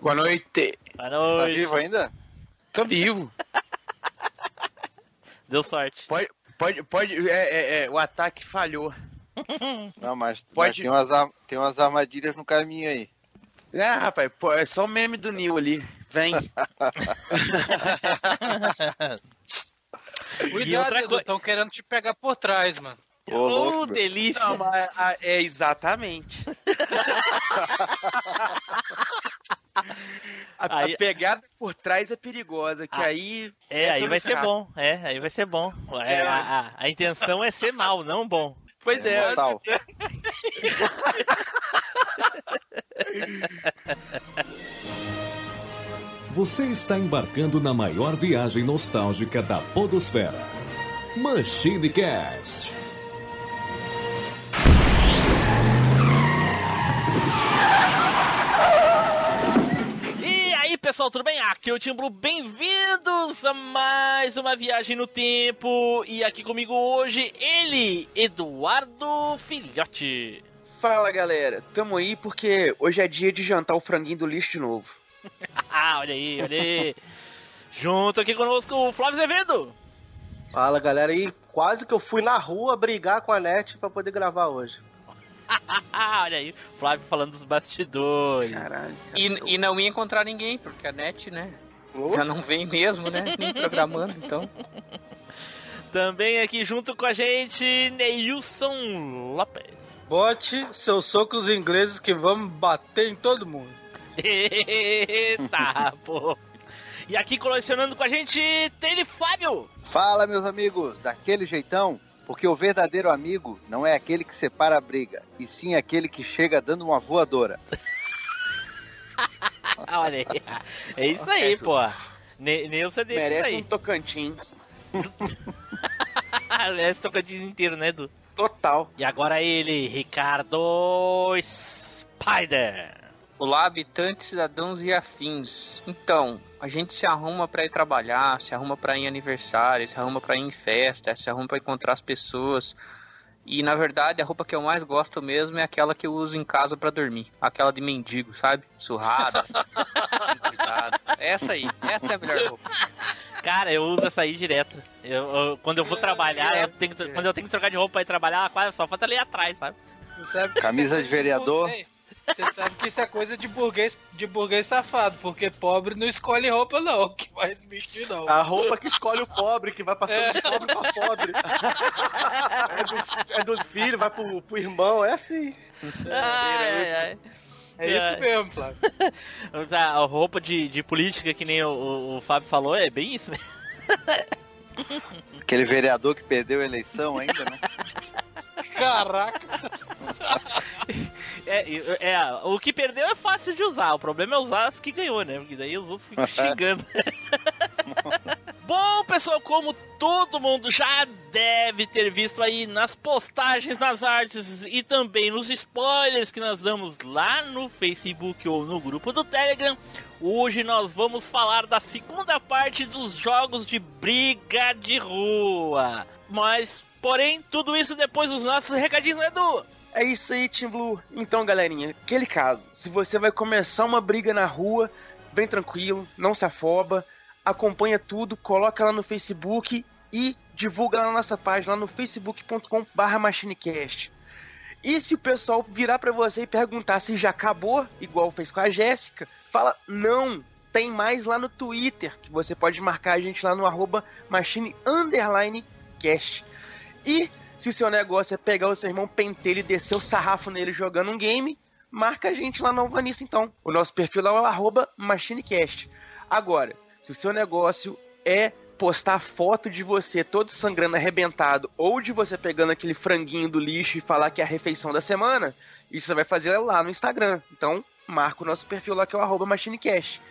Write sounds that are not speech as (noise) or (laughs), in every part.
Boa noite. Boa Tá noite. vivo ainda? Tô vivo. (laughs) Deu sorte. Pode, pode, pode. É, é, é, o ataque falhou. (laughs) Não, mas, Pode- mas tem, umas, tem umas armadilhas no caminho aí. Ah, rapaz, pô, é só o meme do Nil ali. Vem. (laughs) Cuidado, outra Edu, estão querendo te pegar por trás, mano. Ô, louco, meu. delícia. Não, mas a- é exatamente. A, Aí- a pegada por trás é perigosa, que Ah, aí. É, aí vai ser bom. É, aí vai ser bom. É, a, a- a intenção é ser mal, não bom. Pois é. Mortal. (laughs) Você está embarcando na maior viagem nostálgica da Podosfera. Machine Cast. Pessoal, tudo bem? Aqui é o Tim Blue. Bem-vindos a mais uma viagem no tempo. E aqui comigo hoje, ele, Eduardo Filhote. Fala galera, tamo aí porque hoje é dia de jantar o franguinho do lixo de novo. (laughs) Ah, olha aí, olha aí. Junto aqui conosco o Flávio Azevedo. Fala galera, e quase que eu fui na rua brigar com a net pra poder gravar hoje. (laughs) Olha aí, Flávio falando dos bastidores. Caralho. E, e não ia encontrar ninguém, porque a net, né? Oh, Já não vem mesmo, né? Nem programando, então. (laughs) Também aqui junto com a gente, Neilson Lopes. Bote seus socos ingleses que vamos bater em todo mundo. (laughs) Eita, pô. E aqui colecionando com a gente, tem ele, Fábio. Fala, meus amigos, daquele jeitão, porque o verdadeiro amigo não é aquele que separa a briga, e sim aquele que chega dando uma voadora. (laughs) Olha aí. É isso aí, pô. Ne Neilson é desse Merece um aí. Tocantins. (laughs) Aliás, tocadinho inteiro, né, Edu? Total. E agora ele, Ricardo Spider. Olá, habitantes, cidadãos e afins. Então, a gente se arruma pra ir trabalhar, se arruma pra ir em aniversário, se arruma pra ir em festa, se arruma pra encontrar as pessoas. E na verdade, a roupa que eu mais gosto mesmo é aquela que eu uso em casa pra dormir. Aquela de mendigo, sabe? Surrada. (laughs) essa aí, essa é a melhor roupa. Cara, eu uso essa aí direto. Eu, eu- quando eu vou trabalhar, eu tenho quando eu tenho que trocar de roupa pra ir trabalhar, quase só falta ali atrás, sabe? Camisa é de vereador. Você sabe que isso é coisa de burguês, de burguês safado, porque pobre não escolhe roupa não, que vai se vestir não. A roupa que escolhe o pobre, que vai passando de pobre pra pobre. É do, é do filho, vai pro, pro irmão, é assim. Ai, ai, ai. É isso mesmo, Flávio. (laughs) A roupa de, de política, que nem o, o- o Fábio falou, é bem isso mesmo. (laughs) Aquele vereador que perdeu a eleição ainda, né? Caraca. (laughs) É, é, é, o que perdeu é fácil de usar, o problema é usar as que ganhou, né? Porque daí os outros ficam (laughs) xingando. (laughs) Bom, pessoal, como todo mundo já deve ter visto aí nas postagens, nas artes e também nos spoilers que nós damos lá no Facebook ou no grupo do Telegram, hoje nós vamos falar da segunda parte dos jogos de briga de rua. Mas, porém, tudo isso depois dos nossos recadinhos, Edu? É isso aí, Team Blue. Então, galerinha, aquele caso. Se você vai começar uma briga na rua, bem tranquilo, não se afoba, acompanha tudo, coloca lá no Facebook e divulga lá na nossa página, lá no facebook.com.br machinecast. E se o pessoal virar pra você e perguntar se já acabou, igual fez com a Jéssica, fala não, tem mais lá no Twitter, que você pode marcar a gente lá no arroba machine underline cast. E se o seu negócio é pegar o seu irmão pentelho e descer o sarrafo nele jogando um game, marca a gente lá no Alvanista então. O nosso perfil lá é o machinecast. Agora, se o seu negócio é postar foto de você todo sangrando arrebentado ou de você pegando aquele franguinho do lixo e falar que é a refeição da semana, isso você vai fazer lá no Instagram. Então, marca o nosso perfil lá que é o machinecast.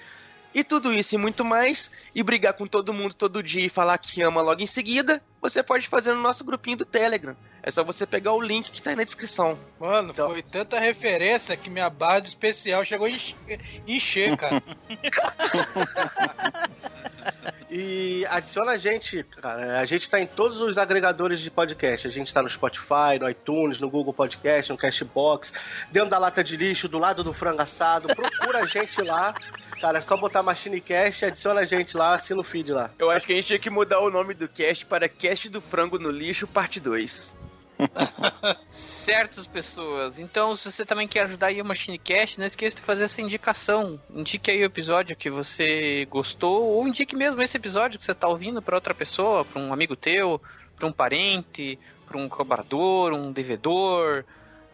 E tudo isso e muito mais, e brigar com todo mundo todo dia e falar que ama logo em seguida, você pode fazer no nosso grupinho do Telegram. É só você pegar o link que tá aí na descrição. Mano, Então- foi tanta referência que minha barra de especial chegou a encher, encher cara. (laughs) E adiciona a gente, cara. A gente tá em todos os agregadores de podcast. A gente tá no Spotify, no iTunes, no Google Podcast, no Cashbox, dentro da lata de lixo, do lado do frango assado. Procura a gente lá. Cara, é só botar Machine Cast, adiciona a gente lá, assina o feed lá. Eu acho que a gente tinha que mudar o nome do cast para Cast do Frango no Lixo, parte 2. (laughs) Certas pessoas. Então, se você também quer ajudar aí o Machine Cast, não esqueça de fazer essa indicação. Indique aí o episódio que você gostou, ou indique mesmo esse episódio que você está ouvindo para outra pessoa, para um amigo teu, para um parente, para um colaborador, um devedor,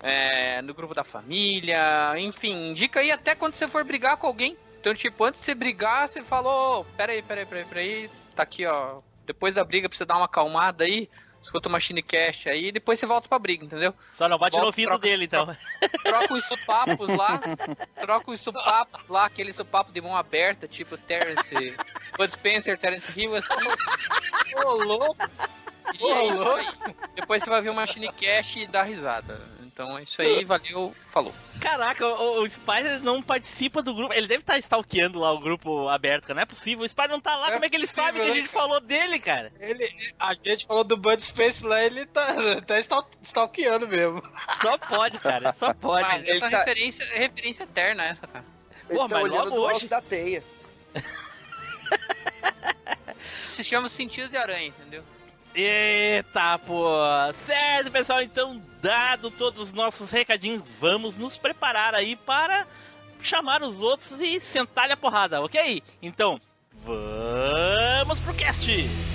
é, no grupo da família, enfim, indica aí até quando você for brigar com alguém. Então, tipo, antes de você brigar, você falou, oh, peraí, peraí, peraí, peraí, tá aqui, ó. Depois da briga, pra você dar uma acalmada aí, escuta o Machine Cast aí, e depois você volta pra briga, entendeu? Só não bate Volta, no ouvido troca- dele, então. Troca os supapos lá, troca os supapos lá, aquele supapo de mão aberta, tipo Terence, Bud Spencer, Terence Hill, assim. Ô, louco. E é isso aí. Depois você vai ver o Machine Cast e dar risada. Então é isso aí, valeu, falou. Caraca, o, o Spider não participa do grupo. Ele deve estar stalkeando lá o grupo aberto, cara. Não é possível. O Spider não tá lá. É Como é que ele possível, sabe que a né, gente cara? falou dele, cara? Ele, a gente falou do Bud Space lá, ele tá, tá stal- stalkeando mesmo. Só pode, cara. Só (laughs) pode. Mas essa ele tá- referência é referência eterna, essa, cara. Ele Pô, tá mas logo hoje? da teia. (laughs) (laughs) Se chama sentido de aranha, entendeu? Eita, pô. Certo, pessoal. Então, dado todos os nossos recadinhos, vamos nos preparar aí para chamar os outros e sentar-lhe a porrada, ok? Então, vamos pro cast!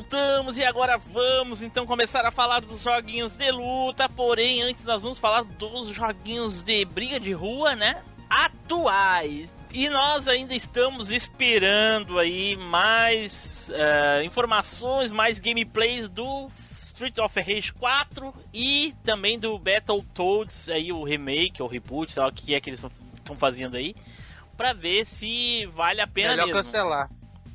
Voltamos e agora vamos então começar a falar dos joguinhos de luta. Porém, antes nós vamos falar dos joguinhos de briga de rua, né? Atuais. E nós ainda estamos esperando aí mais eh, informações, mais gameplays do Street of Rage 4 e também do Battletoads, aí o remake ou reboot, sei lá o que é que eles estão fazendo aí, pra ver se vale a pena Melhor mesmo. cancelar.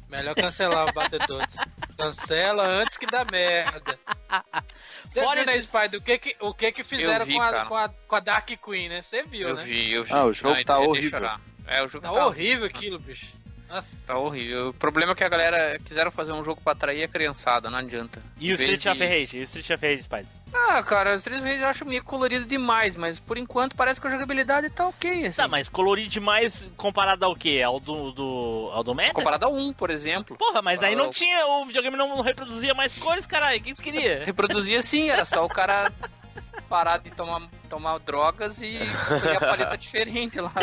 Melhor cancelar o Battletoads. Cancela antes que dá merda. (laughs) Você Fora viu, né, esses- Spider, o que que, o que, que fizeram Eu vi, com, a, com, a, com a Dark Queen, né? Você viu, Eu né? vi, eu vi. Ah, o jogo tá eu ia horrível. É, o jogo Tá tá, horrível aquilo, bicho. Nossa, Tá horrível. O problema é que a galera quiseram fazer um jogo pra atrair a criançada, não adianta. E o Em Street of de- Rage? E o Street of Rage, Spider? Ah, cara, os três vezes eu acho meio colorido demais, mas por enquanto parece que a jogabilidade tá ok, assim. Tá, mas colorido demais comparado ao quê? Ao do, do, ao do Meta? Comparado ao 1, por exemplo. Porra, mas aí não tinha, o videogame não reproduzia mais cores, caralho. O que tu queria? (laughs) Reproduzia sim, era só o cara parar de tomar, tomar drogas e (laughs) escolher a paleta diferente lá.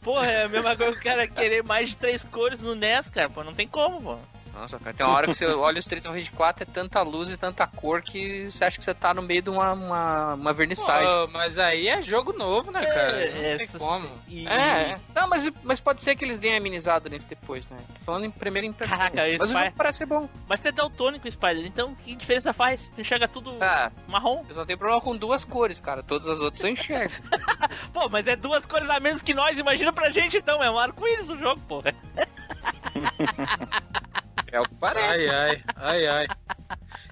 Porra, é a mesma coisa que o cara querer mais de três cores no NES, cara. Pô, não tem como, pô. Nossa, cara, tem uma hora que você olha os Streets of Rage 4, é tanta luz e tanta cor que você acha que você tá no meio de uma, uma, uma vernissagem. Pô, mas aí é jogo novo, né, cara? É, não é, tem como. E- É, é. não, mas, mas pode ser que eles deem amenizado nisso depois, né? Tô falando em primeira impressão. Caraca, isso mas o jogo parece ser bom. Mas tu é daltônico, Spider, então que diferença faz? Tu enxerga tudo Ah, marrom? eu só tenho problema com duas cores, cara. Todas as outras eu enxergo. (laughs) Pô, mas é duas cores a menos que nós, imagina pra gente então, é um arco-íris o jogo, pô. (laughs) É o que parece. Ai, ai, ai, ai.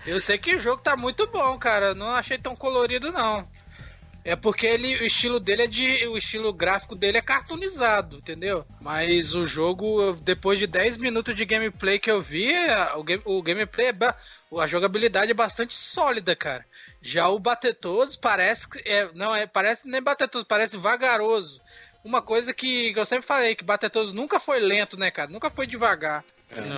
Eu sei que o jogo tá muito bom, cara. Não achei tão colorido, não. É porque ele, o estilo dele é de. O estilo gráfico dele é cartoonizado, entendeu? Mas o jogo, depois de 10 minutos de gameplay que eu vi, o, game, o gameplay é. A jogabilidade é bastante sólida, cara. Já o bater todos parece que. É, não, é, parece nem bater todos, parece vagaroso. Uma coisa que eu sempre falei, que bater todos nunca foi lento, né, cara? Nunca foi devagar.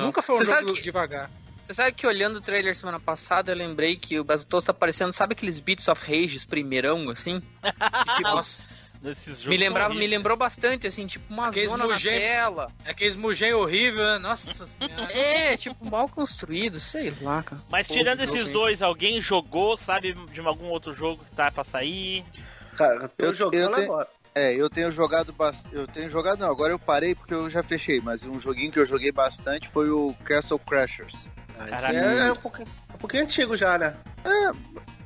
Nunca foi um Você jogo que- devagar. Você sabe que olhando o trailer semana passada, eu lembrei que o Battletoads tá parecendo, sabe aqueles Beats of Rage primeirão, assim? (laughs) Que, tipo, Nossa, nesses jogos me, lembrava, são me lembrou bastante, assim, tipo uma Aqueles zona na mugem- tela. É aquele mugem horrível, né? Nossa senhora. É, tipo, mal construído, sei lá, cara. Mas Pô, tirando esses hein? dois, alguém jogou, sabe, de algum outro jogo que tá pra sair? Cara, eu tô Eu- jogando eu tenho- agora. É, eu tenho jogado bastante. Eu tenho jogado, não, agora eu parei porque eu já fechei, mas um joguinho que eu joguei bastante foi o Castle Crashers. Ah, Caraca. esse é, é um, pouquinho, um pouquinho antigo já, né?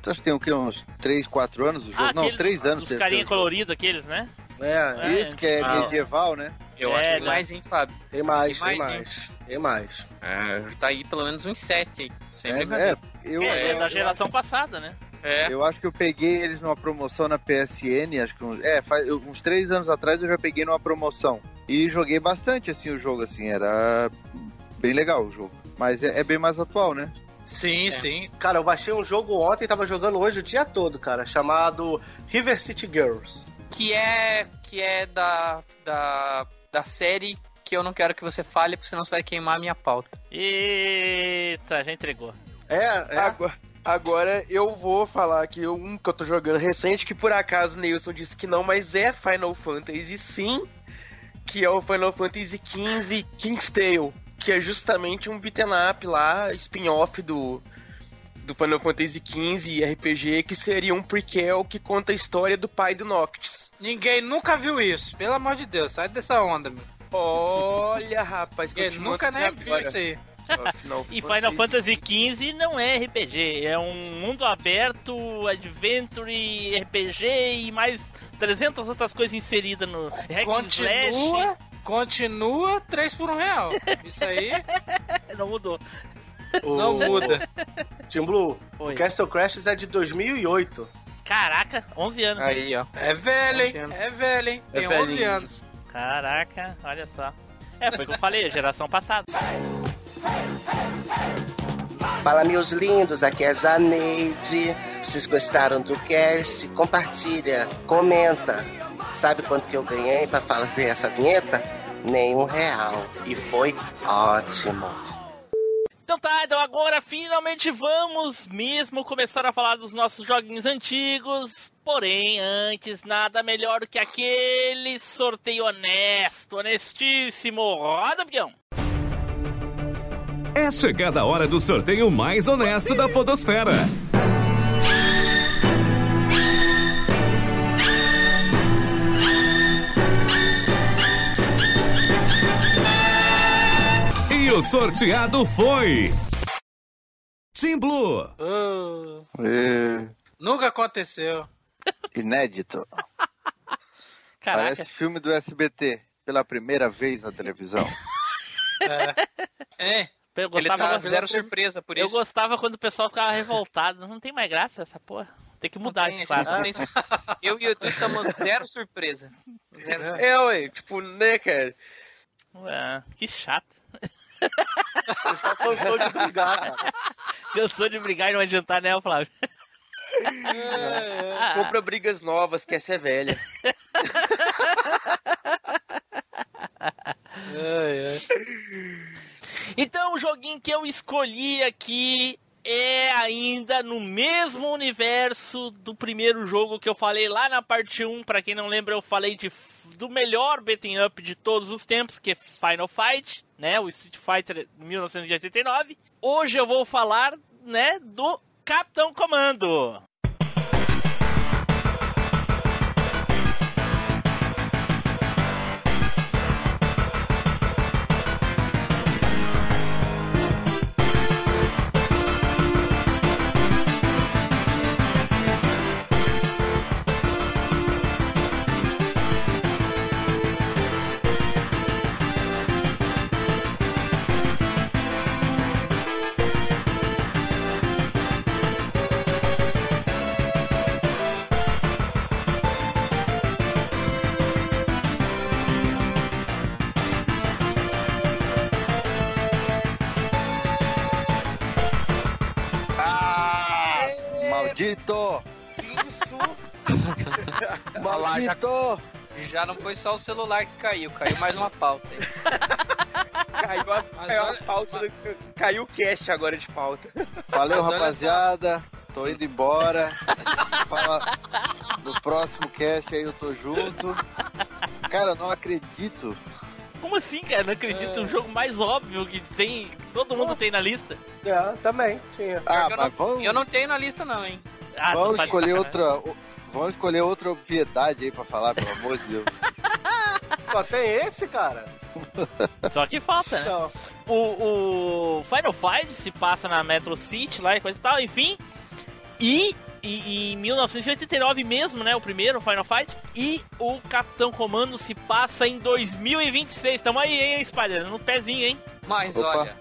Acho que tem o quê? Uns 3, 4 anos o jogo? não, uns aquele 3 anos. Deve carinha ter o jogo. coloridos, aqueles, né? É, É, Isso, que é Ah. medieval, né? Eu É, acho que né? mais, hein, Fábio? tem mais, Tem tem mais, mais. Tem mais. É, tá aí pelo menos uns sete aí. Sem É, brincadeira. é, eu, é, eu- da geração passada, né? É. Eu acho que eu peguei eles numa promoção na PSN, acho que uns, é, faz, uns três anos atrás eu já peguei numa promoção. E joguei bastante assim o jogo, assim, era bem legal o jogo. Mas é, é bem mais atual, né? Sim, sim. Cara, eu baixei um jogo ontem e tava jogando hoje o dia todo, cara, chamado River City Girls. Que é. Que é da. da. da série que eu não quero que você fale, porque senão você vai queimar a minha pauta. Eita, já entregou. É, é. Agora, agora eu vou falar aqui um que eu tô jogando recente, que por acaso o Neilson disse que não, mas é Final Fantasy sim, que é o Final Fantasy XV King's Tale, que é justamente um beat'em up lá, spin-off do, do Final Fantasy XV RPG, que seria um prequel que conta a história do pai do Noctis. Ninguém nunca viu isso. Pelo amor de Deus, sai dessa onda, meu. Olha, rapaz, que eu nunca nem viu agora. isso aí. Final E Final Fantasy XV não é RPG, é um mundo aberto, adventure, RPG e mais 300 outras coisas inseridas no hack and slash. Continua, continua 3 por 1 real. Isso aí (laughs) Não mudou. O não muda. Team Blue, Oi. o Castle Crashers é de 2008. Caraca, 11 anos. Aí, ó. É velho, hein? É velho, hein? É Tem 11 velhinho. anos. Caraca, olha só. É, foi o que eu falei, geração passada. Fala, meus lindos, aqui é Janeide. Vocês gostaram do cast? Compartilha, comenta. Sabe quanto que eu ganhei pra fazer essa vinheta? Nenhum real. E foi ótimo. Então tá, então agora finalmente vamos mesmo começar a falar dos nossos joguinhos antigos. Porém, antes, nada melhor do que aquele sorteio honesto, honestíssimo. Roda, Bião! É chegada a hora do sorteio mais honesto da Podosfera. E o sorteado foi. Team Blue. Oh, É, nunca aconteceu. inédito. (laughs) Caraca, Parece filme do SBT, pela primeira vez na televisão. É. eu Ele gostava, tá quando- zero surpresa por eu isso. gostava quando o pessoal ficava revoltado. Não tem mais graça essa porra. Tem que mudar Não tem, esse quadro. não tem (laughs) Eu e o Edu estamos zero surpresa. Zero surpresa. É, ué, tipo, né, cara? Ué, que chato. Você só cansou de brigar, cara. (laughs) Cansou de brigar e não adiantar, né, Flávio? Ah. Compra brigas novas, que essa é velha. (laughs) Então, o joguinho que eu escolhi aqui é ainda no mesmo universo do primeiro jogo que eu falei lá na parte 1. Pra quem não lembra, eu falei de, do melhor beating up de todos os tempos, que é Final Fight, né? O Street Fighter 1989. Hoje eu vou falar, né, do Capitão Comando. Maldito! Isso. (laughs) Maldito! Já não foi só o celular que caiu, caiu mais uma pauta. aí. (laughs) Caiu a, caiu a pauta. do- Caiu o cast agora de pauta. Valeu, Mas rapaziada. Tô indo embora. A gente fala no próximo cast aí, eu tô junto. Cara, eu não acredito. Como assim, cara? Não acredito. Um jogo mais óbvio que tem. Todo mundo tem na lista. É, também, tinha. Ah, eu, mas não, vamos, eu não tenho na lista não, hein? Ah, vamos tá escolher outra. Vamos escolher outra obviedade aí pra falar, pelo amor de Deus. (laughs) Só tem esse, cara? Só que falta, né? Não. O, o Final Fight se passa na Metro City lá e coisa e tal, enfim. E, e, e em 1989 mesmo, né? O primeiro Final Fight. E o Capitão Comando se passa em 2026. Tamo aí, hein, Spider? No pezinho, hein? Mas Opa. olha,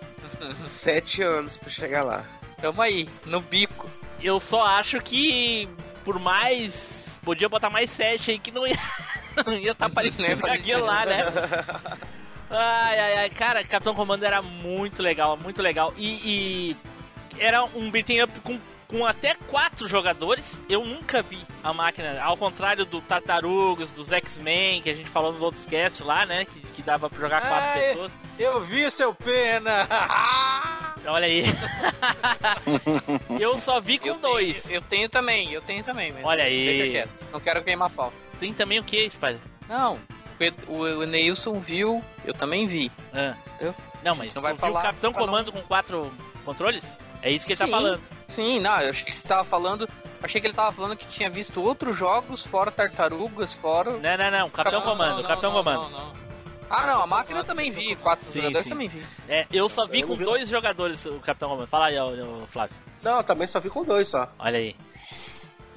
(laughs) Sete anos pra chegar lá. tamo aí, no bico. Eu só acho que por mais. Podia botar mais 7 aí que não ia. (laughs) Não ia estar ia parecendo aquilo lá, né? Ai, ai, ai, cara, Capitão Comando era muito legal, muito legal. E, e era um beating up com, com até quatro jogadores. Eu nunca vi a máquina, ao contrário do Tartarugas, dos X-Men, que a gente falou nos outros casts lá, né? Que, que dava pra jogar quatro Ai. pessoas. Eu vi seu pena! (laughs) Olha aí. (laughs) eu só vi com eu dois. Tenho, eu tenho também, eu tenho também. Mas Olha aí. Não quero queimar pau. Tem também o que, Spider? Não, o, o Neilson viu, eu também vi. Ah. Eu? Não, mas Não vai viu o falar Capitão pra não- Comando com quatro controles? É isso que ele tá Sim. falando. Sim, não, eu achei que você tava falando. Achei que ele tava falando que tinha visto outros jogos, fora tartarugas, fora. Não, não, não. Capitão Não, Comando, não, Capitão não, Comando. não, não. Ah, não, a máquina eu também vi, quatro Sim, jogadores sim. também vi. É, eu só vi Eu com vi. dois jogadores o Capitão Comando. Fala aí, ó, Flávio. Não, também só vi com dois só. Olha aí.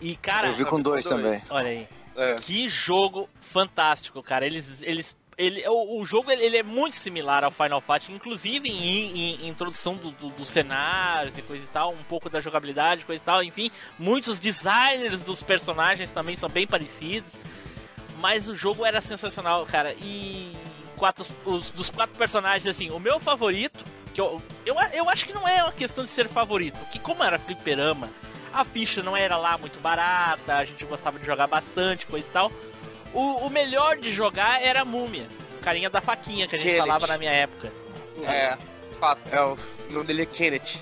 E, cara, Eu vi com dois também. olha aí. É. Que jogo fantástico, cara. Eles. eles ele, o, o jogo ele, ele é muito similar ao Final Fight, inclusive em, em- em introdução do, do- dos cenários e coisa e tal, um pouco da jogabilidade, coisa e tal, enfim, muitos designers dos personagens também são bem parecidos, mas o jogo era sensacional, cara. E quatro, os, dos quatro personagens, assim, o meu favorito, que eu, eu, eu acho que não é uma questão de ser favorito, que como era fliperama, a ficha não era lá muito barata, a gente gostava de jogar bastante, coisa e tal. O, o melhor de jogar era a múmia, o carinha da faquinha que a gente Kenneth. falava na minha época. É, fato. É, o nome dele é Kenneth.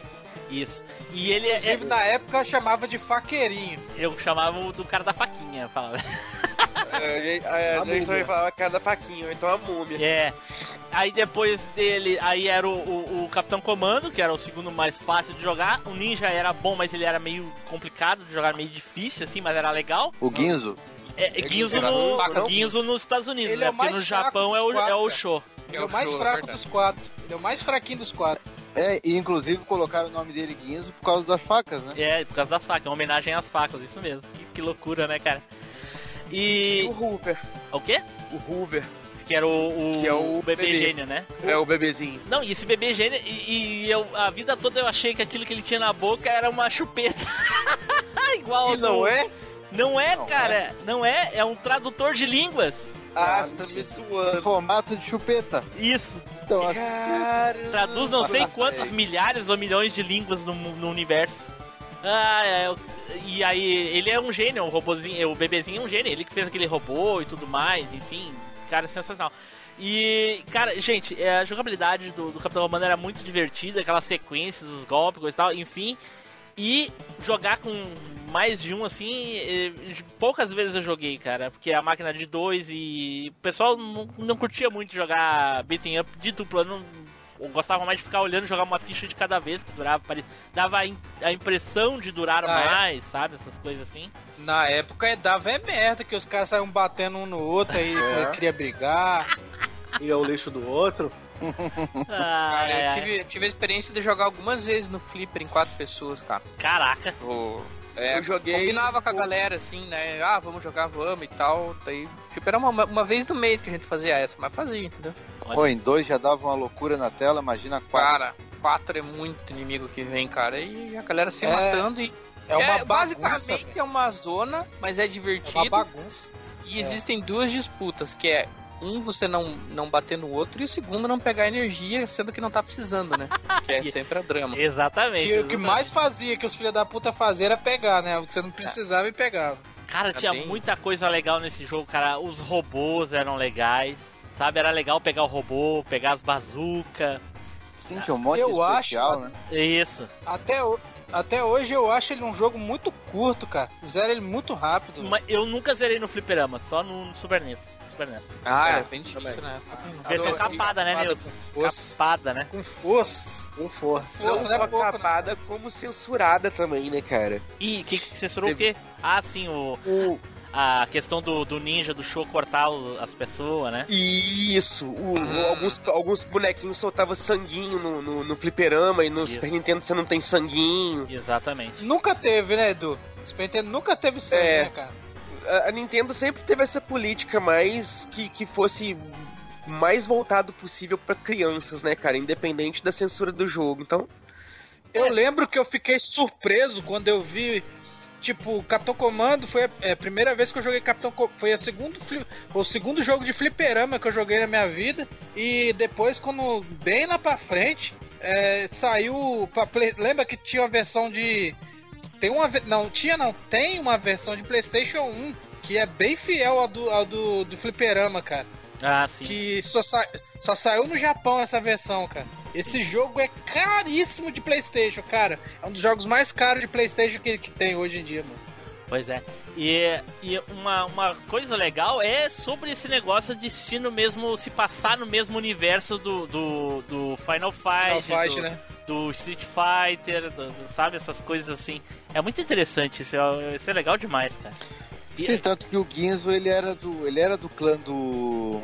Isso. E ele é, Inclusive, na época eu chamava de faqueirinho. eu chamava o do cara da faquinha, eu falava. É, a, a, A a gente também múmia. falava cara da faquinha, ou então a múmia. É. Aí depois dele, aí era o, o- o Capitão Comando, que era o segundo mais fácil de jogar. O Ninja era bom, mas ele era meio complicado de jogar, meio difícil, assim, mas era legal. O Guinzo? É, Guinzo, era no, não? Nos Estados Unidos, Ele né? é o Porque no Japão é o, dos quatro, é o cara. show. Ele é o o mais show, é fraco dos quatro. Ele é o mais fraquinho dos quatro. É, e inclusive colocaram o nome dele Guinzo por causa das facas, né? É, por causa das facas, uma homenagem às facas, isso mesmo. Que, que loucura, né, cara? E E. o Hoover. O quê? O Hoover. Que era o, o, Que é o bebê, bebê. gênio, né? É o bebezinho. Não, e esse bebê gênio, e, e eu, a vida toda eu achei que aquilo que ele tinha na boca era uma chupeta. (laughs) Igual E ao não do- é? Não é, Não cara. Não é. É um tradutor de línguas. Ah, Ah, você tá me zoando. formato de chupeta. Isso. Então, assim, Caramba. Traduz não sei quantos milhares ou milhões de línguas no, no universo. Ah, é, eu- e aí, ele é um gênio, o robozinho, o bebezinho é um gênio, ele que fez aquele robô e tudo mais, enfim, cara, sensacional. E, cara, gente, é, a jogabilidade do, do Capitão Comando era muito divertida, aquelas sequências, os golpes, coisa e tal, enfim. E jogar com mais de um, assim, poucas vezes eu joguei, cara, porque a máquina de dois e o pessoal não, não curtia muito jogar beating up de dupla, não, eu gostava mais de ficar olhando e jogar uma ficha de cada vez que durava, pare- dava a, im- a impressão de durar Ah, é? mais, sabe, essas coisas assim. Na época é, dava é merda, que os caras saíam batendo um no outro aí É. queria brigar. E é o lixo do outro. Ah, (laughs) Cara, é, eu tive, eu tive a experiência de jogar algumas vezes no Flipper em quatro pessoas, cara. Caraca. O- é, Eu joguei- Combinava com a galera, assim, né? Ah, vamos jogar, vamos e tal. Daí, tipo, era uma, uma vez no mês que a gente fazia essa, mas fazia, entendeu? pô, em dois já dava uma loucura na tela, imagina quatro. Cara, quatro é muito inimigo que vem, cara. E a galera se É, matando e. É uma bagunça, basicamente velho. é uma zona, mas é É divertido. uma bagunça. E existem duas disputas, que é um, você não, não bater no outro, e o segundo, não pegar energia, sendo que não tá precisando, né? (laughs) Que é sempre o drama. Exatamente. Que, o que mais fazia que os filhos da puta faziam era pegar, né? O que você não precisava e pegava. Cara, É tinha bem muita coisa legal nesse jogo, cara. Os robôs eram legais. Sabe, era legal pegar o robô, pegar as bazucas. Sim, tinha um monte Eu de especial, acho- né? Isso. Até, o- até hoje eu acho ele um jogo muito curto, cara. Zera ele muito rápido. Mas eu nunca zerei no fliperama, só no Super NES. Super NES. Ah, É, é, bem difícil, né? Versão Adoro. capada, né, Capada Nilson? com força. Capada, né? Com força. Com força. Não Força não é só pouco, né? capada, como censurada também, né, cara? E o que, que censurou Teve- o quê? Ah, sim, o, O, a questão do, do ninja, do show cortar o- as pessoas, né? Isso, o- Ah. alguns, alguns bonequinhos soltavam sanguinho no, no, no fliperama e no Isso. Super Nintendo você não tem sanguinho. Exatamente. Nunca teve, né, Edu? Super Nintendo nunca teve sangue, É. né, cara? A, Nintendo sempre teve essa política mais que, que fosse mais voltado possível pra crianças, né, cara? Independente da censura do jogo. Então, Eu lembro que eu fiquei surpreso quando eu vi. Tipo, Capitão Comando foi a, é, primeira vez que eu joguei Capitão Comando. Foi a segundo, o segundo jogo de fliperama que eu joguei na minha vida. E depois, quando bem lá pra frente, é, saiu. Pra Play- lembra que tinha uma versão de. Tem uma. Não, tinha não. Tem uma versão de PlayStation 1 que é bem fiel ao do, ao do, do fliperama, cara. Ah, sim. Que só, sa- só saiu no Japão essa versão, cara. Esse jogo é caríssimo de PlayStation, cara. É um dos jogos mais caros de PlayStation que, que tem hoje em dia, mano. Pois é. E, e uma, uma coisa legal é sobre esse negócio de se no mesmo. se passar no mesmo universo do, do, do Final Fight, Final Fight, do, né? do Street Fighter, do- sabe? Essas coisas assim. É muito interessante, isso é, isso é legal demais, cara. E- Sim, tanto que o Ginzo, ele era do, ele era do clã do,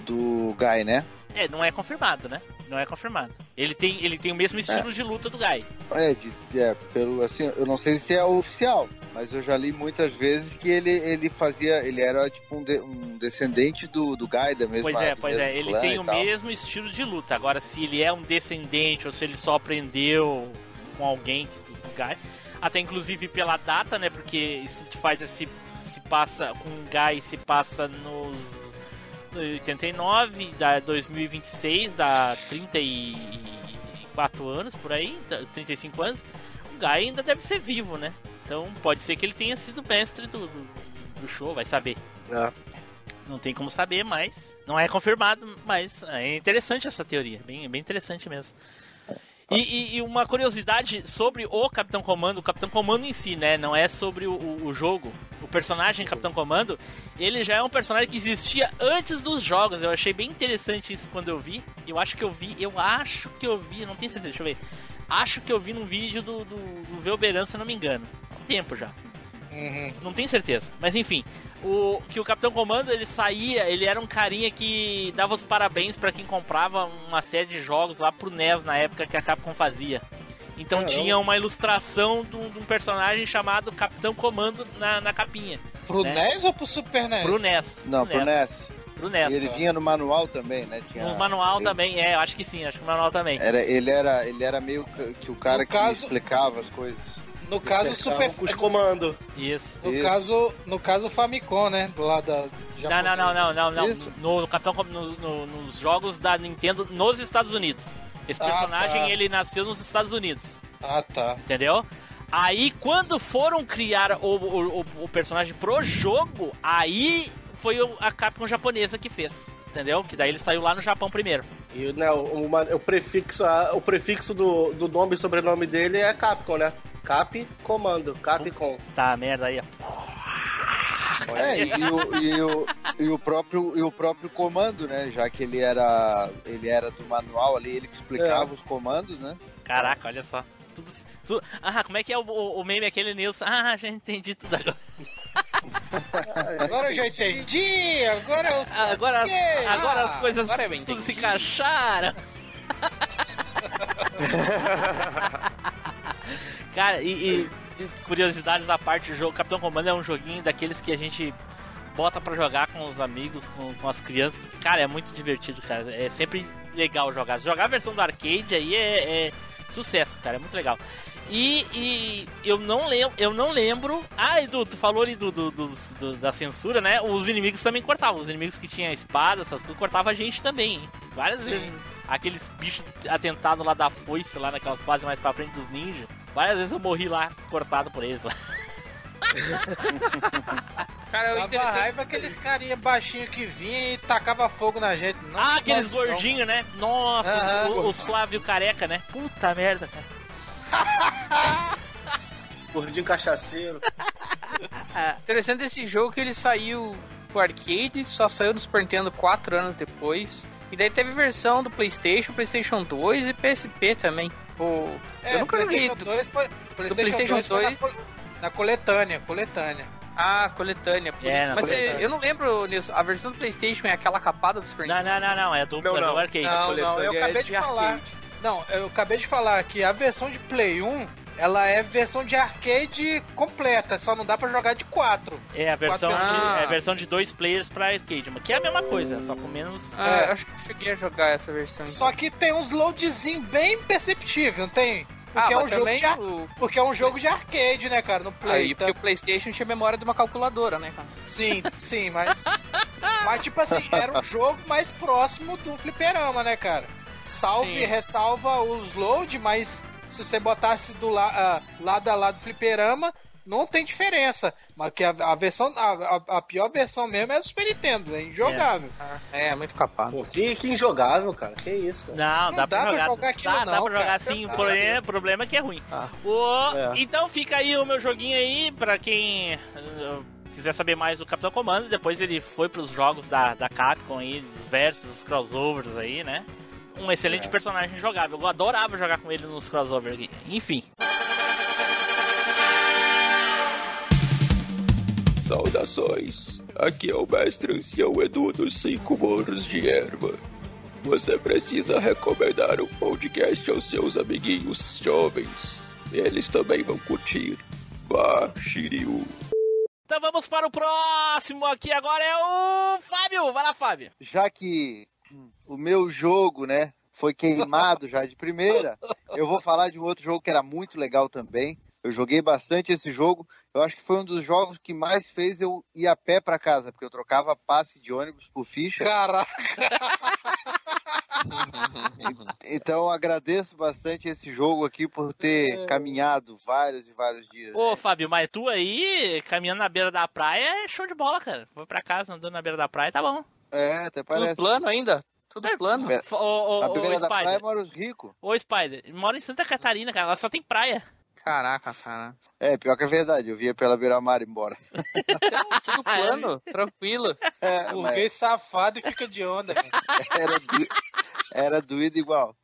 do Guy, né? É, não é confirmado, né? Não é confirmado. Ele tem, ele tem o mesmo estilo de luta do Guy. É, é, pelo, assim, eu não sei se é oficial, mas eu já li muitas vezes que ele, ele fazia, ele era tipo um, de- um descendente do, do Guy, da mesma Pois é, pois é. Ele tem o tal. mesmo estilo de luta. Agora, se ele é um descendente ou se ele só aprendeu com alguém do Guy. Até inclusive pela data, né? Porque Street Fighter se, se passa com o Guy se passa nos 89, dá 2026, dá 34 anos por aí, dá 35 anos. O Guy ainda deve ser vivo, né? Então pode ser que ele tenha sido mestre do, do, do show, vai saber. É. Não tem como saber, mas não é confirmado, mas é interessante essa teoria, bem, bem interessante mesmo. E, e- e uma curiosidade sobre o Capitão Comando, o Capitão Comando em si, né? Não é sobre o, o- jogo. O personagem Capitão Comando, ele já é um personagem que existia antes dos jogos. Eu achei bem interessante isso quando eu vi. Eu acho que eu vi, eu acho que eu vi, não tenho certeza, deixa eu ver. Acho que eu vi num vídeo do, do, do Velberan, se eu não me engano. Há um tempo já não tenho certeza. Mas enfim, o que o Capitão Comando ele saía, ele era um carinha que dava os parabéns pra quem comprava uma série de jogos lá pro NES na época que a Capcom fazia. Então Caramba. tinha uma ilustração de um, de um personagem chamado Capitão Comando na, na capinha. Pro né? NES ou pro Super NES? Pro NES. Não, pro NES. Pro NES. E ele vinha no manual também, né? Tinha, Nos manual ele, também, é, eu acho que sim, acho que no manual também. Era, ele, era, ele era meio que que o cara No que caso- explicava as coisas. No caso, Super... Os comandos. Isso. No Isso. caso, no caso, o Famicom, né? Do lado da... Não, não, não, não, não. No, no Capitão no- no- nos jogos da Nintendo nos Estados Unidos. Esse Ah, personagem tá. ele nasceu nos Estados Unidos. Ah, tá. Entendeu? Aí quando foram criar o, o, o- o personagem pro jogo, aí foi a Capcom japonesa que fez. Entendeu? Que daí ele saiu lá no Japão primeiro. E né, o, uma- o prefixo, a- o prefixo do, do nome e sobrenome dele é Capcom, né? Cap Comando, Capcom. Tá, merda aí, ó. É, e, o, e, o, e, o próprio, e o próprio comando, né? Já que ele era, ele era do manual ali, ele que explicava os comandos, né? Caraca, olha só. Tudo, tudo- Ah, como é que é o, o, meme aquele Nilson? Ah, já entendi tudo agora. (laughs) Agora eu já entendi, agora eu... Agora, as- agora ah, as coisas agora tudo se entendi. encaixaram. (laughs) Cara, e, e de curiosidades à parte, o jogo Capitão Comando é um joguinho daqueles que a gente bota pra jogar com os amigos, com, com as crianças. Cara, é muito divertido, cara. É sempre legal jogar. Jogar a versão do arcade aí é, é sucesso, cara. É muito legal. E, e eu não lembro, eu não lembro. Ah, Edu, tu falou ali do, do, do- do- da censura, né? Os inimigos também cortavam. Os inimigos que tinham espada, essas coisas, cortavam a gente também, hein? Várias vezes. Aqueles bichos atentados lá da foice, lá naquelas fases mais pra frente dos ninjas. Várias vezes eu morri lá, cortado por eles lá. (laughs) Cara, Dava interessante... raiva aqueles carinha baixinho que vinha e tacava fogo na gente. Nossa, Ah, aqueles gordinhos, né? Nossa, os, os Flávio Careca, né? Puta merda, cara. (laughs) Gordinho cachaceiro. (laughs) Interessante esse jogo que ele saiu pro arcade, só saiu no Super Nintendo 4 anos depois. E daí teve versão do Playstation, Playstation 2 e PSP também. O... É, eu nunca joguei. PlayStation 2 foi, PlayStation, PlayStation 2 foi na 2. na coletânea, coletânea. Ah, coletânea, por É, isso. na Mas coletânea. é, eu não lembro, Nilson. A versão do Playstation é aquela capada do Super Não, Nintendo. não, não, não. É do, Não, é do não. arcade. Não, não, eu coletânea acabei é de, de falar. arcade. Não, eu acabei de falar que a versão de Play 1, ela é versão de arcade completa, só não dá pra jogar de 4. É a versão, Quatro de, é a versão de dois players pra arcade, mas que é a mesma coisa, só com menos. Ah, É. acho que eu cheguei a jogar essa versão. Só que tem uns loadzinho bem perceptível, não tem? Porque, ah, é um mas jogo também de ar- o... porque é um jogo de arcade, né, cara, no Play. Aí, tá? porque o Playstation tinha memória de uma calculadora, né, cara? Sim, sim, mas. mas, tipo assim, era um (laughs) jogo mais próximo do fliperama, né, cara? Salve Sim. e ressalva os load, mas se você botasse do la ah, lado a lado do fliperama, não tem diferença. Mas que a, a versão. A, a- pior versão mesmo é do Super Nintendo, é injogável. É, muito capado. Pô, que, que injogável, cara. Que isso, cara. Não, Não dá, pra dá pra jogar. jogar aquilo dá, dá não, pra jogar cara. sim. O Ah, problema, o problema é que é ruim. Ah. O- É. Então fica aí o meu joguinho aí, pra quem uh, quiser saber mais do Capitão Comando. Depois ele foi pros jogos da, da Capcom aí, os versos, os crossovers aí, né? Um excelente personagem jogável. Eu adorava jogar com ele nos crossovers aqui. Enfim. Saudações! Aqui é o mestre ancião Edu dos Cinco Morros de Erva. Você precisa recomendar o podcast aos seus amiguinhos jovens. Eles também vão curtir. Vá, Shiryu. Então vamos para o próximo aqui agora é o Fábio. Vai lá, Fábio. Já que o meu jogo, né, foi queimado já de primeira, eu vou falar de um outro jogo que era muito legal também. Eu joguei bastante esse jogo. Eu acho que foi um dos jogos que mais fez eu ir a pé para casa, porque eu trocava passe de ônibus por ficha. Caraca, Então eu agradeço bastante esse jogo aqui por ter caminhado vários e vários dias. Ô, Fábio, mas tu aí, caminhando na beira da praia, é show de bola, cara. Foi pra casa andando na beira da praia, tá bom. É, até Tudo parece. plano ainda? Tudo plano? É, Ô, ô, Na ô, beira da Spider. praia mora os ricos. Ô, Spider, mora em Santa Catarina, cara. Lá só tem praia. Caraca, cara. É, pior que é verdade, eu via pela beira-mar embora. (laughs) Tudo plano, (laughs) tranquilo. É, mas burguês safado e fica de onda, velho. (laughs) era, do... era doído igual.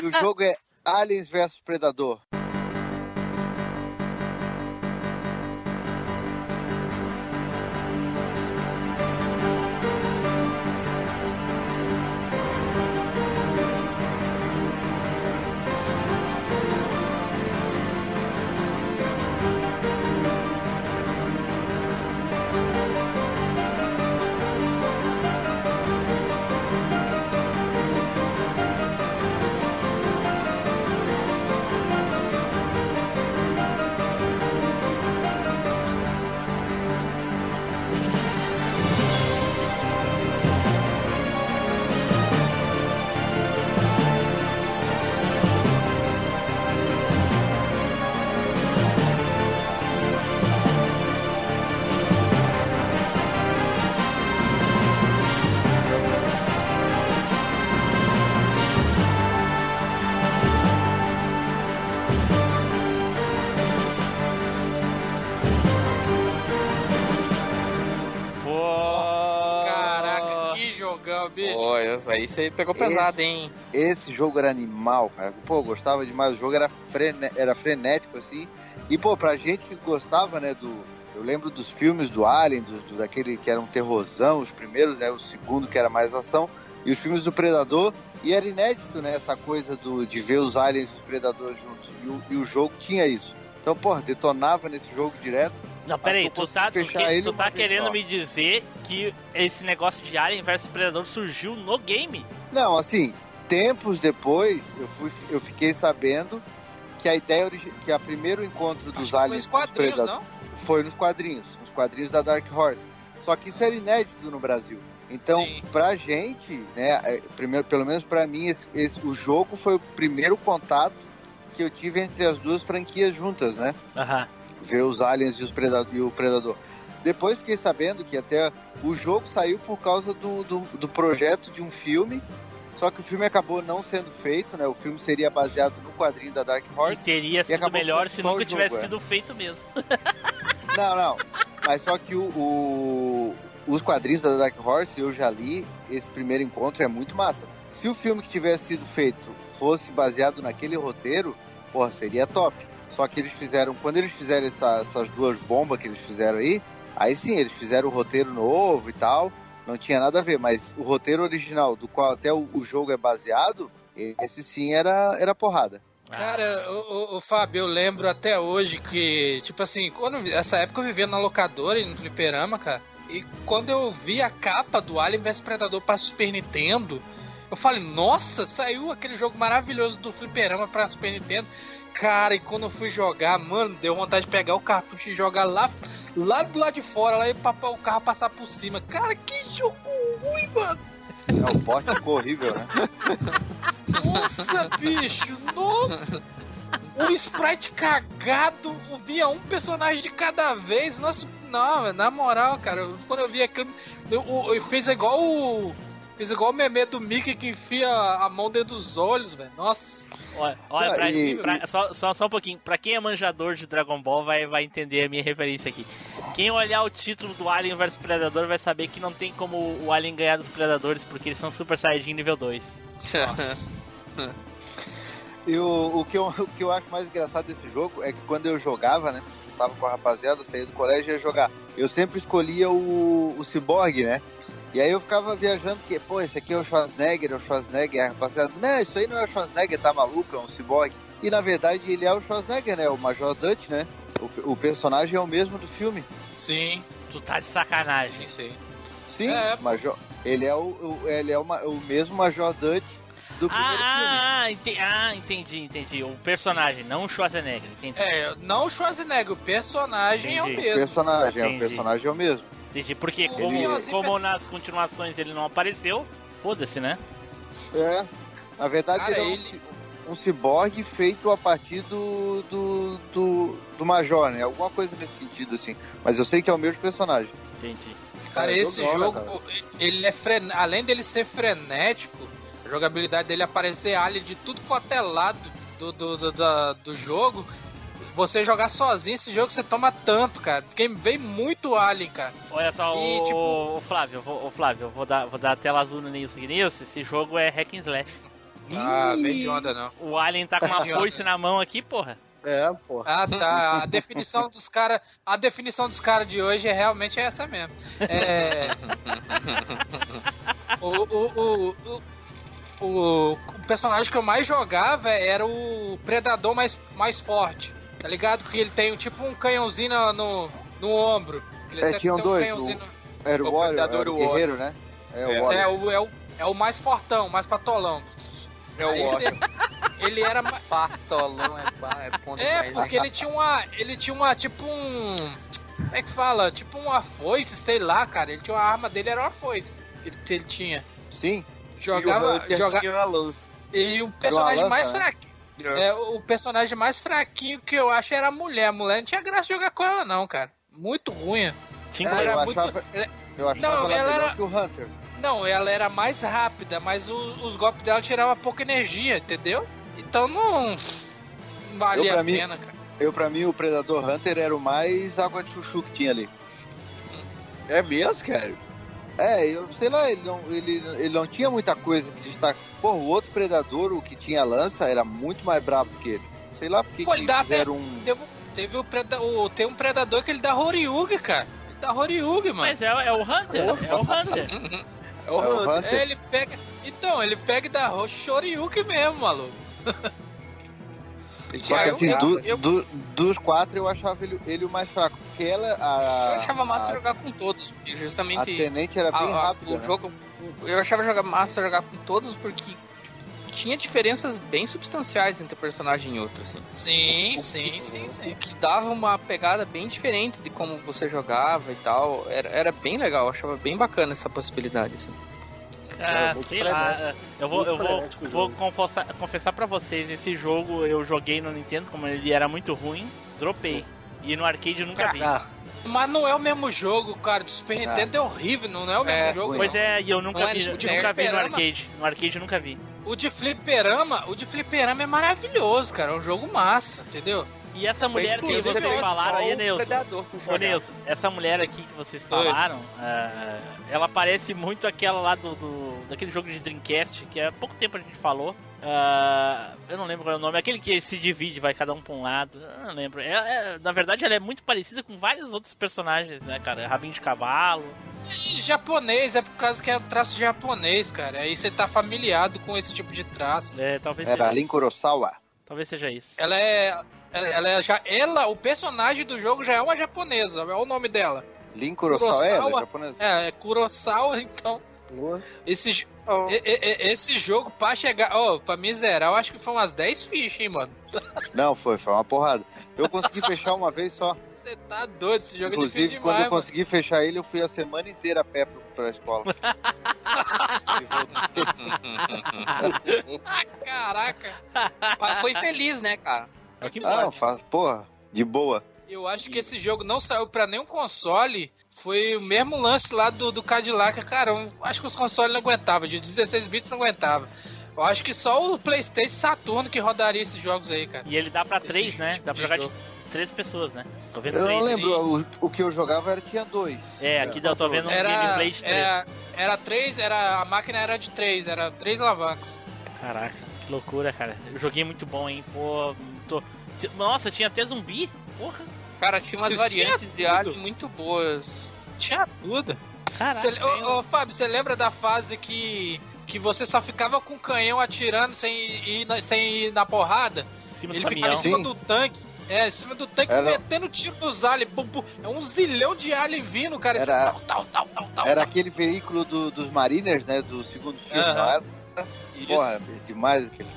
E o jogo é Aliens vs Predador. Essa aí você pegou pesado, hein? Esse jogo era animal, cara. Pô, eu gostava demais. O jogo era, frene... era frenético, assim. E, pô, pra gente que gostava, né, do... Eu lembro dos filmes do Alien, do, do- daquele que era um terrorzão, os primeiros, né, o segundo que era mais ação, e os filmes do Predador. E era inédito, né, essa coisa do, de ver os aliens e os predadores juntos. E o, e o jogo tinha isso. Então, pô, detonava nesse jogo direto. Não, peraí, eu tu tá, tu, que- ele tu tá querendo me dizer que esse negócio de Alien vs Predador surgiu no game? Não, assim, tempos depois eu, fui, eu fiquei sabendo que a ideia que a primeiro encontro dos foi aliens predadores não? foi nos quadrinhos, nos quadrinhos da Dark Horse. Só que isso era inédito no Brasil. Então, Sim. pra gente, né, é, primeiro, pelo menos pra mim, esse, esse- o jogo foi o primeiro contato que eu tive entre as duas franquias juntas, né? Aham. Ver os aliens e, os predado- e o predador. Depois fiquei sabendo que até o jogo saiu por causa do, do, do projeto de um filme, só que o filme acabou não sendo feito, né? O filme seria baseado no quadrinho da Dark E Horse. teria sido acabou melhor se nunca jogo, tivesse é. sido feito mesmo. (laughs) Não, não. Mas só que o, o- os quadrinhos da Dark Horse eu já li, esse primeiro encontro é muito massa. Se o filme que tivesse sido feito fosse baseado naquele roteiro, porra, seria top. Só que eles fizeram, quando eles fizeram essa- essas duas bombas que eles fizeram aí, aí sim, eles fizeram o roteiro novo e tal, não tinha nada a ver, mas o roteiro original, do qual até o, o jogo é baseado, esse sim era, era porrada. Cara, o, o, Fábio, eu lembro até hoje que, tipo assim, quando essa época eu vivia na locadora e no fliperama, cara. E quando eu vi a capa do Alien vs Predador pra Super Nintendo, eu falei, nossa, saiu aquele jogo maravilhoso do fliperama pra Super Nintendo. Cara, e quando eu fui jogar, mano, deu vontade de pegar o cartucho e jogar lá, lá do lado de fora, lá e papar o carro passar por cima. Cara, que jogo ruim, mano. É, o porte ficou horrível, né? Nossa, bicho, nossa! Um sprite cagado, via um personagem de cada vez. Nossa, não, na moral, cara, quando eu vi aquilo, eu, eu, eu fiz igual o. Fiz igual o meme do Mickey que enfia a mão dentro dos olhos, velho. Nossa. Olha, olha Ah, pra- e- pra- só, só, só um pouquinho. Pra quem é manjador de Dragon Ball, vai, vai entender a minha referência aqui. Quem olhar o título do Alien vs Predador vai saber que não tem como o Alien ganhar dos Predadores, porque eles são Super Saiyajin nível 2. E o, o, que eu, o que eu acho mais engraçado desse jogo é que quando eu jogava, né? Eu tava com a rapaziada, saía do colégio e ia jogar. Eu sempre escolhia o, o Cyborg, né? E aí eu ficava viajando que, pô, esse aqui é o Schwarzenegger, é o Schwarzenegger. A rapaziada, não, isso aí não é o Schwarzenegger, tá maluco, é um Cyborg. E na verdade ele é o Schwarzenegger, né? O Major Dutch, né? O, o personagem é o mesmo do filme. Sim, Tu tá de sacanagem. sim. Sim, É. Major, ele é, o, o- ele é uma- o mesmo Major Dutch do primeiro filme. Ah, ah, ente- ah, entendi, entendi. O personagem, não o Schwarzenegger, entendi. É, não o Schwarzenegger, o personagem é o Entendi. O mesmo. personagem, é, o Entendi. personagem é o mesmo. Entendi, porque como, Leozinho como pensa- nas continuações ele não apareceu, foda-se, né? É. Na verdade, Cara, ele é um, ele- um ciborgue feito a partir do, do, do, do Major, né? Alguma coisa nesse sentido, assim. Mas eu sei que é o mesmo personagem. Entendi. Cara, Cara, esse jogou, né, jogo, ele é fren... além dele ser frenético, a jogabilidade dele aparecer alien de tudo quanto é lado do, do, do, da- do jogo. Você jogar sozinho esse jogo, você toma tanto, cara. Fiquei bem muito alien, cara. Olha só, E, o, tipo- o Flávio, eu vou, o Flávio, vou dar, vou dar a tela azul no Nilson. Nilson, esse jogo é hack and slash. Ah, bem de onda, não. O Alien tá com uma foice na mão aqui, porra. É, pô. Ah, tá. A definição dos caras. A definição dos caras de hoje é realmente essa mesmo. É. o, o, o, o, o, o personagem que eu mais jogava era o Predador mais, mais forte. Tá ligado? Que ele tem tipo um canhãozinho no, no, ombro. Ele É, tinham tem um dois, canhãozinho no- Era o, O Warrior, era o guerreiro, né? É, o É, o, é, o, é o mais fortão, mais patolão. É o Warrior. Ele era Patolão é, é ponto É, mais, porque hein? ele tinha uma. Ele tinha uma, tipo um. Como é que fala? Tipo uma foice, sei lá, cara. Ele tinha uma arma dele, era uma foice. Ele, que ele tinha. Sim. Jogava. joga... a lança. E o personagem lança, mais né? É, o personagem mais fraquinho que eu acho era a mulher. A mulher não tinha graça de jogar com ela, não, cara. Muito ruim. Tinha Ela eu era muito. achava, ela- eu achava Não, ela, ela era- que o Hunter. Não, ela era mais rápida, mas o- os golpes dela tiravam pouca energia, entendeu? Então não. não valia Eu, a mim- pena, cara. Eu, pra mim, o Predador Hunter era o mais água de chuchu que tinha ali. É mesmo, cara? É, eu sei lá, ele não, ele, ele não tinha muita coisa que destaca. Pô, o outro Predador, o que tinha lança, era muito mais brabo que ele. Sei lá porque Pô, ele que dá fizeram um... Teve, teve o, preda, o tem um predador que ele dá Horyugi, cara. Ele dá Horyugi, mano. Mas é, é o Hunter, é o Hunter. É o É Hunter. É, ele pega. Então, ele pega e dá Shoryuken mesmo, maluco. (laughs) Só que assim, eu- do- eu- do- dos quatro eu achava ele, ele o mais fraco. Porque ela, a, Eu achava massa a, jogar com todos, e a justamente Tenente era bem a- a- rápida. o né? jogo. Eu achava jogar massa jogar com todos porque tinha diferenças bem substanciais entre um personagem e outro, assim. Sim, O sim, que- sim, sim. O que dava uma pegada bem diferente de como você jogava e tal. Era, era bem legal, eu achava bem bacana essa possibilidade, assim. Ah, lá, eu vou, eu vou, o vou confessar, confessar pra vocês, esse jogo eu joguei no Nintendo, como ele era muito ruim, dropei. E no arcade eu nunca vi. Ah, Mas não é o mesmo jogo, cara. Do Super Nintendo é horrível, não é o mesmo É, jogo. Pois não. é, e eu nunca Não é vi, nem eu nunca vi no arcade. No arcade eu nunca vi. O de fliperama, o de fliperama é maravilhoso, cara. É um jogo massa, entendeu? E essa mulher que vocês é falaram aí, Nilson. Ô. Nilson, essa mulher aqui que vocês falaram, ah, ela parece muito aquela lá do, do- daquele jogo de Dreamcast, que há pouco tempo a gente falou. Ah, eu não lembro qual é o nome, aquele que se divide, vai cada um pra um lado. Eu não lembro. É- é- na verdade, ela é muito parecida com vários outros personagens, né, cara? Rabinho de cavalo. Japonês, é por causa que é um traço japonês, cara. Aí você tá familiado com esse tipo de traço. É, talvez Era seja, Lin Kurosawa. talvez seja isso. Ela é. Ela, ela é já. Ela, o personagem do jogo já é uma japonesa. É o nome dela. Lin Kurosawa, é, ela é Kurosawa. japonesa. É, é Kurosawa, então. Esse, jo- e- e- esse jogo, pra chegar. Ó, pra me zerar, eu acho que foi umas 10 fichas, hein, mano. (laughs) Não, foi, foi uma porrada. Eu consegui fechar uma vez só. Você tá doido, esse jogo é Inclusive, quando demais. eu consegui fechar ele, eu fui a semana inteira a pé pro, pra escola. mano. (laughs) (laughs) Caraca. Mas foi feliz, né, cara? É o que ah, importa. faz, porra, de boa. Eu acho que esse jogo não saiu pra nenhum console. Foi o mesmo lance lá do, do Cadillac, cara. Eu acho que os consoles não aguentavam. De 16 bits não aguentava. Eu acho que só o PlayStation Saturno que rodaria esses jogos aí, cara. E ele dá pra Esse três, né? tipo Dá de pra jogar de jogo. três pessoas, né? Tô vendo Eu três. não lembro, sim. o, o que eu jogava era, tinha dois. É, aqui eu tô vendo um Era, gameplay de três. era, era três, era, a máquina era de três, era três alavancas. Caraca, que loucura, cara. Eu joguei muito bom, hein? Pô, Nossa, tinha até zumbi? Porra. Cara, tinha umas Eu variantes tinha de alien muito boas. Tinha tudo. Caraca. Ô, ô, Fábio, você lembra da fase que, que você só ficava com o canhão atirando sem ir, na- sem ir na porrada? Ele ficava caminhão. em cima Sim. do tanque. É, em cima do tanque, Era- metendo tiro nos aliens. É um zilhão de alien vindo, cara. Era- tal, tal, tal, tal, tal. Era aquele veículo do- dos Mariners, né? Do segundo filme, era? Isso. Porra, é demais aquele.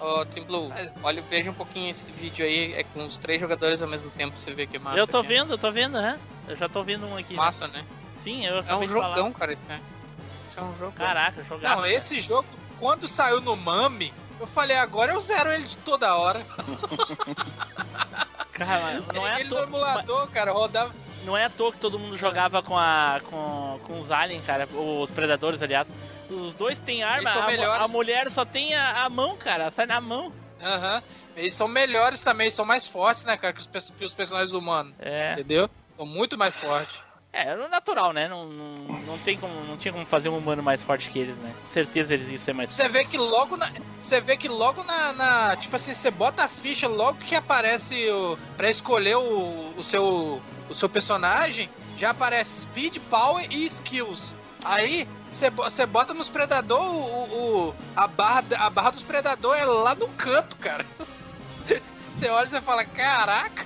Ó, Tim Blue, olha, veja um pouquinho esse vídeo aí, é com os três jogadores ao mesmo tempo, você vê que massa. Eu tô aqui. vendo, eu tô vendo, né? Eu já tô vendo um aqui. Massa, né? Sim, eu É um jogão, cara, isso, né? Isso é um jogão. Caraca, jogaço. Não, esse jogo, quando saiu no Mami, eu falei, agora eu zero ele de toda hora. (laughs) Cara, não é, à ele no toa, emulador, cara, rodava. não é à toa que todo mundo jogava com a com, com os aliens, cara, os predadores, aliás. Os dois têm arma, a, a mulher só tem a, a mão, cara, sai na mão. Aham. Eles são melhores também, são mais fortes, né, cara, que os, que os personagens humanos. É. Entendeu? São muito mais fortes. É, era natural, né? Não, não, não tem como, não tinha como fazer um humano mais forte que eles, né? Com certeza eles iam ser mais Você vê que logo na. Você vê que logo na, na- Tipo assim, você bota a ficha logo que aparece o. Pra escolher o, o seu. O seu personagem, já aparece Speed, Power e Skills. Aí, você bo- você bota nos Predador, o, o- a, barra, a barra dos Predador é lá no canto, cara. (laughs) Você olha e você fala, caraca!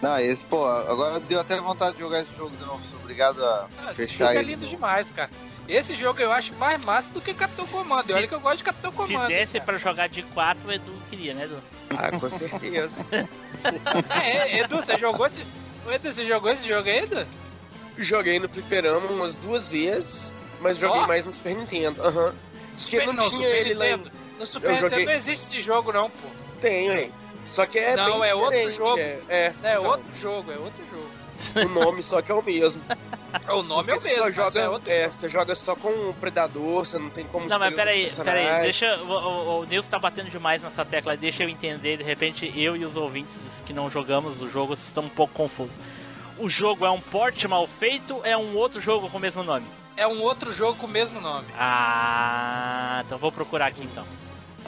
Não, esse, pô, agora deu até vontade de jogar esse jogo de novo. Sou obrigado a Ah, Esse fechar jogo é lindo demais, cara. Esse jogo eu acho mais massa do que Capitão Comando. E olha que eu gosto de Capitão Se Comando. desse cara. pra jogar de 4, o Edu queria, né, Edu? Ah, com certeza. (laughs) É, Edu, você jogou esse. Edu, você jogou esse jogo aí, Edu? Joguei no fliperama umas duas vezes, mas Só? joguei mais no Super Nintendo. Aham. Porque Super- não, tinha Super ele lá em... Nintendo. No Super Eu Nintendo joguei- não existe esse jogo, não, pô. Tem, hein? Só que é Não, bem é outro jogo. É, é, É então, outro jogo, é outro jogo. o nome só que é o mesmo. (laughs) O nome é o Porque mesmo, Você joga, é outro é, você joga só com o Predador, você não tem como Não, mas peraí, peraí, deixa. O, o, o Nilson tá batendo demais nessa tecla, deixa eu entender, de repente eu e os ouvintes que não jogamos o jogo estão um pouco confusos. O jogo é um port mal feito é um outro jogo com o mesmo nome? É um outro jogo com o mesmo nome. Ah, então vou procurar aqui então.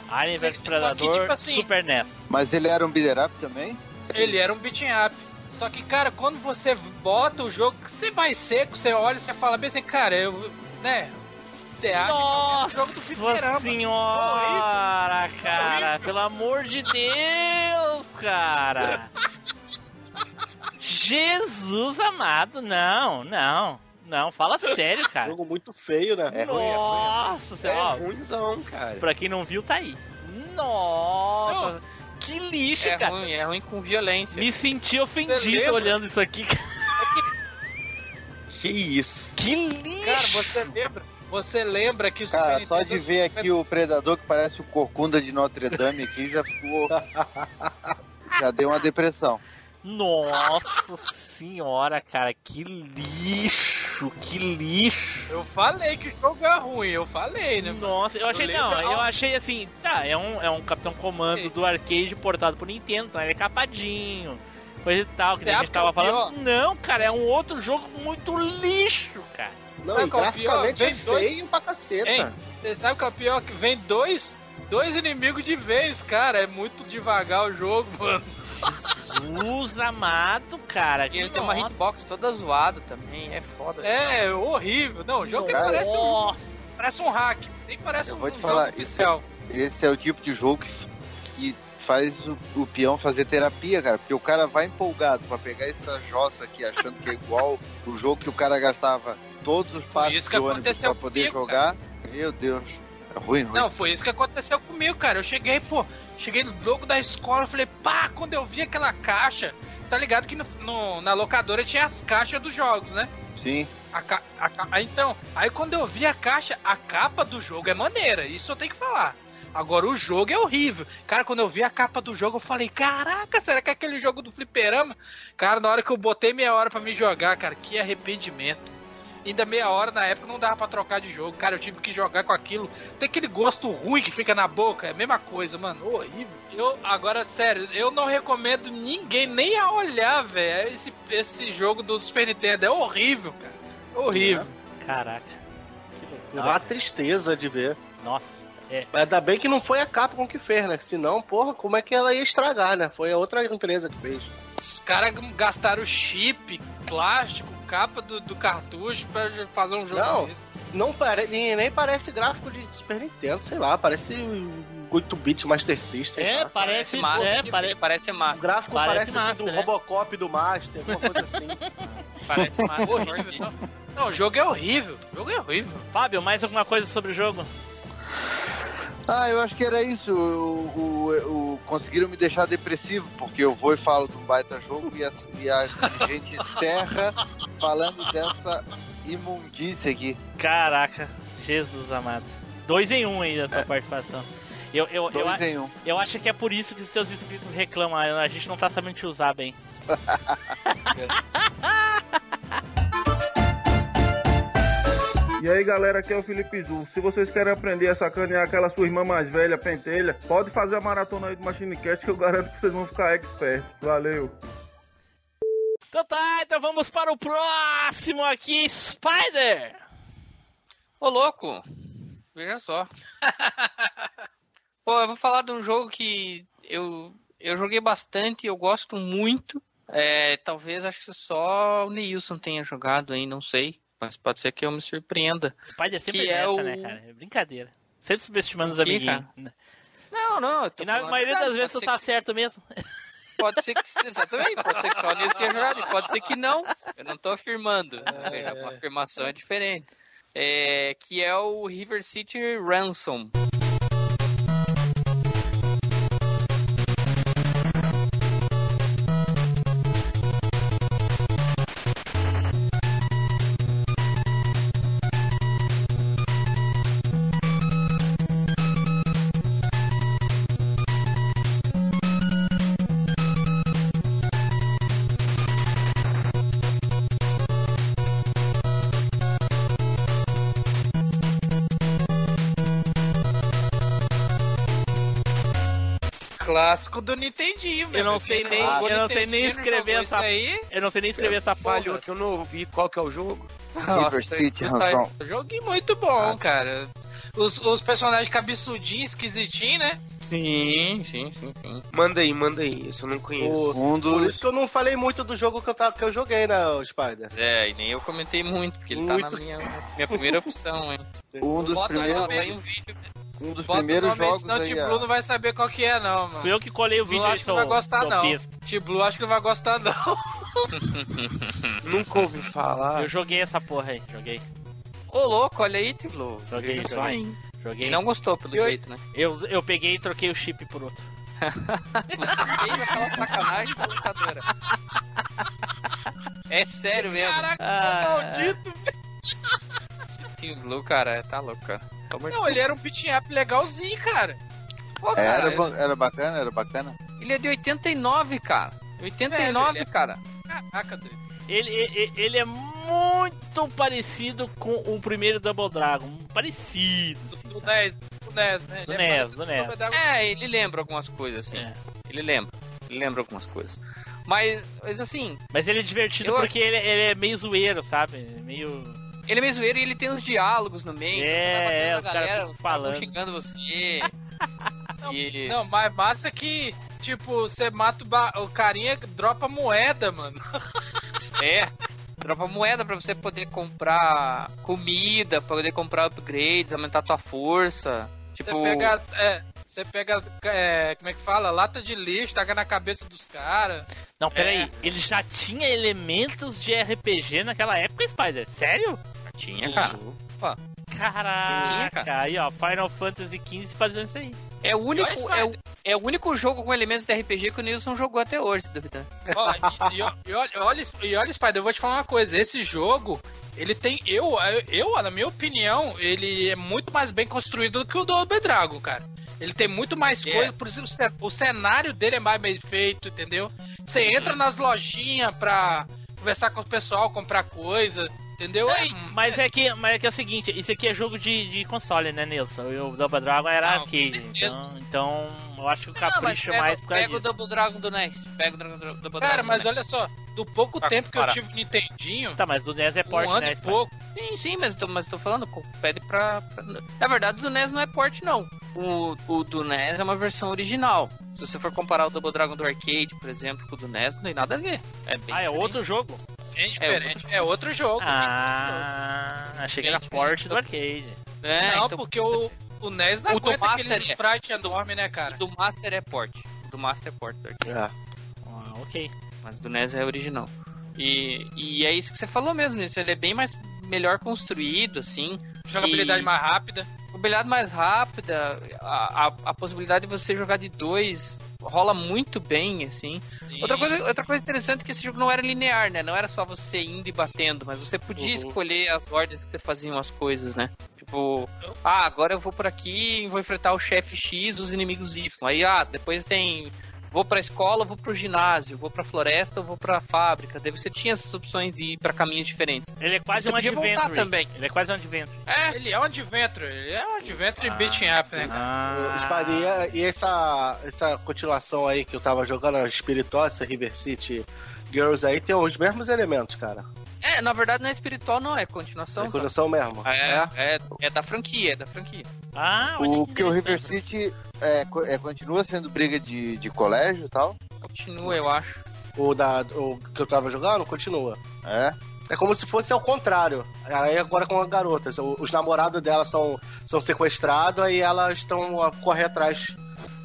Alien vs que, Predador tipo assim- Super NES. Mas ele era um beat'em up também? Ele era um beat'em up. Só que, cara, quando você bota o jogo, você vai seco, você olha e você fala bem assim, cara, eu. né? Você acha que é o mesmo jogo do Nossa fliperama. senhora, cara, pelo amor de Deus, cara. (laughs) Jesus amado, não, não, Não, fala sério, cara. Jogo muito feio, né? É ruim, é ruim. Nossa, É senhora. ruimzão, cara. Pra quem não viu, tá aí. Nossa, que lixo, É cara. ruim, é ruim com violência. Me senti ofendido olhando isso aqui. Que isso. Que lixo! Cara, você lembra? Você lembra que o Cara, Super só de ver aqui o Predador que parece o Corcunda de Notre Dame aqui já ficou. (laughs) já deu uma depressão. Nossa senhora, cara, que lixo, que lixo. Eu falei que o jogo é ruim, eu falei, né? Nossa, eu achei, não, eu achei assim, tá, é um, é um Capitão Comando do arcade portado pro Nintendo, então ele é capadinho, coisa e tal, que Você a acha gente é tava falando. pior? Não, cara, é um outro jogo muito lixo, cara. Não, Sabe e é graficamente é Vem dois- feio pra caceta. Hein? Você sabe que é o pior? Que vem dois, dois inimigos de vez, cara. É muito devagar o jogo, mano. Jesus amado, cara. E ele tem uma nossa. hitbox toda zoada também, é foda. É horrível. Não, o jogo que Cara, parece um, Nossa. parece um hack. Nem parece Eu um, vou te um falar, jogo isso oficial. Esse é o tipo de jogo que, que faz o, o peão fazer terapia, cara. Porque o cara vai empolgado pra pegar essa jossa aqui, achando que é igual o jogo que o cara gastava todos os passos isso que do ônibus aconteceu pra poder comigo, jogar. Meu Deus. É ruim, ruim. Não, foi isso que aconteceu comigo, cara. Eu cheguei, pô, cheguei no jogo da escola, falei, pá, quando eu vi aquela caixa, você tá ligado que no, no- na locadora tinha as caixas dos jogos, né? Sim. A a aí, então, aí quando eu vi a caixa, a capa do jogo é maneira, isso eu tenho que falar. Agora o jogo é horrível. Cara, quando eu vi a capa do jogo, eu falei, caraca, será que é aquele jogo do fliperama? Cara, na hora que eu botei meia hora pra me jogar, cara, que arrependimento. Ainda meia hora na época não dava pra trocar de jogo. Cara, eu tive que jogar com aquilo. Tem aquele gosto ruim que fica na boca. É a mesma coisa, mano. Horrível. Eu, agora, sério, eu não recomendo ninguém nem a olhar, velho. Esse, esse jogo do Super Nintendo é horrível, cara. Horrível. Caraca. Que É loucura. uma tristeza de ver. Nossa. É. Ainda bem que não foi a Capcom que fez, né? Senão, porra, como é que ela ia estragar, né? Foi a outra empresa que fez. Os caras gastaram chip, plástico, capa do, do cartucho pra fazer um jogo Não. desse. Não pare... nem nem parece gráfico de Super Nintendo, sei lá, parece 8-bit Master System. É, lá. parece. Master, É, pare... parece O massa. gráfico Parece parece, assim, Master, do né? Robocop do Master, alguma coisa assim. (laughs) Parece massa. Horrível. Não, o jogo é horrível. O jogo é horrível. Fábio, mais alguma coisa sobre o jogo? Ah, eu acho que era isso. O, o- o- conseguiram me deixar depressivo, porque eu vou e falo de um baita jogo e a, e a gente (laughs) encerra falando dessa imundícia aqui. Caraca, Jesus amado. Dois em um aí da tua participação. Eu, eu, eu, Dois a- em um. eu acho que é por isso que os teus inscritos reclamam. A gente não tá sabendo te usar bem. (laughs) (laughs) E aí galera, aqui é o Felipe Zu. Se vocês querem aprender a sacanear aquela sua irmã mais velha, pentelha, pode fazer a maratona aí do Machine Cast que eu garanto que vocês vão ficar expert. Valeu! Então tá, então vamos para o próximo aqui, Spider! Ô, louco! Veja só. (laughs) Pô, eu vou falar de um jogo que eu, eu joguei bastante, eu gosto muito. É, talvez acho que só o Neilson tenha jogado aí, não sei. Mas pode ser que eu me surpreenda. Spider sempre Que nessa, é o- né, cara? É brincadeira. Sempre subestimando os O quê, amiguinhos. Não, não, eu tô E na maioria das vezes tu tá ser certo mesmo. que- Pode ser que. Exatamente, pode ser que só o Neilson tenha jogado, e pode ser que não. Eu não tô afirmando. É, uma afirmação é diferente. É, que é o River City Ransom. Clássico do Nintendinho, meu. Eu não sei nem- jogou eu não sei nem escrever essa- aí, Eu não sei nem escrever essa Falhou porra. que eu não ouvi qual que é o jogo. River City isso aí. Ransom. joguinho muito bom, cara. Os, os personagens cabeçudinhos, esquisitinhos, né? Sim, sim, sim, sim. Manda aí, manda aí. Isso eu não conheço. Um Por dos. isso que eu não falei muito do jogo que eu, tava, que eu joguei, né, o Spider? É, e nem eu comentei muito, porque ele tá na minha, minha primeira opção, hein. Um dos Bota primeiros. aí um vídeo. Um dos Bota primeiros nome aí, jogos senão o aí. T-Blue não vai saber qual que é, não, mano. Fui eu que colei o vídeo aí, acho que não vai gostar, não. T-Blue acho que não vai gostar, não. Nunca ouvi falar. Eu joguei essa porra aí, joguei. Ô, louco, olha aí, Tiblo. Joguei, Veja só, joguei. hein? Joguei. E não gostou, pelo Eu- jeito, né? Eu, eu peguei e troquei o chip por outro. Aí aquela sacanagem da locadora. (laughs) É sério mesmo. Caraca, Ah. maldito. Team Blue, cara, tá louco, cara. Não, ele era um beat'em up legalzinho, cara. Pô, cara, Era, ba- era bacana, era bacana. ele é de 89, cara. 89, Velho, ele é- cara. Caraca, Dre. Ele, ele, ele é muito parecido com o primeiro Double Dragon. Parecido. assim, Do? NES, do NES, né? Do Ele é NES, parecido do NES. É, ele lembra algumas coisas, assim. É. Ele lembra. Ele lembra algumas coisas. Mas, mas assim, Mas ele é divertido Eu- porque ele, ele é meio zoeiro, sabe? Meio. Ele é meio zoeiro e ele tem os diálogos no meio. É, você tá batendo é, na galera, os falando. xingando você. (laughs) e... Não, mas massa que, tipo, você mata o, ba- o carinha, dropa moeda, mano. (laughs) É. Dropa moeda pra você poder comprar comida, pra poder comprar upgrades, aumentar tua força. Você Tipo, pega, é, você pega, é, como é que fala? Lata de lixo, taca na cabeça dos caras. Não, peraí. É. Ele já tinha elementos de RPG naquela época, Spider? Sério? tinha, cara. Caraca. Sim, tinha, Aí, ó, Final Fantasy XV fazendo isso aí. É o único, é o, é o único jogo com elementos de RPG que o Nilson jogou até hoje, se duvidar. Ó, e, e, e olha, e olha, Spider, eu vou te falar uma coisa. Esse jogo, ele tem, eu, eu, na minha opinião, ele é muito mais bem construído do que o do Double Dragon, cara. Ele tem muito mais É. coisa, por isso o ce- o cenário dele é mais bem feito, entendeu? Você entra nas lojinhas pra conversar com o pessoal, comprar coisa, entendeu? É, Mas é que, mas é que é o seguinte, isso aqui é jogo de, de console, né, Nilson? E O Double Dragon era Não, arcade. Então, então, eu acho que o Não, capricho é mais por pega o. Double Dragon do NES. Pega o Dragon, Double Dragon Cara, mas olha só, do pouco Pra tempo que eu comparar. tive no Nintendinho, Tá, mas do NES é porte, um ano né? e pouco, Sim, sim, mas tô, mas tô falando, com- pede pra, pra- Na verdade, o do NES não é port, não. O, o do NES é uma versão original. Se você for comparar o Double Dragon do arcade, por exemplo, com o do NES, não tem nada a ver. É bem Ah, é diferente. outro jogo? É diferente. É outro jogo. Ah, achei que era Bem porte do arcade. É, não, então, porque o, o NES não O do aguenta aquele é. sprite enorme, né, cara? o do Master é port. O do Master é port do arcade. É. Ah, ok. Mas o do NES é original. E, e é isso que você falou mesmo, isso ele é bem mais melhor construído, assim. Jogabilidade E- mais rápida. Jogabilidade mais rápida, a, a, a possibilidade de você jogar de dois rola muito bem, assim. Sim. Outra coisa, outra coisa interessante é que esse jogo não era linear, né? Não era só você indo e batendo, mas você podia Uhum. escolher as ordens que você fazia as coisas, né? Tipo, ah, agora eu vou por aqui e vou enfrentar o chefe X, os inimigos Y. Aí, ah, depois tem vou pra escola, vou pro ginásio, vou pra floresta, ou vou pra fábrica. Daí você tinha essas opções de ir pra caminhos diferentes. Ele é quase Você um podia voltar adventure. também. Ele é quase um adventure. É, Ele é um adventure, ele é um adventure Ah. beating up, né, cara? Ah, e essa, essa continuação aí que eu tava jogando, a Spiritual, essa River City Girls aí, tem os mesmos elementos, cara. É, na verdade não é espiritual, não, é continuação. É continuação mesmo. É, é, é da franquia, é da franquia. ah olha O que que o River. City é, é, continua sendo briga de, de colégio e tal. Continua, eu acho. O, da, o que eu tava jogando, continua. É. É como se fosse ao contrário. Aí agora com as garotas. Os namorados delas são, são sequestrados, aí elas estão a correr atrás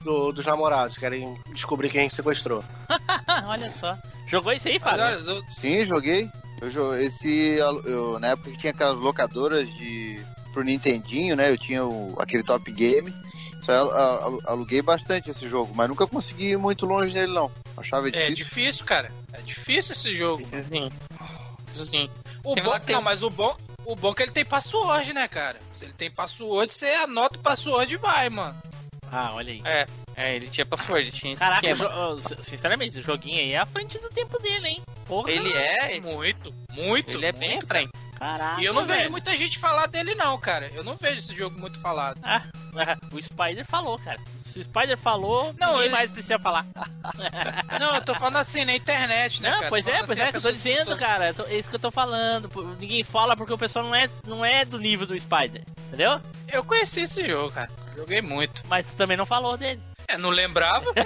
do- dos namorados, querem descobrir quem sequestrou. (laughs) olha só. Jogou isso aí, Fábio? Sim, joguei. Eu, esse, eu, na época que tinha aquelas locadoras de pro Nintendinho, né? Eu tinha o, aquele Top Game. Só al- al- aluguei bastante esse jogo, mas nunca consegui ir muito longe nele não. Achava é difícil. difícil, cara. É difícil esse jogo. Sim. Sim. O bom, que tem- não, mas o bom, o bom é que ele tem password, né, cara? Se ele tem password, você anota o password e vai, mano. Ah, olha aí. É, é, ele tinha password, ele tinha esse Caraca, o jo- sinceramente, esse joguinho aí é à frente do tempo dele, hein? Porra. Ele é, Muito, muito. ele é bem à muito, frente. Caraca. E eu não vejo velho. muita gente falar dele, não, cara. Eu não vejo esse jogo muito falado. Ah, (laughs) o Spider falou, cara. Se o Spider falou, Não, ninguém ele- mais precisa falar. (laughs) Não, eu tô falando assim, na internet, né, Não, cara? pois é, pois assim, é, que eu tô dizendo, pessoa- cara. Tô- É isso que eu tô falando. Ninguém fala porque o pessoal não é, não é do nível do Spider, entendeu? Eu conheci esse jogo, cara. Joguei muito. Mas tu também não falou dele. É, não lembrava. (laughs)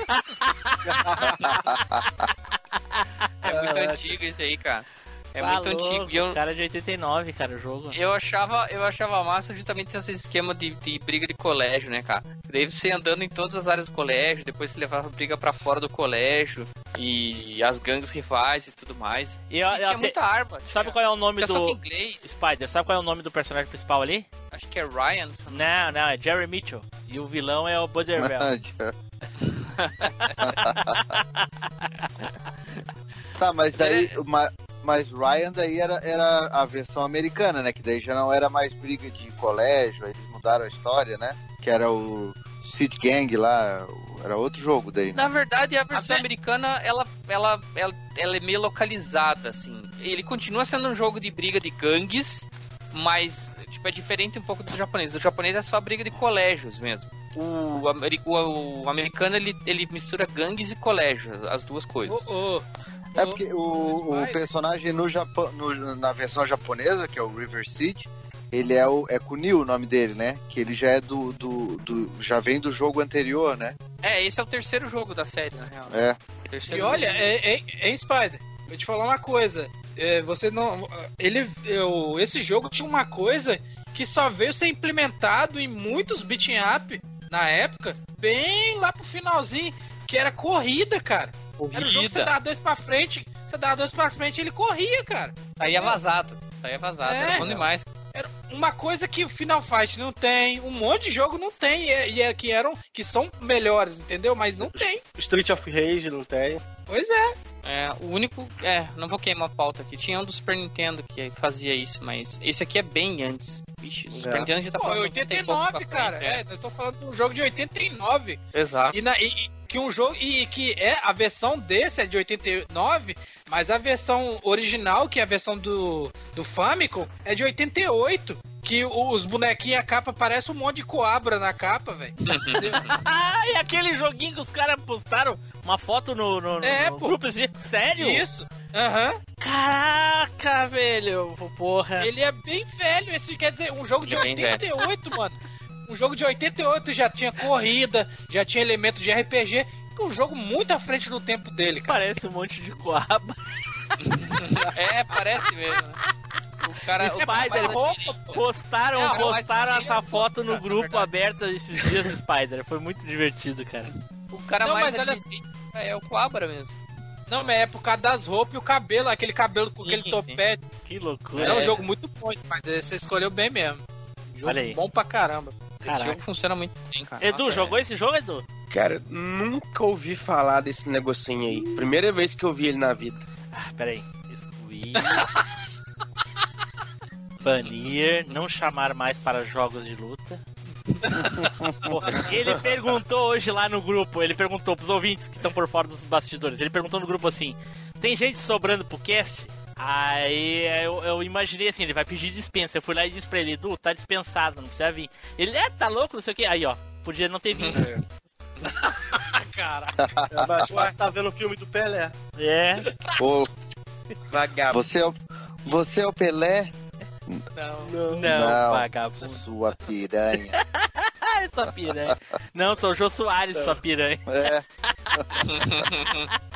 É muito antigo esse aí, cara. É Tá muito antigo. E eu, Cara de 89, cara, o jogo. eu achava, eu achava massa justamente esse esquema de, de briga de colégio, né, cara? Daí você andando em todas as áreas do colégio, depois você levava briga pra fora do colégio e as gangues rivais e tudo mais. E, E eu- eu- tinha muita arma. Sabe tinha- qual é o nome tinha só que em do. inglês. Spider, sabe qual é o nome do personagem principal ali? Acho que é Ryan. não- Não, não, é Jerry Mitchell. E o vilão é o Budervell. (laughs) tá, mas daí. (laughs) ma- Mas Ryan daí era, era a versão americana, né? Que daí já não era mais briga de colégio, aí eles mudaram a história, né? Que era o City Gang lá, era outro jogo daí, né? Na verdade, a versão Até- americana, ela, ela, ela, ela é meio localizada, assim. Ele continua sendo um jogo de briga de gangues, mas tipo, é diferente um pouco do japonês. O japonês é só briga de colégios mesmo. O, ameri- o, o americano, ele, ele mistura gangues e colégios, as duas coisas. Ô, ô, É porque o, o personagem no Japão, no- na versão japonesa, que é o River City, ele é o é Kunio o nome dele, né? Que ele já é do, do, do- já vem do jogo anterior, né? É, esse é o terceiro jogo da série, na real. É. E Terceiro olha, jogo. é, é, é Spider, vou te falar uma coisa. É, você não. Ele. Eu, esse jogo tinha uma coisa que só veio ser implementado em muitos beating up na época, bem lá pro finalzinho, que era corrida, cara. Era um jogo que você Corrida. dava dois pra frente, você dava dois pra frente e ele corria, cara. Aí é vazado. Aí é vazado, É. era bom demais. Era uma coisa que o Final Fight não tem, um monte de jogo não tem, e, é- e é, que eram que são melhores, entendeu? Mas não tem. Street of Rage não tem. Pois é. É, o único. É, não vou queimar a pauta aqui. Tinha um do Super Nintendo que fazia isso, mas esse aqui é bem antes. Vixe, o Super É. Nintendo já tá Pô, é falando 90 e pouco 89, pra cara. frente, É, nós estamos falando de um jogo de 89. Exato. E, na, e que um jogo. E que é a versão desse é de 89, mas a versão original, que é a versão do, do Famicom, é de 88. Que os bonequinhos, a capa parece um monte de coabra na capa, velho. Ah, (laughs) e aquele joguinho que os caras postaram uma foto no, no, no- É, no pô. grupo assim, sério? Isso. Aham. Caraca, velho. Porra. Ele é bem velho. Esse quer dizer, um jogo de Ele é bem 88, mano. Um jogo de 88 já tinha corrida, já tinha elemento de RPG. Um jogo muito à frente do tempo dele, cara. Parece um monte de coaba. (laughs) É, parece mesmo. né? O cara. O é Spider, direito. Postaram, Não, postaram é essa bom, foto no grupo aberto esses dias do Spider. Foi muito divertido, cara. O cara Não, mais mas olha- direito é o Coabra mesmo. Não, mas é por causa das roupas e o cabelo, aquele cabelo com aquele topete. Que loucura. É um É. jogo muito bom, mas você escolheu bem mesmo. Jogo Olha aí. bom pra caramba. Esse Caraca. jogo funciona muito bem, cara. Edu, Nossa, jogou é- esse jogo, Edu? Cara, nunca ouvi falar desse negocinho aí. Primeira vez que eu vi ele na vida. Ah, peraí. Excluir. (laughs) Banir, não chamar mais para jogos de luta. Porra, ele perguntou hoje lá no grupo, ele perguntou pros ouvintes que estão por fora dos bastidores, ele perguntou no grupo assim: tem gente sobrando pro cast? Aí eu, eu imaginei assim, ele vai pedir dispensa. Eu fui lá e disse pra ele, Edu, tá dispensado, não precisa vir. Ele, é, tá louco, não sei o que. Aí, ó, podia não ter vindo. É (laughs) mais fácil tá vendo o filme do Pelé. É, Ô, Vagabundo. você, é o, você é o Pelé? não, Não. vagabundo. Sua piranha. (laughs) Sua piranha. Não, sou o Jô Soares, sua piranha. É.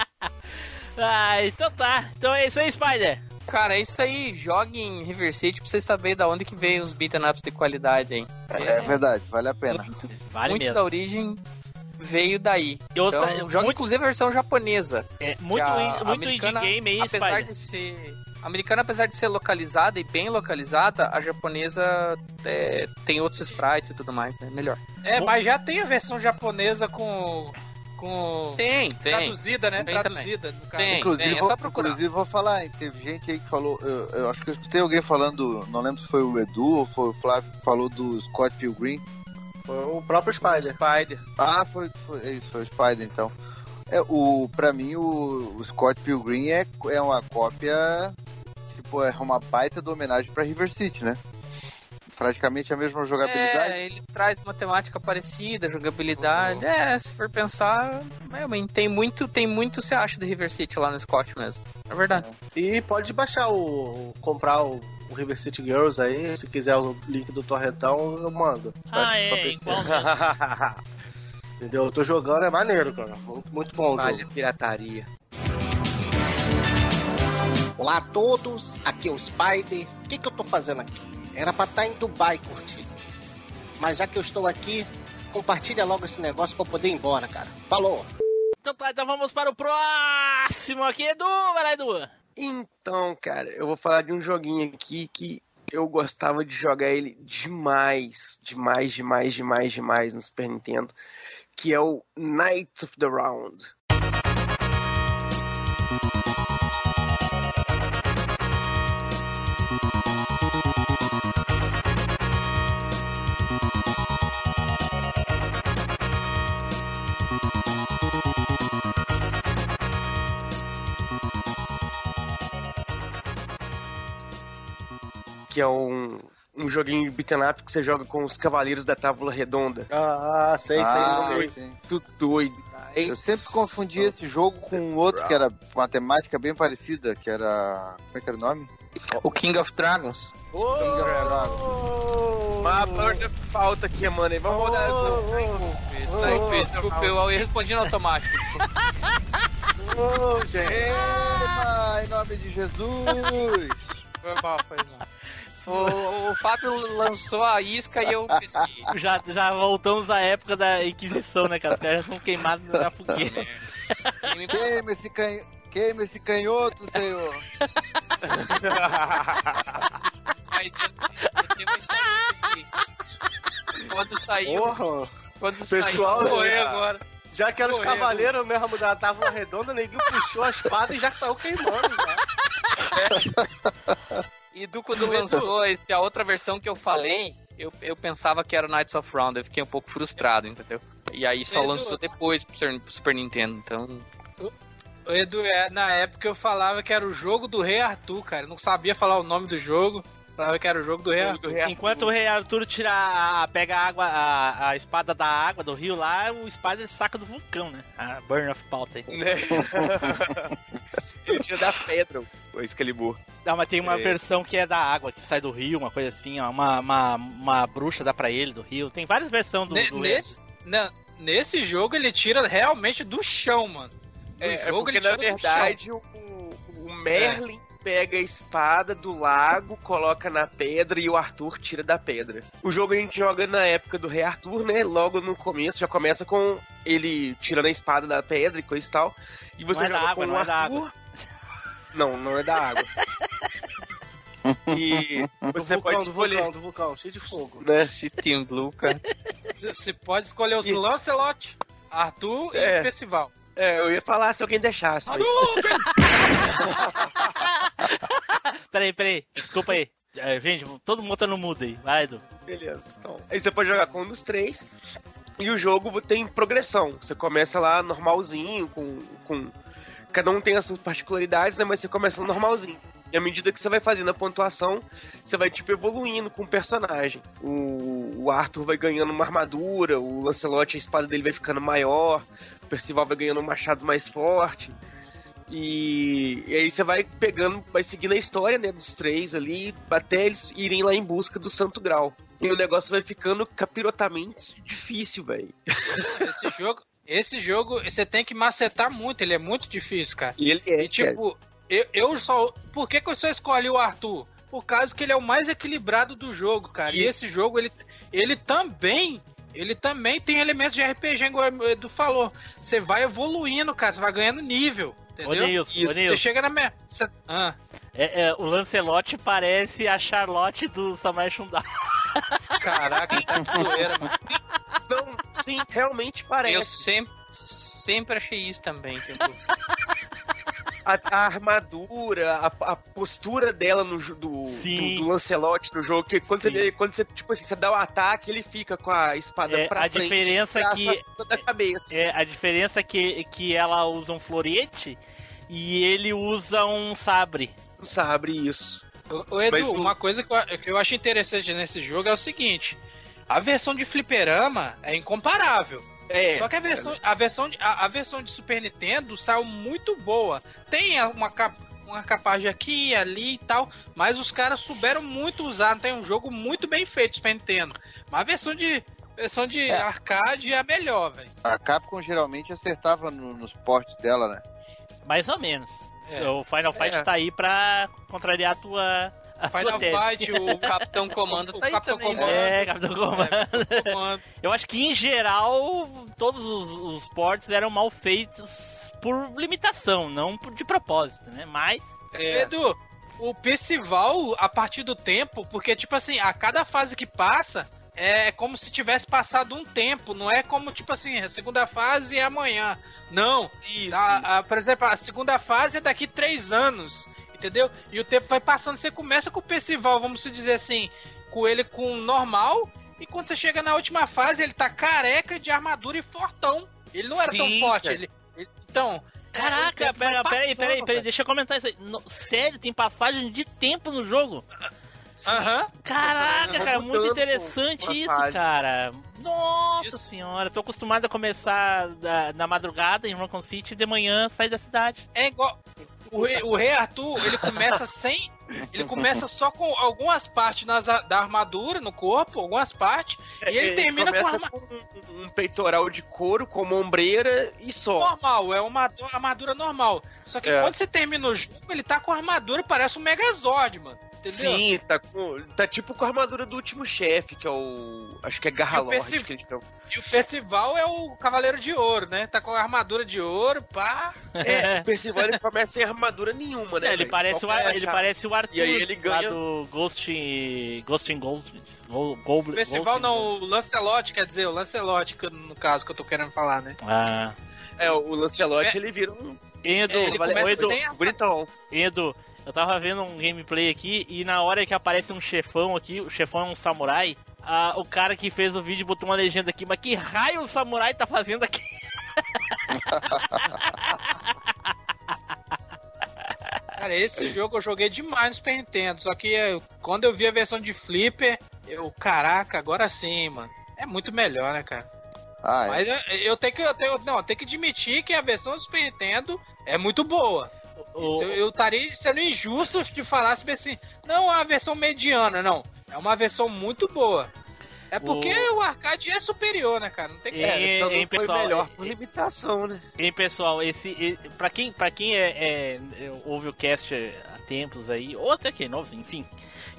(laughs) Ah, então tá. Então é isso aí, Spider. Cara, é isso aí. Jogue em River City pra vocês saberem da onde que veio os beaten ups de qualidade aí. É verdade, vale a pena. Vale muito mesmo. da origem veio daí. Eu Então, ouça- joga muito- inclusive a versão japonesa. É, muito, in- muito indie game aí, apesar Spider. de ser a americana apesar de ser localizada e bem localizada a japonesa é, tem outros sprites e tudo mais é melhor É, Bom. mas já tem a versão japonesa com. Com. tem tem traduzida, né? Tem Traduzida, no caso. Tem. Inclusive, é vou, só procurar. inclusive, vou falar, hein, teve gente aí que falou, eu, eu acho que eu escutei alguém falando, não lembro se foi o Edu ou foi o Flávio que falou do Scott Pilgrim. Foi o próprio Spider. Spider. Ah, foi, foi é isso, foi o Spider então. É, o, pra mim, o, o Scott Pilgrim é, é uma cópia, tipo, é uma baita de homenagem pra River City, né? Praticamente a mesma jogabilidade. é, ele traz uma temática parecida jogabilidade é se for pensar realmente tem muito tem muito você acha do River City lá no Scott mesmo é verdade E pode baixar o. comprar o, o River City Girls aí. Se quiser o link do Torrentão, eu mando. Ah, é, pra. (laughs) Entendeu? Eu tô jogando, é maneiro, cara. Muito, muito bom. o Vale jogo. pirataria. Olá a todos, aqui é o Spider. O que, que eu tô fazendo aqui? Era pra estar em Dubai curtindo. Mas já que eu estou aqui, compartilha logo esse negócio pra eu poder ir embora, cara. Falou! Então tá, então vamos para o próximo aqui, Edu. Vai lá, Edu. Então, cara, eu vou falar de um joguinho aqui que eu gostava de jogar ele demais, demais, demais, demais, demais no Super Nintendo, que é o Knights of the Round. Que é um, um joguinho de beat'em up que você joga com os cavaleiros da tábua redonda. Ah, sei, Ah, sei. sim. Tudo doido. Aí- Eu sempre confundi esse jogo com um outro que era uma temática bem parecida, que era. Como é que era o nome? O King of Dragons. King of Dragons. Uma falta aqui, mano. Vamos rodar. Desculpe, desculpe, eu respondi no automático. Ô, (laughs) gente. Ema, em nome de Jesus! Foi mal, foi mal. O, o Fábio lançou a isca e eu pesquei. Já, já voltamos à época da Inquisição, né, cara? Os caras já são queimados na fogueira. Queima esse, canho... Queima esse canhoto, senhor! Mas eu, eu tenho uma história. Quando saiu. Porra. Quando Pessoal, saiu. morrer a- agora. Já que era os cavaleiros mesmo da tábua redonda, neguinho puxou a espada e já saiu queimando. Já. (laughs) E do quando (laughs) lançou esse, a outra versão que eu falei, eu, eu pensava que era o Knights of Round, eu fiquei um pouco frustrado, entendeu? E aí só Edu. lançou depois pro Super, pro Super Nintendo, então. O Edu, é, na época eu falava que era o jogo do Rei Arthur, cara. Eu não sabia falar o nome do jogo. Falava que era o jogo do Rei Arthur. Enquanto o rei Arthur tira a, pega a água, a, a espada da água do rio lá, o espada ele saca do vulcão, né? A Burn of Pauta (laughs) (laughs) aí. Ele tira da pedra o Excalibur. Não, mas tem uma É. versão que é da água, que sai do rio, uma coisa assim, ó. Uma, uma, uma bruxa dá pra ele do rio. Tem várias versões do, Ne- do nesse, não, nesse jogo ele tira realmente do chão, mano. No É, é jogo porque ele na tira do verdade o, o Merlin pega a espada do lago, coloca na pedra e o Arthur tira da pedra. O jogo a gente joga na época do Rei Arthur, né? Logo no começo, já começa com ele tirando a espada da pedra e coisa e tal. E você Não é da joga água, com não o é da Arthur. Não, não é da água. (laughs) e Do você vulcão, pode do escolher, vulcão, do vulcão, cheio de fogo. né? City Blue, cara. Você pode escolher os E- Lancelot, Arthur É. e Percival. É, eu ia falar se alguém deixasse. mas- (laughs) Peraí, peraí. Desculpa aí. É, gente, todo mundo tá no mudo aí. Vai, Edu. Beleza. Então, aí você pode jogar com um dos três. E o jogo tem progressão. Você começa lá normalzinho, com. com... Cada um tem as suas particularidades, né? Mas você começa normalzinho. E à medida que você vai fazendo a pontuação, você vai tipo evoluindo com o personagem. O, o Arthur vai ganhando uma armadura, o Lancelot, a espada dele vai ficando maior, o Percival vai ganhando um machado mais forte. E, e aí você vai pegando, vai seguindo a história, né, dos três ali, até eles irem lá em busca do Santo Grau. E o negócio vai ficando capirotamente difícil, velho. Esse jogo, esse jogo você tem que macetar muito, ele é muito difícil, cara. E ele é, E tipo, eu, eu só. Por que, que eu só escolhi o Arthur? Por causa que ele é o mais equilibrado do jogo, cara. E Isso. esse jogo, ele, ele também. Ele também tem elementos de RPG, igual o Edu falou. Você vai evoluindo, cara. Você vai ganhando nível. Ô, Entendeu? Ô, Você chega na minha. você- ah, É, é, o Lancelot parece a Charlotte do Samuel Shundai. (laughs) caraca, tá de zoeira, mano. Não, sim, realmente Eu parece. sempre, sempre achei isso também. Tipo, A, a armadura, a, a postura dela no do, Sim. do, do Lancelot no jogo, que quando você, Sim. vê- quando você, tipo assim, você dá o ataque, ele fica com a espada É, pra a frente, diferença que- acima da cabeça. É, a diferença é que, que ela usa um florete e ele usa um sabre. Não sabe isso. Ô, ô, Edu, Mas o- uma coisa que eu, que eu acho interessante nesse jogo é o seguinte: a versão de fliperama é incomparável. É, Só que a versão, a, versão de, a, a versão de Super Nintendo saiu muito boa. Tem uma, cap- uma capagem aqui e ali e tal, mas os caras souberam muito usar. Tem um jogo muito bem feito Super Nintendo. Mas a versão de, versão de É. arcade é a melhor, velho. A Capcom geralmente acertava no- nos portes dela, né? Mais ou menos. É. O Final Fight É. tá aí pra contrariar a tua. A Final tua. Fight, o Capitão Comando (laughs) O tá aí Capitão também. Comando. É, Capitão Comando. (laughs) comando. Eu acho que em geral todos os, os ports eram mal feitos por limitação, não de propósito, né? Mas Edu, o Percival, a partir do tempo, porque, tipo assim, a cada fase que passa é como se tivesse passado um tempo, não é como, tipo assim, a segunda fase é amanhã. Não. Isso. A- a- por exemplo, a segunda fase é daqui três anos, entendeu? E o tempo vai passando, você começa com o Percival, vamos dizer assim, com ele com normal, e quando você chega na última fase, ele tá careca de armadura e fortão. Ele não era tão Sim, forte, cara. ele, ele- Então. Caraca, pera, peraí, peraí, peraí, deixa eu comentar isso aí. No- sério, tem passagem de tempo no jogo? Aham. Caraca, cara, muito interessante isso, fase. cara. Nossa Isso. senhora, tô acostumado a começar da- na madrugada em Raccoon City e de manhã sair da cidade. É igual. O rei, o rei Arthur, ele começa sem. Ele começa só com algumas partes nas, da armadura no corpo, algumas partes, e ele termina com começa arma- com um, um peitoral de couro, com uma ombreira e só. normal, é uma armadura- armadura normal. Só que É. quando você termina o jogo, ele tá com a armadura, parece um Megazord, mano. Entendeu? Sim, tá, com, tá tipo com a armadura do último chefe, que é o. Acho que é Garra E estão. E o Percival é o Cavaleiro de Ouro, né? Tá com a armadura de ouro, pá. É, (laughs) o Percival ele começa sem armadura nenhuma, né? É, ele, parece o, Ar- ele parece o Arthur E aí ele lá ganha- do Ghost, Ghost in Gold. Go, Goblin- O Percival Ghost in não, Gold. o Lancelot, quer dizer, o Lancelot, no caso, que eu tô querendo falar, né? Ah. É, o Lancelot É. ele vira um Edu, É, ele vale- Edu, sem. Edu, eu tava vendo um gameplay aqui e na hora que aparece um chefão aqui, o chefão é um samurai, ah, o cara que fez o vídeo botou uma legenda aqui, mas que raio o samurai tá fazendo aqui? (laughs) Cara, esse jogo eu joguei demais no Super Nintendo, só que eu- quando eu vi a versão de Flipper, eu, caraca, agora sim, mano. É muito melhor, né, cara? Ah, é. Mas eu, eu tenho que eu tenho, não, eu tenho que admitir que a versão do Super Nintendo é muito boa. O- Isso eu, estaria sendo injusto de falar se assim, não é uma versão mediana, não. É uma versão muito boa. É porque o, arcade é superior, né, cara? Não tem como. É, É, só não hein, pessoal, melhor é- por limitação, né? Hein, pessoal, esse, pra quem, pra quem é, é- é- ouve o cast há tempos aí, ou até que é novo, enfim,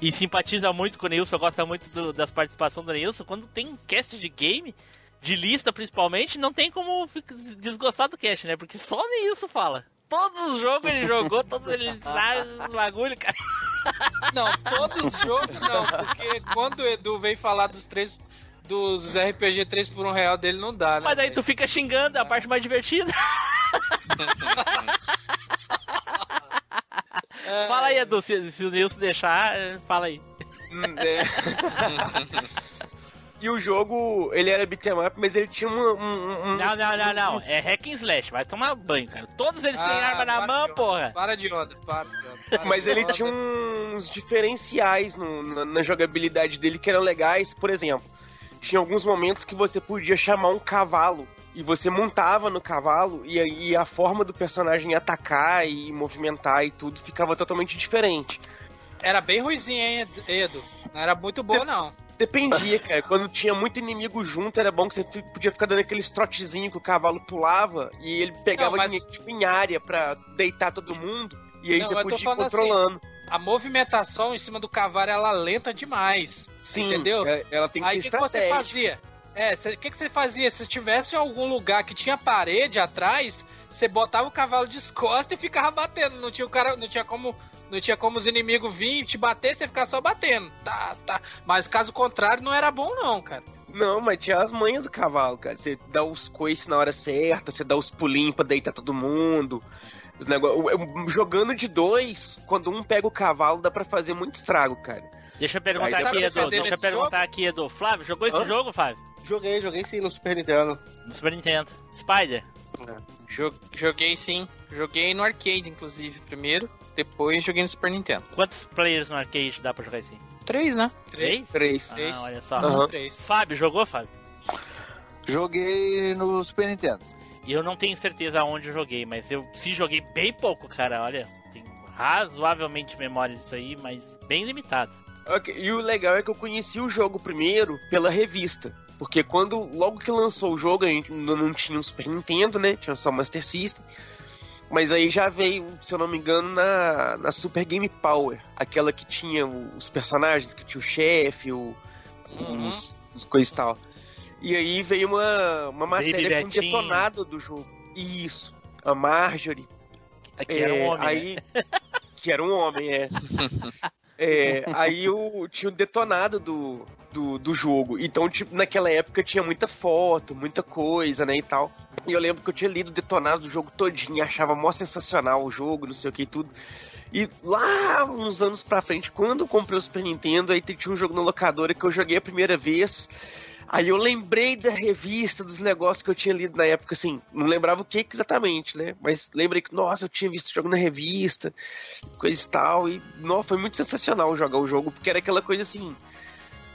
e simpatiza muito com o Neilson, gosta muito do- das participações do Neilson, quando tem um cast de game, de lista principalmente, não tem como ficar- desgostar do cast, né? Porque só o Neilson fala. Todos os jogos ele jogou, todos ele sabe os bagulho, cara. Não, todos os jogos não, porque quando o Edu vem falar dos três. Dos RPG 3 por 1 real dele não dá, né? Mas aí tu fica xingando, é a parte mais divertida. É, Fala aí, Edu, se, se o Neilson deixar, fala aí. Hum, é. (laughs) E o jogo, ele era beat'em up, mas ele tinha um... um, um Não, não, não, não. É hack and slash. Vai tomar banho, cara. Todos eles têm Ah, arma na mão, porra. Para de onda, para de onda. para Mas de ele onda. tinha uns diferenciais no- na, na jogabilidade dele que eram legais. Por exemplo, tinha alguns momentos que você podia chamar um cavalo e você montava no cavalo e, aí a forma do personagem atacar e movimentar e tudo ficava totalmente diferente. Era bem ruizinho, hein, Edu? Não era muito bom, não. Dependia, cara. Quando tinha muito inimigo junto, era bom que você podia ficar dando aqueles trotezinhos que o cavalo pulava e ele pegava Não, mas- em, tipo, em área pra deitar todo mundo. E aí Não, você podia ir assim, controlando. A movimentação em cima do cavalo, ela lenta demais. Sim, entendeu? é- ela tem que Aí o ser que, que você fazia? É, o que, que você fazia? Se tivesse algum lugar que tinha parede atrás, você botava o cavalo de costas e ficava batendo. Não tinha o cara, não tinha como, não tinha como os inimigos virem te bater, você ficar só batendo. Tá, tá. Mas caso contrário, não era bom não, cara. Não, mas tinha as manhas do cavalo, cara. Você dá os coices na hora certa, você dá os pulinhos pra deitar todo mundo. Os negócios. Jogando de dois, quando um pega o cavalo, dá pra fazer muito estrago, cara. Deixa eu perguntar aqui, Edu. Deixa eu perguntar aqui, Edu. Flávio, jogou esse Hã? jogo, Flávio? Joguei, joguei sim no Super Nintendo. No Super Nintendo. Spider. Jo- Joguei sim. Joguei no arcade, inclusive, primeiro. Depois joguei no Super Nintendo. Quantos players no arcade dá pra jogar assim? Três, né? Três? Três. Ah, olha só. Aham. Três. Fábio, jogou, Fábio? Joguei no Super Nintendo. E eu não tenho certeza aonde eu joguei, mas eu se joguei bem pouco, cara. Olha, tenho razoavelmente memória disso aí, mas bem limitado. Ok, E o legal é que eu conheci o jogo primeiro pela revista. Porque quando, logo que lançou o jogo, a gente ainda não tinha um Super Nintendo, né? Tinha só o Master System. Mas aí já veio, se eu não me engano, na, na Super Game Power. Aquela que tinha os personagens, que tinha o chefe, o, Uhum. os, os coisas e tal. E aí veio uma, uma matéria com Betinho. detonado do jogo. Isso. A Marjorie. Que era um É, homem, né? aí, Que era um homem, é. (laughs) É, aí eu tinha o detonado do, do, do jogo. Então, tipo, naquela época tinha muita foto, muita coisa, né, e tal. E eu lembro que eu tinha lido o detonado do jogo todinho, achava mó sensacional o jogo, não sei o que e tudo. E lá, uns anos pra frente, quando eu comprei o Super Nintendo, aí tinha um jogo na locadora que eu joguei a primeira vez. Aí eu lembrei da revista, dos negócios que eu tinha lido na época, assim, não lembrava o que exatamente, né? Mas lembrei que, nossa, eu tinha visto o jogo na revista, coisa e tal, e nossa, foi muito sensacional jogar o jogo, porque era aquela coisa assim,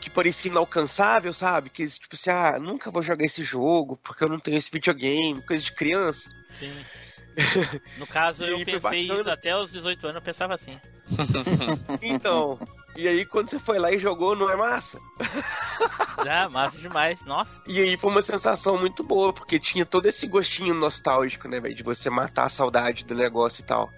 que parecia inalcançável, sabe? Que tipo assim, ah, nunca vou jogar esse jogo, porque eu não tenho esse videogame, coisa de criança. Sim. (laughs) No caso, eu pensei isso até os 18 anos, eu pensava assim. (laughs) Então, e aí quando você foi lá e jogou, não é massa? (laughs) Ah, massa demais, nossa. E aí foi uma sensação muito boa, porque tinha todo esse gostinho nostálgico, né, velho? De você matar a saudade do negócio e tal.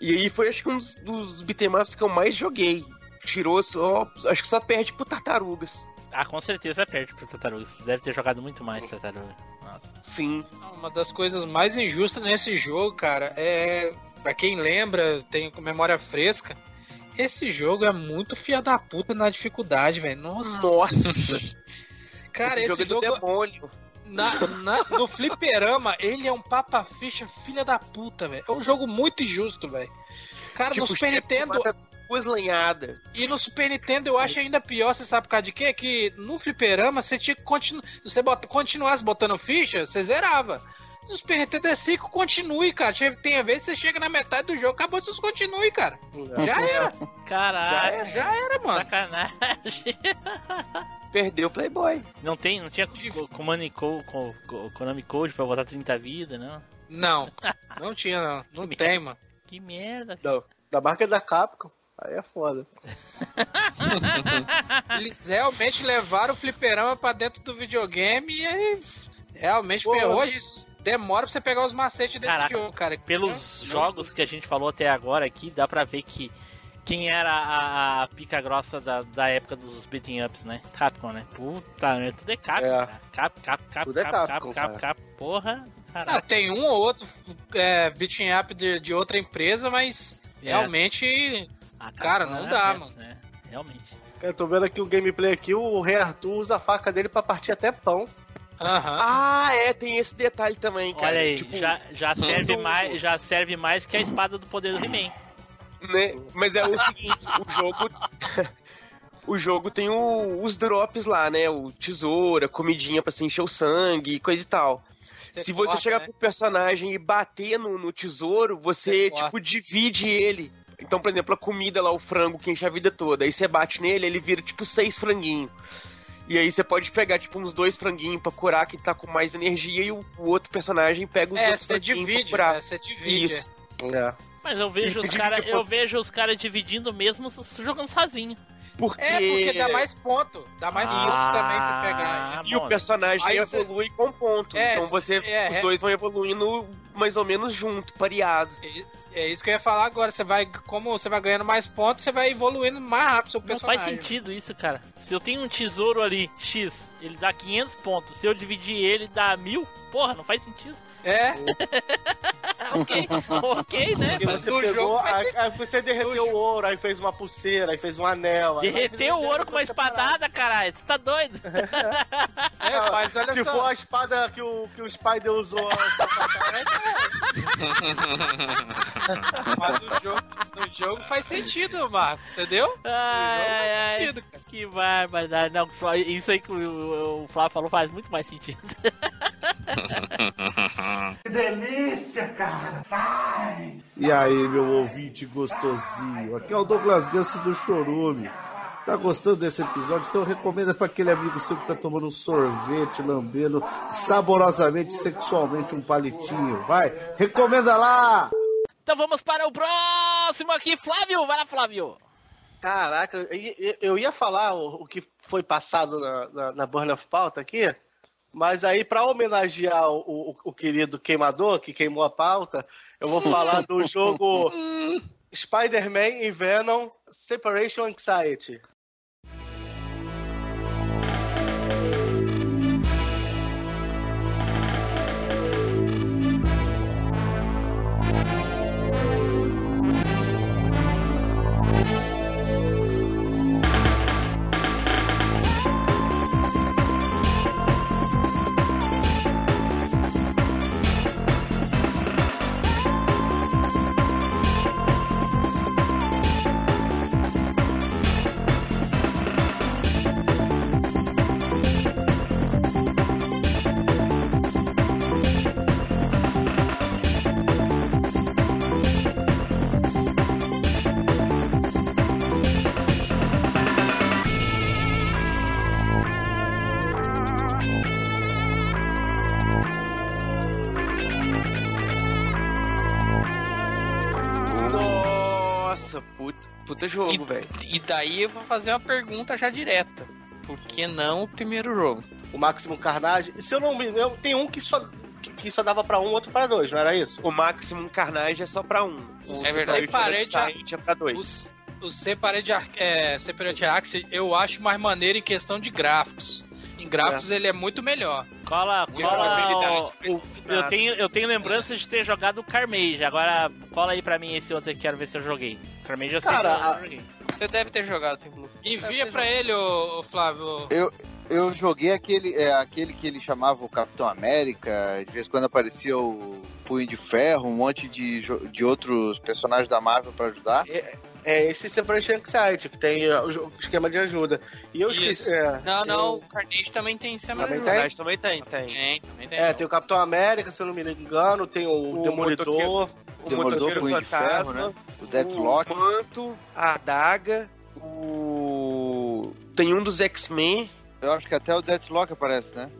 E aí foi, acho que, um dos, dos beat'em ups que eu mais joguei. Tirou só. Acho que só perde pro Tartarugas. Ah, com certeza perde pro Tartarugas. Deve ter jogado muito mais Tartarugas. Sim. Uma das coisas mais injustas nesse jogo, cara, é. Pra quem lembra, tem com memória fresca. Esse jogo é muito fia da puta na dificuldade, velho. Nossa. Nossa! (laughs) Cara, esse, esse jogo é jogo. do demônio. Na, na- no fliperama, ele é um papa-ficha filha da puta, velho. É um jogo muito injusto, velho. Cara, Tipo, no Super Nintendo. mata Duas lenhadas. E no Super Nintendo eu acho ainda pior, você sabe por causa de quê? Que no fliperama você tinha que continuar. Se você bota, continuasse botando ficha, você zerava. No Super Nintendo é 5, continue, cara. Tem a vez que você chega na metade do jogo, acabou, vocês continue, cara. Já (laughs) era. Já Caralho. era, já era, mano. Sacanagem. (laughs) Perdeu o Playboy. Não tem, não tinha co- Command e Co- co- co- Konami Code pra botar 30 vidas, não? Não, não tinha, não. Não (laughs) Que tem, mano. Que merda. Não, da marca da Capcom. Aí é foda. (laughs) Eles realmente levaram o fliperama pra dentro do videogame e aí realmente Pô, ferrou. Isso demora pra você pegar os macetes desse Caraca, jogo, cara. Pelos Não, jogos que a gente falou até agora aqui, dá pra ver que quem era a, a pica grossa da, da época dos beating ups, né? Capcom, né? Puta, né? Tudo é Capcom, É. cara. Cap, cap, cap, Tudo é cap, Capcom, cap, cap, cara. cap, porra. Ah, Caralho. tem um ou outro é, beating up de, de outra empresa, mas É. realmente Ah, cara, Capcom não é dá, essa, mano. né? Realmente. Eu tô vendo aqui o gameplay aqui, o Rei Arthur usa a faca dele pra partir até pão. Aham. Ah, é, tem esse detalhe também, cara. Olha aí, Tipo, já, já, serve mais, já serve mais que a espada do poder do He-Man. né? Mas é o seguinte, o jogo. (laughs) O jogo tem o- os drops lá, né? O tesoura, comidinha pra se encher o sangue e coisa e tal. Se você corta, chegar né? pro personagem e bater no, no tesouro, você, Você corta. tipo, divide ele. Então, por exemplo, a comida lá, o frango que enche a vida toda. Aí você bate nele, ele vira, tipo, seis franguinhos. E aí você pode pegar, tipo, uns dois franguinhos pra curar que tá com mais energia e o, o outro personagem pega os É, outros você franguinhos pra divide, curar. né? Você divide. Isso. É. Mas eu vejo os (laughs) caras, tipo- eu vejo os caras dividindo mesmo jogando sozinho. Porque... É, porque dá mais ponto. Dá mais Ah, isso também se pegar. E o personagem Aí cê- evolui com ponto. É, então você, é, os é. dois vão evoluindo mais ou menos junto, pareado. É, é isso que eu ia falar agora. Você vai, como você vai ganhando mais pontos, você vai evoluindo mais rápido seu Não personagem. faz sentido isso, cara. Se eu tenho um tesouro ali, X, ele dá 500 pontos. Se eu dividir ele, dá 1000? Porra, não faz sentido. É, (laughs) ok, ok, né? E Mas você no pegou, aí, aí você derreteu o ouro, aí fez uma pulseira, aí fez um anel. aí Derreter o ouro com uma espadada, caralho. Você tá doido? é, mas olha Se só. for a espada que o, que o Spider usou (laughs) Mas no jogo, no jogo faz sentido, Marcos, entendeu? Ai, ai, ai. sentido, cara. Que barbaridade. Não, isso aí que o, o Flávio falou faz muito mais sentido. (laughs) E aí, meu ouvinte gostosinho? Aqui é o Douglas Ganso do Chorume. Tá gostando desse episódio? Então recomenda para aquele amigo seu que tá tomando um sorvete, lambendo saborosamente, sexualmente um palitinho. Vai, recomenda lá! Então vamos para o próximo aqui, Flávio. Vai lá, Flávio. Caraca, eu, eu ia falar o, o que foi passado na, na, na Burn of Pauta aqui, mas aí pra homenagear o, o, o querido queimador que queimou a pauta, Eu vou falar do jogo (laughs) Spider-Man e Venom Separation Anxiety. Puta jogo, velho. E daí eu vou fazer uma pergunta já direta. Por que não o primeiro jogo? O Maximum Carnage. Se eu não me engano, tem um que só, que, que só dava pra um, outro pra dois, não era isso? O Maximum Carnage é só pra um. O É verdade. Separate Separate é pra dois. O Separate, Ar- é, Separate Axis eu acho mais maneiro em questão de gráficos. Em gráficos ele é muito melhor. Cola, cola. o- o- eu, tenho, eu tenho lembranças de ter jogado o Carmage. Agora, cola aí pra mim esse outro que quero ver se eu joguei. Carmage eu sei Cara, a-. Você deve ter jogado, Tem Blue. Envia pra ele, ô, ô Flávio. Eu, eu joguei aquele, é, aquele que ele chamava o Capitão América, de vez em quando aparecia o Punho de Ferro, um monte de, de outros personagens da Marvel pra ajudar. É esse Separation Anxiety, que tem uh, o esquema de ajuda. E eu Isso. esqueci. É, Não, não, eu- o Carnage também tem Também de tem? jogo. Mas também tem, tem. Tem, também tem. É, tem o Capitão América, se eu não me engano, tem o, O Demolidor. motoqueiro. O Demolidor, Motoqueiro Punho de Ferro, Fantasma, né? O Deathlock. o Manto, a Adaga, o... Tem um dos X-Men, Eu acho que até o Deathlock aparece, né?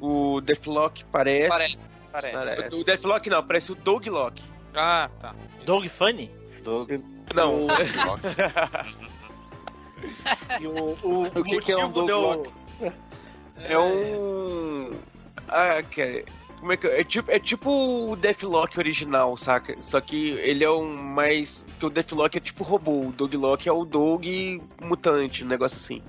o Deathlock parece. Parece, parece. Parece. O Deathlock não, parece o Doglock. Ah, tá. Dog Funny? Dog- Não. (laughs) E o, o, O que que é um Doglock? é um... Ah, que... Como é que é? É tipo, é tipo o Deathlock original, saca? Só que ele é um mais... Que o Deathlock é tipo robô, o Doglock é o Dog mutante, um negócio assim.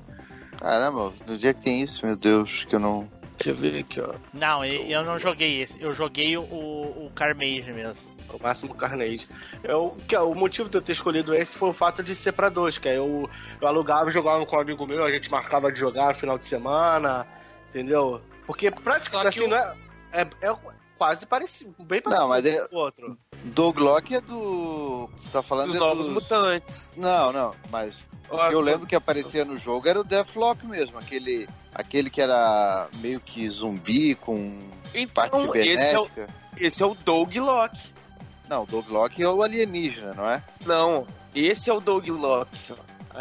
Caramba, no dia que tem isso, meu Deus, que eu não. Deixa eu ver aqui, ó. Não, eu, eu não joguei esse. Eu joguei o, o Carmage mesmo. O máximo Carnage. Eu, que, é, o motivo de eu ter escolhido esse foi o fato de ser pra dois, que aí eu, eu alugava e jogava com um amigo meu, a gente marcava de jogar no final de semana, entendeu? Porque praticamente assim, o- não é, é, é quase parecido, bem parecido Não, mas é- com o outro. Doglock é do. Você tá falando Dos é novos dos- mutantes. Não, não, mas o que eu lembro que aparecia no jogo era o Deathlock mesmo, aquele, aquele que era meio que zumbi com parte Então, esse é, o, esse é o Doglock. Não, o Doglock é o alienígena, não é? Não, esse é o Doglock. Aí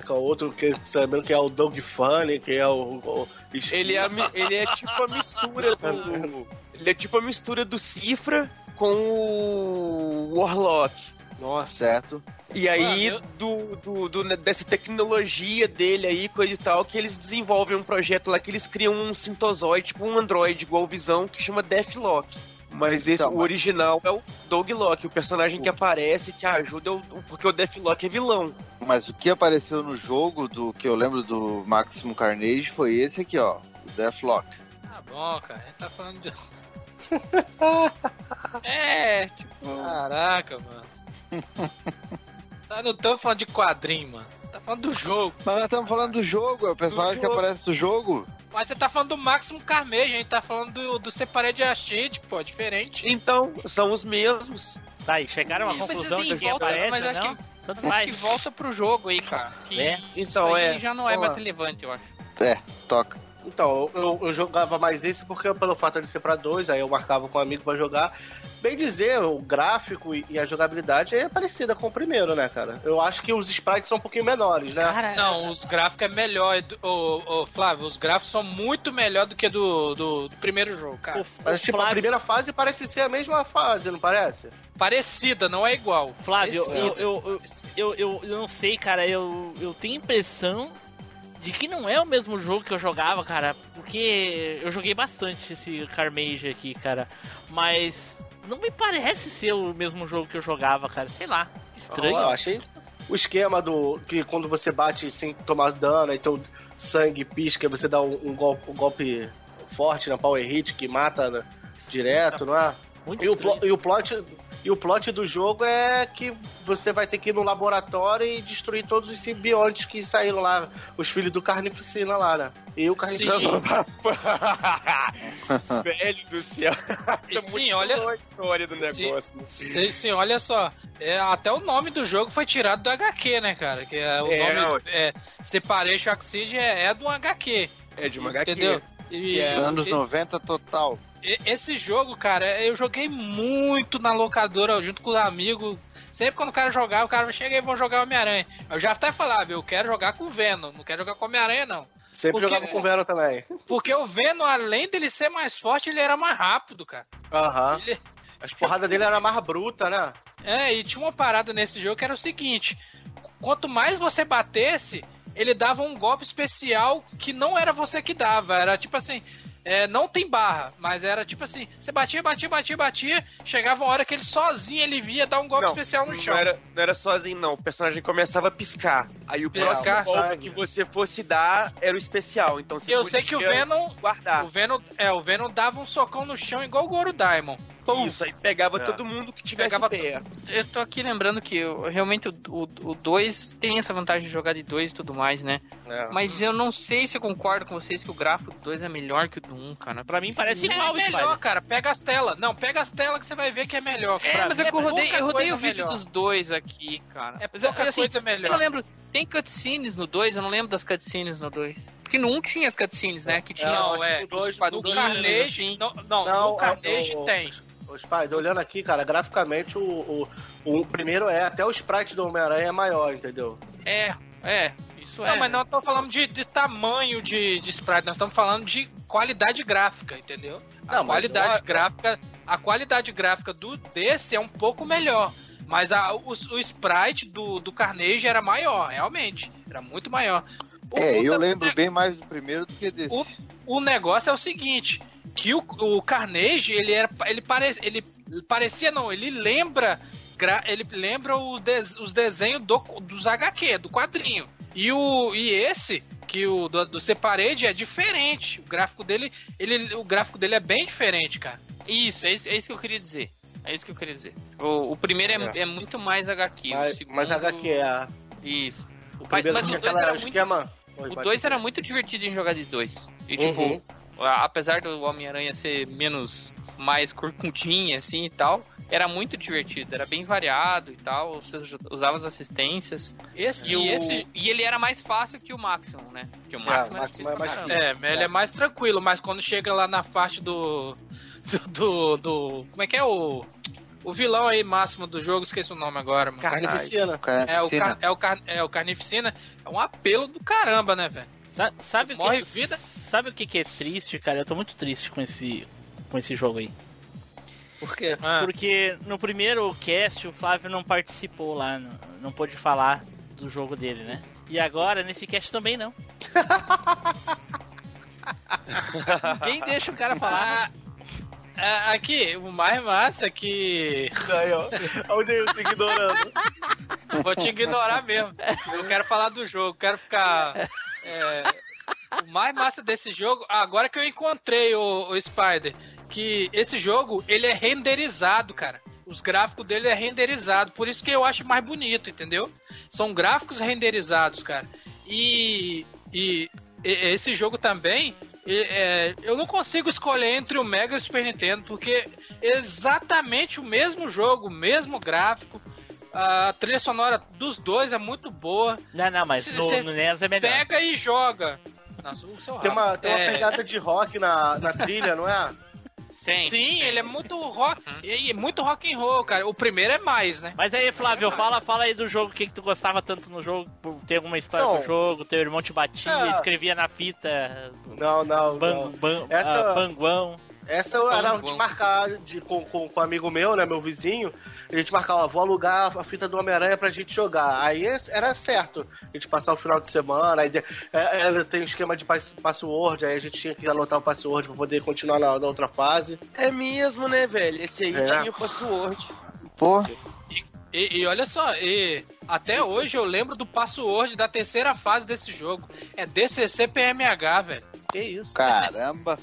que é o outro que sabendo que é o Dog Funny, que é o. o Ele é, ele é tipo a mistura do. (laughs) Ele é tipo a mistura do Cifra com o Warlock. Nossa, Certo? E aí, do, do, do- dessa tecnologia dele aí, coisa e tal, que eles desenvolvem um projeto lá que eles criam um sintozoide, tipo um androide igual Visão, que chama Deathlock. Mas esse, Então, o original é o Doglock, o personagem que aparece, que ajuda, o- porque o Deathlock é vilão. Mas o que apareceu no jogo do que eu lembro do Maximum Carnage foi esse aqui, ó. O Deathlock. Tá bom, cara. A gente tá falando de. (laughs) É, tipo, Caraca, mano. Tá, não estamos falando de quadrinho, mano. Falando do jogo. Mas nós estamos falando do jogo, é o personagem Do que aparece no jogo. Mas você tá falando do Maximum Carmage, a gente tá falando do, do Separate Achite, pô, diferente. Então, são os mesmos. Tá, e chegaram a uma Mas, conclusão assim, de quem volta- aparece, mas acho não? que- Tanto acho que volta pro jogo aí, cara. Que É? Então, isso aí é. já não é Vamos mais lá. relevante, eu acho. É, toca. Então, eu, eu jogava mais esse porque pelo fato de ser pra dois, aí eu marcava com um amigo pra jogar. Bem dizer, o gráfico e, e a jogabilidade é parecida com o primeiro, né, cara? Eu acho que os sprites são um pouquinho menores, né? Cara, Não, os gráficos é melhor, ô, ô, Flávio, os gráficos são muito melhor do que do, do, do primeiro jogo, cara. o, Mas, o tipo, a Flávio, primeira fase parece ser a mesma fase, não parece? Parecida, não é igual. Flávio, eu, eu, eu, eu, eu não sei, cara, eu, eu tenho impressão de que não é o mesmo jogo que eu jogava, cara, porque eu joguei bastante esse Carmage aqui, cara, mas não me parece ser o mesmo jogo que eu jogava, cara. Sei lá, estranho. Eu achei o esquema do que quando você bate sem tomar dano, então sangue pisca, você dá um, um golpe, um golpe forte na Power Hit que mata né, direto, não é? Muito E o, estranho. e o plot e o plot do jogo é que você vai ter que ir no laboratório e destruir todos os simbiontes que saíram lá, os filhos do Carnificina lá, né? E o Carnificina. (laughs) (laughs) Velho do céu. É sim, muito olha- boa a história do negócio. Sim, sim, olha só. É, até o nome do jogo foi tirado do HQ, né, cara? Que é, o É, nome é, Separation Oxygen é, é do HQ. É de uma HQ. Entendeu? E, Que é Anos e- 90 total. Esse jogo, cara, eu joguei muito na locadora junto com os amigos. Sempre quando o cara jogava, o cara chega e vão jogar Homem-Aranha. Eu já até falava, eu quero jogar com o Venom, não quero jogar com o Homem-Aranha, não. Sempre Porque- jogava com o Venom também. Porque o Venom, além dele ser mais forte, ele era mais rápido, cara. Aham. Ele, As porradas dele eram mais bruta, né? É, e tinha uma parada nesse jogo que era o seguinte: quanto mais você batesse, ele dava um golpe especial que não era você que dava. Era tipo assim. É, não tem barra, mas era tipo assim, você batia, batia, batia, batia, chegava uma hora que ele sozinho ele via dar um golpe Não, especial no chão. Não era, não era sozinho, não. O personagem começava a piscar. Aí o próximo Piscar, golpe sabe? que você fosse dar era o especial. Então você Eu sei que o Venom, guardar. o Venom, é, o Venom dava um socão no chão igual o Goro Diamond. Isso, aí pegava É. todo mundo que tivesse Pegava pé. Eu tô aqui lembrando que eu- realmente o 2 tem essa vantagem de jogar de 2 e tudo mais, né? É. Mas eu não sei se eu concordo com vocês que o gráfico do 2 é melhor que o do 1, um, cara. Pra mim parece É igual, melhor, Spider. cara. Pega as telas. Não, pega as telas que você vai ver que é melhor. É, Pra mas mim é que eu rodei, eu rodei o vídeo melhor. dos dois aqui, cara. É Mas eu, pouca assim, coisa melhor. eu não lembro, tem cutscenes no 2, eu não lembro das cutscenes no 2. Porque no 1 um tinha as cutscenes, né? Que tinha Não, os, é. os dois- No quadrinhos, Carnage, assim. não, não, Não, no Carnage o- tem. Os pais, olhando aqui, cara, graficamente o, o, o primeiro é até o sprite do Homem-Aranha é maior, entendeu? É, é, isso Não, é. mas não estamos falando de, de tamanho de, de sprite, nós estamos falando de qualidade gráfica, entendeu? A Não, mas qualidade o- gráfica, a qualidade gráfica do desse é um pouco melhor. Mas a- o, o sprite do, do Carnage era maior, realmente. Era muito maior. O- É, o- eu lembro bem mais do primeiro do que desse. O, o negócio é o seguinte, que o, o Carnage, ele era ele, pare, ele parecia não, ele lembra gra- ele lembra o des- os desenhos do, dos HQ, do quadrinho. E o e esse que o do, do Separate é diferente. O gráfico dele, ele o gráfico dele é bem diferente, cara. Isso, é isso, é isso que eu queria dizer. É isso que eu queria dizer. O, o primeiro é, é muito mais HQ. o Mas, segundo... mas HQ é. Isso. O primeiro mas tinha o dois aquela era muito- esquema. Oi, O pode 2 dizer. era muito divertido em jogar de dois. E Uhum. tipo, a- apesar do Homem-Aranha ser menos mais corcundinha assim e tal, era muito divertido, era bem variado e tal, você usava as assistências. Esse E, e o, esse e ele era mais fácil que o Maximum, né? Porque o É, Maximum o era Maximum é mais. É, ele é mais tranquilo, mas quando chega lá na parte do. Do. do, do- como é que é o. O vilão aí máximo do jogo, esqueci o nome agora, mano. Carnificina. É o, car, é, o car, é o Carnificina. É um apelo do caramba, né, velho? Sa- Sabe o que, Morre vida. Sabe o que, que é triste, cara? Eu tô muito triste com esse, com esse jogo aí. Por quê? Ah, Porque no primeiro cast o Flávio não participou lá, não, não pôde falar do jogo dele, né? E agora nesse cast também não. (laughs) Ninguém deixa o cara falar. Ah, aqui, o mais massa é que. Aí, ó. Olha o Deus ignorando. Vou te ignorar mesmo. Eu quero falar do jogo, quero ficar. É, o mais massa desse jogo, agora que eu encontrei o, o Spider, que esse jogo ele é renderizado, cara. Os gráficos dele é renderizado, por isso que eu acho mais bonito, entendeu? São gráficos renderizados, cara. E, e, e esse jogo também, é, eu não consigo escolher entre o Mega e o Super Nintendo, porque é exatamente o mesmo jogo, mesmo gráfico, a trilha sonora dos dois é muito boa. Não, não, mas no, Você no NES é melhor. Pega e joga. Nossa, Tem uma, tem uma É, pegada de rock na, na trilha, não é? Sim. Sim, ele é muito rock, e muito rock and roll, cara. O primeiro é mais, né? Mas aí, Flávio, fala, fala aí do jogo, o que, que tu gostava tanto no jogo, por ter alguma história Não. do jogo, teu irmão te batia, É. escrevia na fita, Não, não, bang, não. bang, Essa- ah, banguão. Essa eu era de marcar de, com, com, com um amigo meu, né? Meu vizinho. A gente marcava, vou alugar a fita do Homem-Aranha pra gente jogar. Aí era certo. A gente passar o final de semana, aí de- é, é, tem um esquema de pass- password, aí a gente tinha que anotar o password pra poder continuar na, na outra fase. É mesmo, né, velho? Esse aí É. tinha o password. Pô, E, e olha só, e até hoje eu lembro do password da terceira fase desse jogo. É DCC PMH, velho. Que isso? caramba.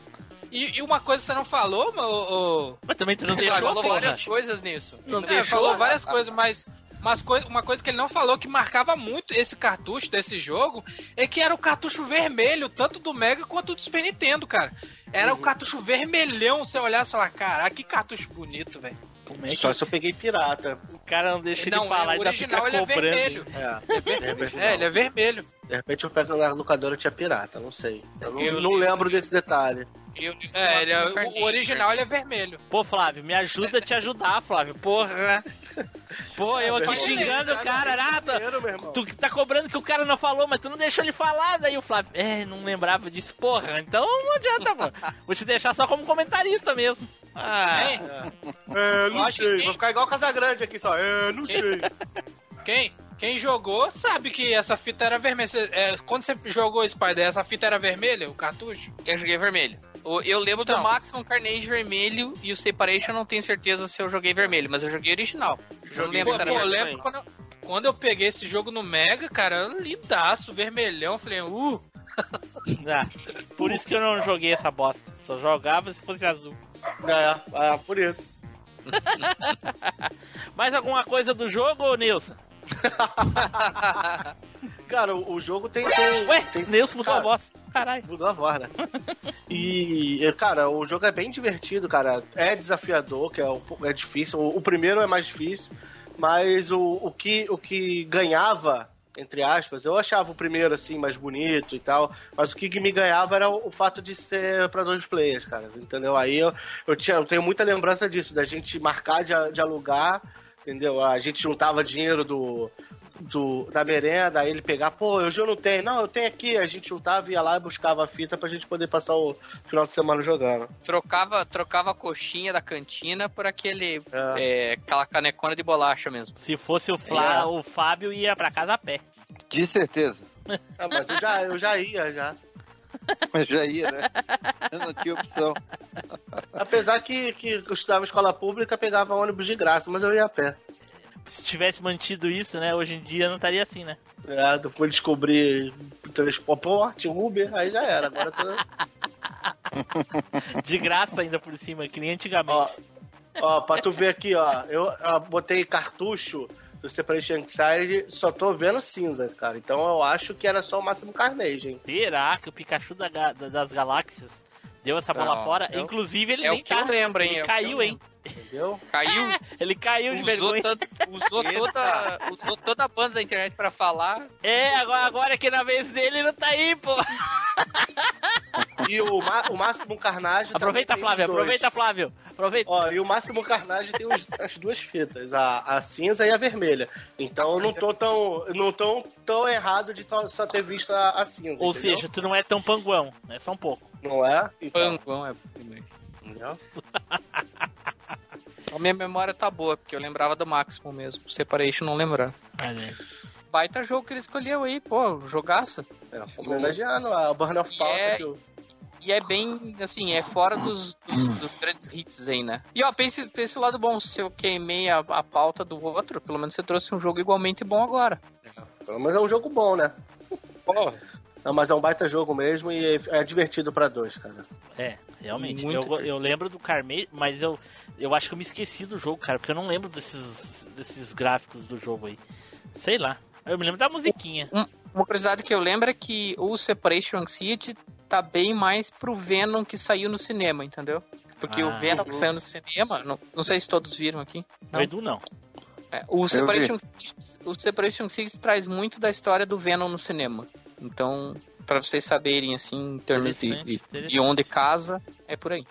E, e uma coisa que você não falou, ô, ô, Mas também tu não Ele deixou, falou várias coisas nisso. Não É, deixou? falou várias coisas, mas, mas coi- uma coisa que ele não falou que marcava muito esse cartucho desse jogo é que era o cartucho vermelho, tanto do Mega quanto do Super Nintendo, cara. Era o cartucho vermelhão, você olhar e falar, caraca, que cartucho bonito, velho. É que Só se eu peguei pirata. o cara não deixa Não, ele falar é, e o original fica ele é vermelho. É, de repente, É, ele é vermelho. de repente eu pego na locadora tinha pirata, não sei. Eu não, Eu não lembro desse detalhe. Eu, É, ele é- o original ele é vermelho. Pô, Flávio, me ajuda a te ajudar, Flávio. Porra. Pô, eu aqui xingando o cara, nada. Irmão. Tu que tá cobrando que o cara não falou, mas tu não deixou ele falar. Daí o Flávio, é, não lembrava disso. Porra, então não adianta, pô. Vou te deixar só como comentarista mesmo. Ah? É, Eu não sei. Vou ficar igual o Casagrande aqui só. É, não sei. Quem? Quem jogou sabe que essa fita era vermelha. Você- é, quando você jogou Spider, essa fita era vermelha, o cartucho? Eu joguei vermelho. Eu lembro do Então. Maximum Carnage vermelho e o Separation eu não tenho certeza se eu joguei vermelho, mas eu joguei original. Eu não Joguei lembro Pô, se era pô, vermelho. lembro quando eu, quando eu peguei esse jogo no Mega, cara, lindaço, vermelhão. eu Falei, uh, ah, (laughs) por isso que eu não joguei essa bosta. Só jogava se fosse azul. É, é, por isso. (laughs) Mais alguma coisa do jogo, Nilson? (laughs) Cara, o, o jogo tem. tem Ué, tem, Nilson mudou a cara, voz. Caralho. Mudou a voz, né? (laughs) E, cara, o jogo é bem divertido, cara. É desafiador, que é, é difícil. O, o primeiro é mais difícil, mas o, o, que, o que ganhava, entre aspas, eu achava o primeiro, assim, mais bonito e tal, mas o que me ganhava era o, o fato de ser pra dois players, cara, entendeu? Aí eu, eu, tinha, eu tenho muita lembrança disso, da gente marcar de, a- de alugar, entendeu? A gente juntava dinheiro do, do, da merenda, aí ele pegar, pô, hoje eu não tenho. Não, eu tenho aqui. A gente juntava, ia lá e buscava a fita pra gente poder passar o final de semana jogando. Trocava, trocava a coxinha da cantina por aquele. É. é, aquela canecona de bolacha mesmo. Se fosse o, Flá, É. o Fábio ia pra casa a pé. De certeza. Ah, mas eu já, eu já ia, já. (laughs) Mas já ia, né? Eu não tinha opção. (laughs) Apesar que, que eu estudava escola pública, pegava ônibus de graça, mas eu ia a pé. Se tivesse mantido isso, né? Hoje em dia não estaria assim, né? É, depois descobri transporte, Uber, aí já era. Agora tô... (laughs) De graça ainda por cima, que nem antigamente. Ó, ó, pra tu ver aqui, ó. Eu, ó, botei cartucho do Separation Anxiety, só tô vendo cinza, cara. Então eu acho que era só o máximo Carnage, hein? Será que o Pikachu da da- das galáxias deu essa bola Não, fora? eu- Inclusive, ele é o nem que tá. eu lembro, hein? Ele É o caiu, eu hein? Entendeu? Caiu. (laughs) Ele caiu de Usou, vergonha. todo- usou, toda, usou toda a banda da internet pra falar. É, agora, agora que na vez dele não tá aí, pô. E o, o máximo Carnage. Aproveita, Flávio, aproveita, Flávio. Aproveita. Ó, e o máximo Carnage tem os- as duas fitas, a, a cinza e a vermelha. Então eu não tô tão, não tô tão errado de só, só ter visto a, a cinza. Ou entendeu? seja, tu não é tão panguão, né? Só um pouco. não é? Então, Panguão é. entendeu? (laughs) A minha memória tá boa, porque eu lembrava do Maximum mesmo. Separation não aí. Baita jogo que ele escolheu aí, pô, jogaço. É, homenageando a Burn of E Pauta. é- eu- E é bem, assim, é fora dos, dos, dos grandes hits aí, né? E ó, pense, pense o lado bom, se eu queimei a, a pauta do outro, pelo menos você trouxe um jogo igualmente bom agora. Pelo menos é um jogo bom, né? Pô, Não, mas é um baita jogo mesmo e é, é divertido pra dois, cara. É, realmente. Muito Eu, divertido. eu lembro do Carme, mas eu, eu acho que eu me esqueci do jogo, cara, porque eu não lembro desses, desses gráficos do jogo aí. Sei lá. Eu me lembro da musiquinha. Uma curiosidade que eu lembro é que o Separation Anxiety tá bem mais pro Venom que saiu no cinema, entendeu? Porque Ah. o Venom que saiu no cinema, não, não sei se todos viram aqui. O Edu não. É, o Separation o Separation Six traz muito da história do Venom no cinema. Então, pra vocês saberem assim, em termos de, de, de onde casa, é por aí.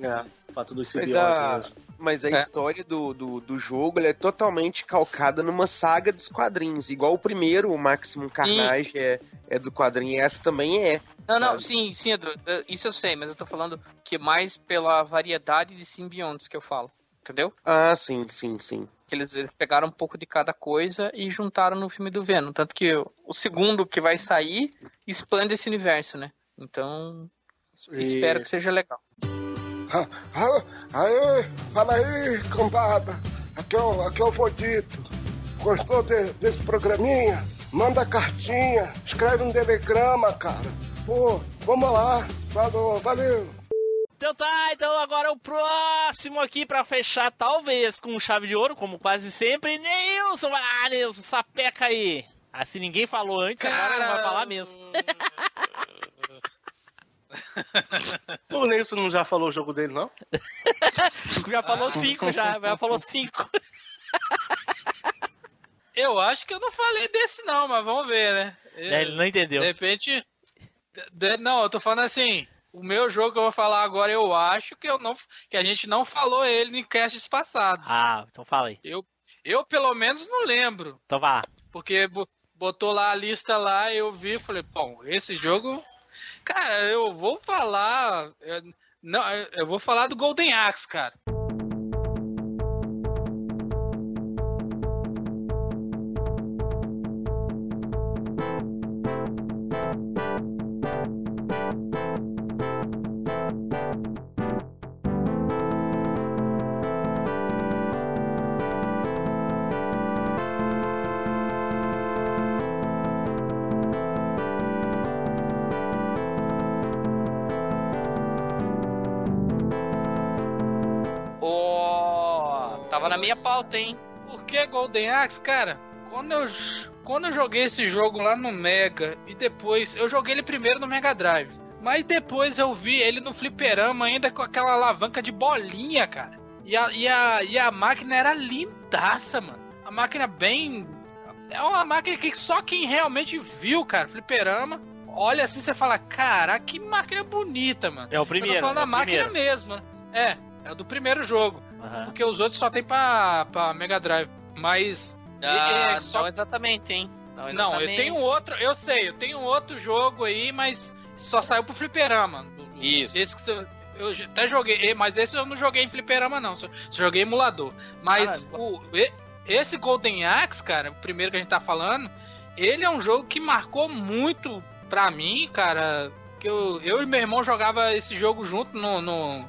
É, o fato dos Mas simbiontes. a, mas a É. história do, do, do jogo ela é totalmente calcada numa saga dos quadrinhos. Igual o primeiro, o Maximum Carnage é, é do quadrinho, e essa também é. Não, não, Sabe? sim, sim, Edu, isso eu sei, mas eu tô falando que mais pela variedade de simbiontes que eu falo. entendeu? Ah, sim, sim, sim. Que eles, eles pegaram um pouco de cada coisa e juntaram no filme do Venom. Tanto que o, segundo que vai sair expande esse universo, né? Então, espero que seja legal. Ah, ah, Aê, fala aí, cambada. Aqui é o, aqui é o Fodito. Gostou de- desse programinha? Manda cartinha, escreve um telegrama, cara. Pô, vamos lá. Falou, valeu. Então tá, então agora o próximo aqui pra fechar, talvez com chave de ouro, como quase sempre, Nilson. Vai lá, Nilson, sapeca aí. Ah, se ninguém falou antes, agora não vai falar mesmo. (laughs) O Nelson não já falou o jogo dele, não? (laughs) já falou cinco, já, já falou cinco. (laughs) Eu acho que eu não falei desse não, mas vamos ver, né? É, ele não entendeu. De repente. de- de- não, eu tô falando assim. O meu jogo que eu vou falar agora, eu acho que eu não, que a gente não falou ele em castes passados. Ah, então fala aí. Eu, eu pelo menos não lembro, Então vá. porque bo- botou lá a lista lá, eu vi, falei, bom, esse jogo, cara, eu vou falar, eu, não, eu vou falar do Golden Axe, cara. Golden Axe, cara? Quando eu, quando eu joguei esse jogo lá no Mega e depois eu joguei ele primeiro no Mega Drive, mas depois eu vi ele no fliperama ainda com aquela alavanca de bolinha, cara. E a, e a, e a máquina era lindaça, mano. A máquina bem. É uma máquina que só quem realmente viu, cara, fliperama. Olha assim, você fala, cara, que máquina bonita, mano. É o Eu primeiro. tô falando é o máquina primeiro. mesmo, né? É, é o do primeiro jogo. Aham. Porque os outros só tem pra, pra Mega Drive. Mas. Ah, é, só- Não exatamente, hein? Não, eu exatamente. tenho outro. Eu sei, eu tenho outro jogo aí, mas só saiu pro fliperama. Isso. Esse que você- eu até joguei, mas esse eu não joguei em fliperama, não. Só, joguei em emulador. Mas o, e- esse Golden Axe, cara, o primeiro que a gente tá falando, ele é um jogo que marcou muito pra mim, cara. Que eu, eu e meu irmão jogava esse jogo junto no, no,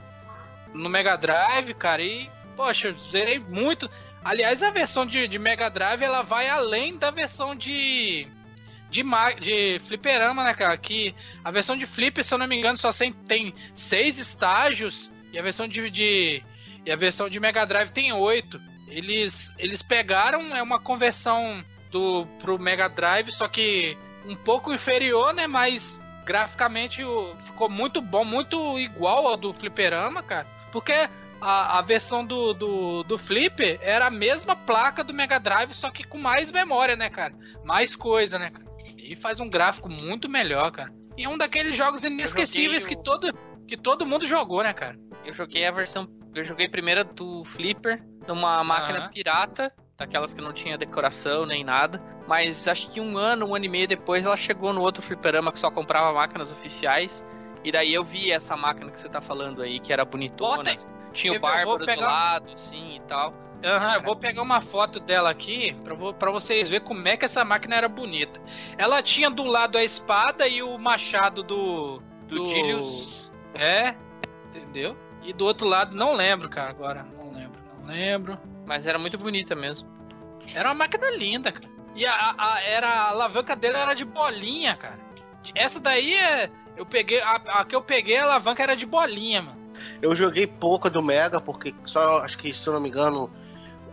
no Mega Drive, cara, e, poxa, eu zerei muito. Aliás, a versão de, de Mega Drive ela vai além da versão de. De, de fliperama, né, cara? Que a versão de flip, se eu não me engano, só tem seis estágios e a versão de, de- e a versão de Mega Drive tem oito. Eles eles pegaram é uma conversão do pro Mega Drive, só que um pouco inferior, né? Mas graficamente ficou muito bom, muito igual ao do fliperama, cara. Porque a, a versão do, do, do Flip era a mesma placa do Mega Drive, só que com mais memória, né, cara? Mais coisa, né, cara? E faz um gráfico muito melhor, cara. E é um daqueles jogos inesquecíveis joguei que todo, que todo mundo jogou, né, cara? Eu joguei a versão. Eu joguei primeiro do Flipper, numa máquina Aham. pirata, daquelas que não tinha decoração nem nada. Mas acho que um ano, um ano e meio depois, ela chegou no outro fliperama que só comprava máquinas oficiais. E daí eu vi essa máquina que você tá falando aí, que era bonitona. Bota- Tinha o? Eu Bárbaro do pegar- lado, assim e tal. Aham, eu vou pegar uma foto dela aqui pra vocês verem como é que essa máquina era bonita. Ela tinha do lado a espada e o machado do. Do Dilius. É, entendeu? E do outro lado, não lembro, cara, agora. Não lembro, não lembro. Mas era muito bonita mesmo. Era uma máquina linda, cara. E a, a- era, a alavanca dela era de bolinha, cara. Essa daí é. Eu peguei. A, a que eu peguei, a alavanca era de bolinha, mano. Eu joguei pouco do Mega, porque só acho que, se eu não me engano,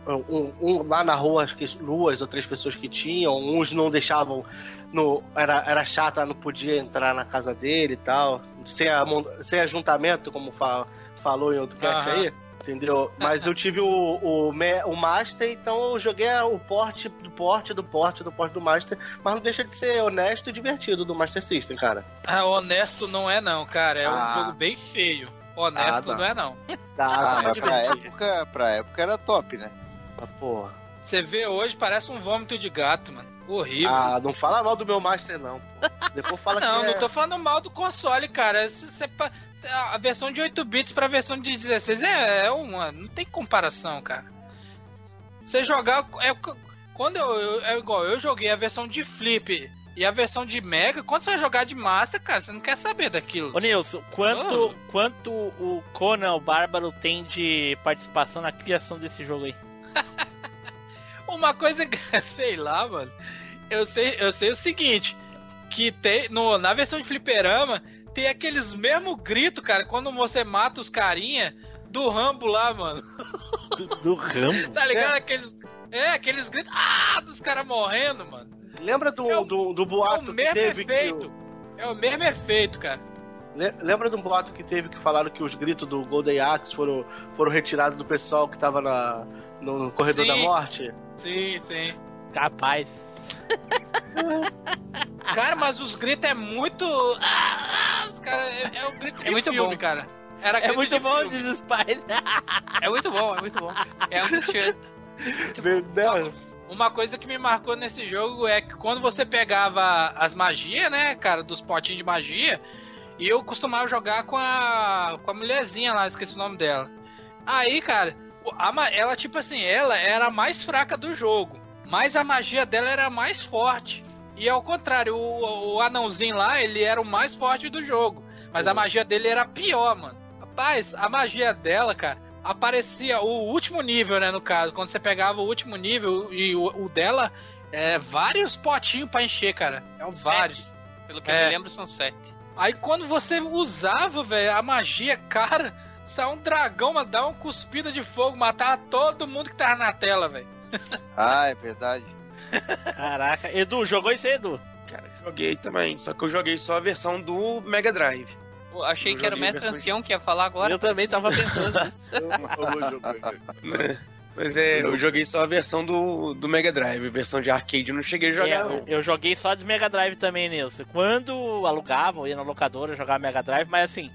um, um- lá na rua, acho que duas ou três pessoas que tinham, uns não deixavam. No, era, era chato, não podia entrar na casa dele e tal. Sem, amon- sem ajuntamento, como fa- falou em outro cast aí. Entendeu? Mas eu tive o, o, o Master, então eu joguei o porte do porte do porte do porte do Master, mas não deixa de ser honesto e divertido do Master System, cara. Ah, honesto não é, não, cara. É um Ah. jogo bem feio. Honesto Ah, tá. não é, não. Dá, Ah, mas pra divertir. época, pra época era top, né? Ah, porra. Você vê hoje, parece um vômito de gato, mano. Horrível. Ah, não fala mal do meu Master, não. Pô. Depois fala não, que é... não tô falando mal do console, cara. Você pa- a versão de 8 bits pra versão de 16 é, é uma. Não tem comparação, cara. Você jogar. É, quando eu, eu- É igual, eu joguei a versão de Flip e a versão de Mega. Quando você vai jogar de Master, cara, você não quer saber daquilo. Ô Nilson, quanto, quanto o Conan o Bárbaro tem de participação na criação desse jogo aí? (laughs) Uma coisa que, (laughs) sei lá, mano. Eu sei, eu sei o seguinte: que tem no, na versão de fliperama tem aqueles mesmo grito, cara, quando você mata os carinha do Rambo lá, mano. Do, do (laughs) Rambo? Tá ligado? Aqueles. É, aqueles gritos. Ah, dos caras morrendo, mano. Lembra do, do, do É boato o que teve que efeito. o- É o mesmo efeito, cara. Le- Lembra de um boato que teve que falaram que os gritos do Golden Axe foram, foram retirados do pessoal que tava na, no, no corredor Sim. da morte? Sim, sim. Capaz. (laughs) Cara, mas os gritos é muito. Ah, ah, os cara, é, é o grito de É muito filme, bom. cara. Era É muito de bom filme. diz Spider. É muito bom, é muito bom. É um (laughs) chute. Não, Uma coisa que me marcou nesse jogo é que quando você pegava as magias, né, cara, dos potinhos de magia, e eu costumava jogar com a com a mulherzinha lá, esqueci o nome dela. Aí, cara, a ela tipo assim, ela era a mais fraca do jogo, mas a magia dela era a mais forte. E ao contrário, o, o anãozinho lá, ele era o mais forte do jogo, mas a magia dele era pior, mano. Rapaz, a magia dela, cara, aparecia o último nível, né, no caso. Quando você pegava o último nível e o, o dela, é vários potinhos pra encher, cara. É Sete. vários. Pelo que eu É. me lembro, são sete. Aí quando você usava, velho, a magia, cara, saiu um dragão, mas dá uma cuspida de fogo, matava todo mundo que tava na tela, velho. (laughs) Ah, é verdade. Caraca. Edu, jogou isso aí, Edu? Cara, joguei também. Só que eu joguei só a versão do Mega Drive. Pô, achei Eu que era o mestre ancião que ia falar agora. Eu também tava pensando nisso. (laughs) Mas é, eu joguei só a versão do, do Mega Drive. A versão de arcade eu não cheguei a jogar, É, não. eu joguei só de Mega Drive também, Nilson. Quando alugava, eu ia na locadora jogar Mega Drive, mas assim,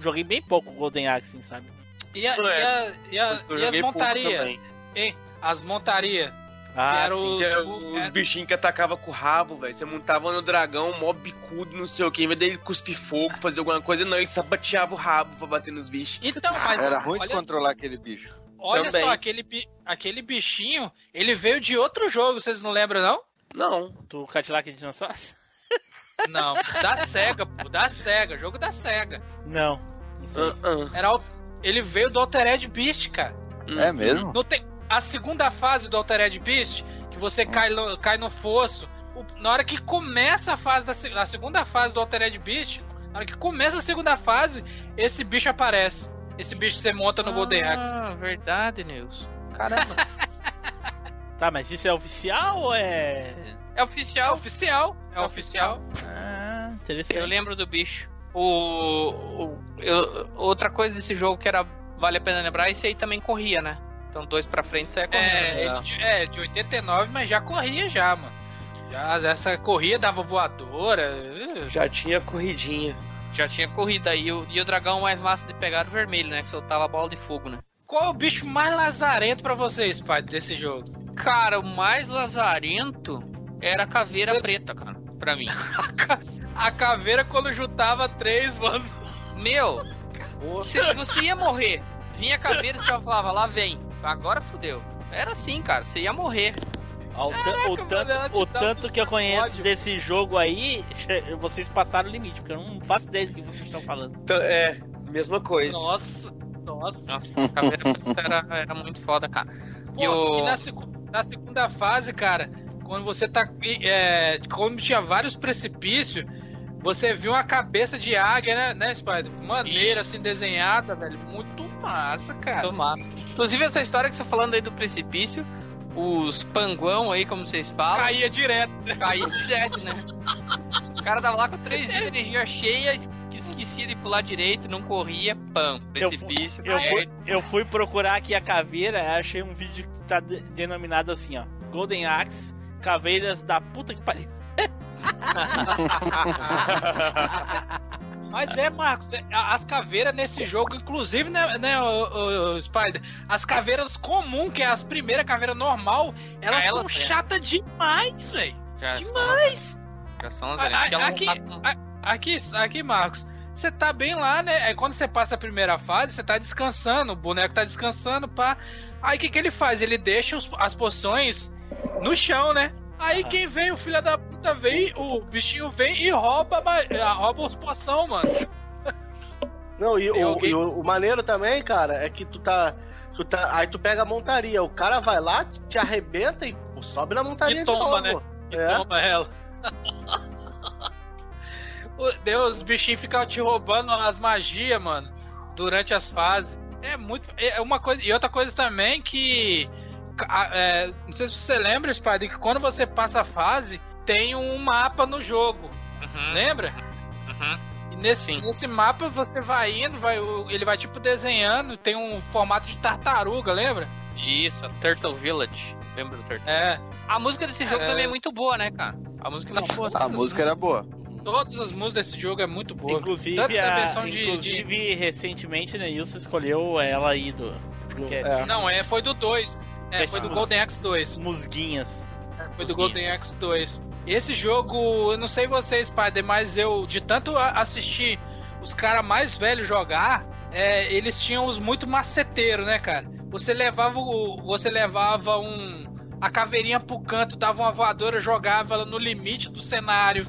joguei bem pouco Golden Axe, assim, sabe? E, a, Não e, é. a- e, a- Eu e as montarias? As montarias. Ah, era sim. o- Que era o- os é- bichinhos que atacavam com o rabo, velho. Você montava no dragão, mó bicudo, não sei o que. Em vez dele cuspir fogo, fazer alguma coisa, não. Ele sapateava o rabo pra bater nos bichos. Então, mas Era ruim de olha, controlar aquele bicho. olha Também. só, aquele, bi- aquele bichinho, ele veio de outro jogo, vocês não lembram, não? Não. Do Cadillac de dinossauros? (laughs) Não, da SEGA, pô, da SEGA, jogo da SEGA. Não. Não sei. Ah, ah. Era o- ele veio do Altered Beast, cara. É mesmo? Não tem a segunda fase do Altered Beast, que você cai no, cai no fosso. o- na hora que começa a fase da a segunda fase do Altered Beast, na hora que começa a segunda fase, esse bicho aparece. Esse bicho que você monta no Golden Axe. Ah, verdade, Nilson. Caramba. (laughs) Tá, mas isso é oficial ou é. É oficial. oficial, é oficial. Ah, interessante. Eu lembro do bicho. O, o- eu- outra coisa desse jogo que era vale a pena lembrar, esse aí também corria, né? Então dois pra frente sai correndo. É, ele de, é, de 89, mas já corria já, mano. Já essa corria dava voadora. Já tinha corridinha. Já tinha corrida. E o, e o dragão mais massa de pegar era o vermelho, né? Que soltava a bola de fogo, né? Qual é o bicho mais lazarento pra vocês, pai, desse jogo? Cara, o mais lazarento era a caveira preta, cara. Pra mim. (laughs) A caveira quando juntava três, mano. Meu, se você ia morrer, vinha a caveira e você falava, lá vem. Agora fudeu. Era assim, cara. Você ia morrer. Ah, o, tanto, o tanto que eu conheço ódio. desse jogo aí, (laughs) vocês passaram o limite, porque eu não faço ideia do que vocês estão falando. Então, é, mesma coisa. Nossa, nossa. Nossa, (laughs) era, era muito foda, cara. Pô, E o- e na, segu- na segunda fase, cara, quando você tá. É, quando tinha vários precipícios, você viu uma cabeça de águia, né, né Spider? Maneira assim desenhada, velho. Muito massa, cara. Muito massa. Inclusive, essa história que você tá falando aí do precipício, os panguão aí, como vocês falam, Caía direto. caía direto, né? O cara tava lá com três dias de energia cheia, es- esquecia de pular direito, não corria, pam, Eu fui, precipício. eu, fui, eu fui procurar aqui a caveira, achei um vídeo que tá de- denominado assim, ó. Golden Axe, caveiras da puta que pariu. (laughs) Mas é, Marcos, é, as caveiras nesse jogo, inclusive, né, né o, o- Spider, as caveiras comum, que é as primeiras caveiras normal, elas Ela- são chatas demais, velho. Demais! Já são as aqui, tá- aqui, aqui, Marcos. Você tá bem lá, né? Aí quando você passa a primeira fase, você tá descansando, o boneco tá descansando, pá. Aí o que, que ele faz? Ele deixa os- as poções no chão, né? Aí quem vem, o filho da puta vem, o bichinho vem e rouba, a ma- eh, rouba os poção, mano. Não, e, o, alguém- e o, o maneiro também, cara, é que tu tá, tu tá. Aí tu pega a montaria, o cara vai lá, te arrebenta e pô, sobe na montaria E toma, de novo. E É. toma ela. (laughs) Deus, os bichinhos ficam te roubando as magias, mano, durante as fases. É muito. É uma coisa. E outra coisa também que. É, não sei se você lembra, Spade, que quando você passa a fase, tem um mapa no jogo. Uhum, Lembra? uhum. E nesse, nesse mapa você vai indo, vai, ele vai tipo desenhando, tem um formato de tartaruga, lembra? Isso, Turtle Village. Lembra do Turtle? É. A música desse jogo É. também é muito boa, né, cara? A música é Não, muito boa. A música era boa. Todas as músicas desse jogo é muito boa. Inclusive, Tanto a- versão de- inclusive recentemente, né, Ilse escolheu ela aí do. do É. Não, é, foi do 2. É, foi do Golden Axe 2. Musguinhas. Foi do Musguinhas. Golden Axe 2. Esse jogo, eu não sei vocês, Spider, mas eu, de tanto assistir os caras mais velhos jogar, é, eles tinham os muito maceteiros, né, cara? Você levava o, você levava um a caveirinha pro canto, dava uma voadora, jogava ela no limite do cenário.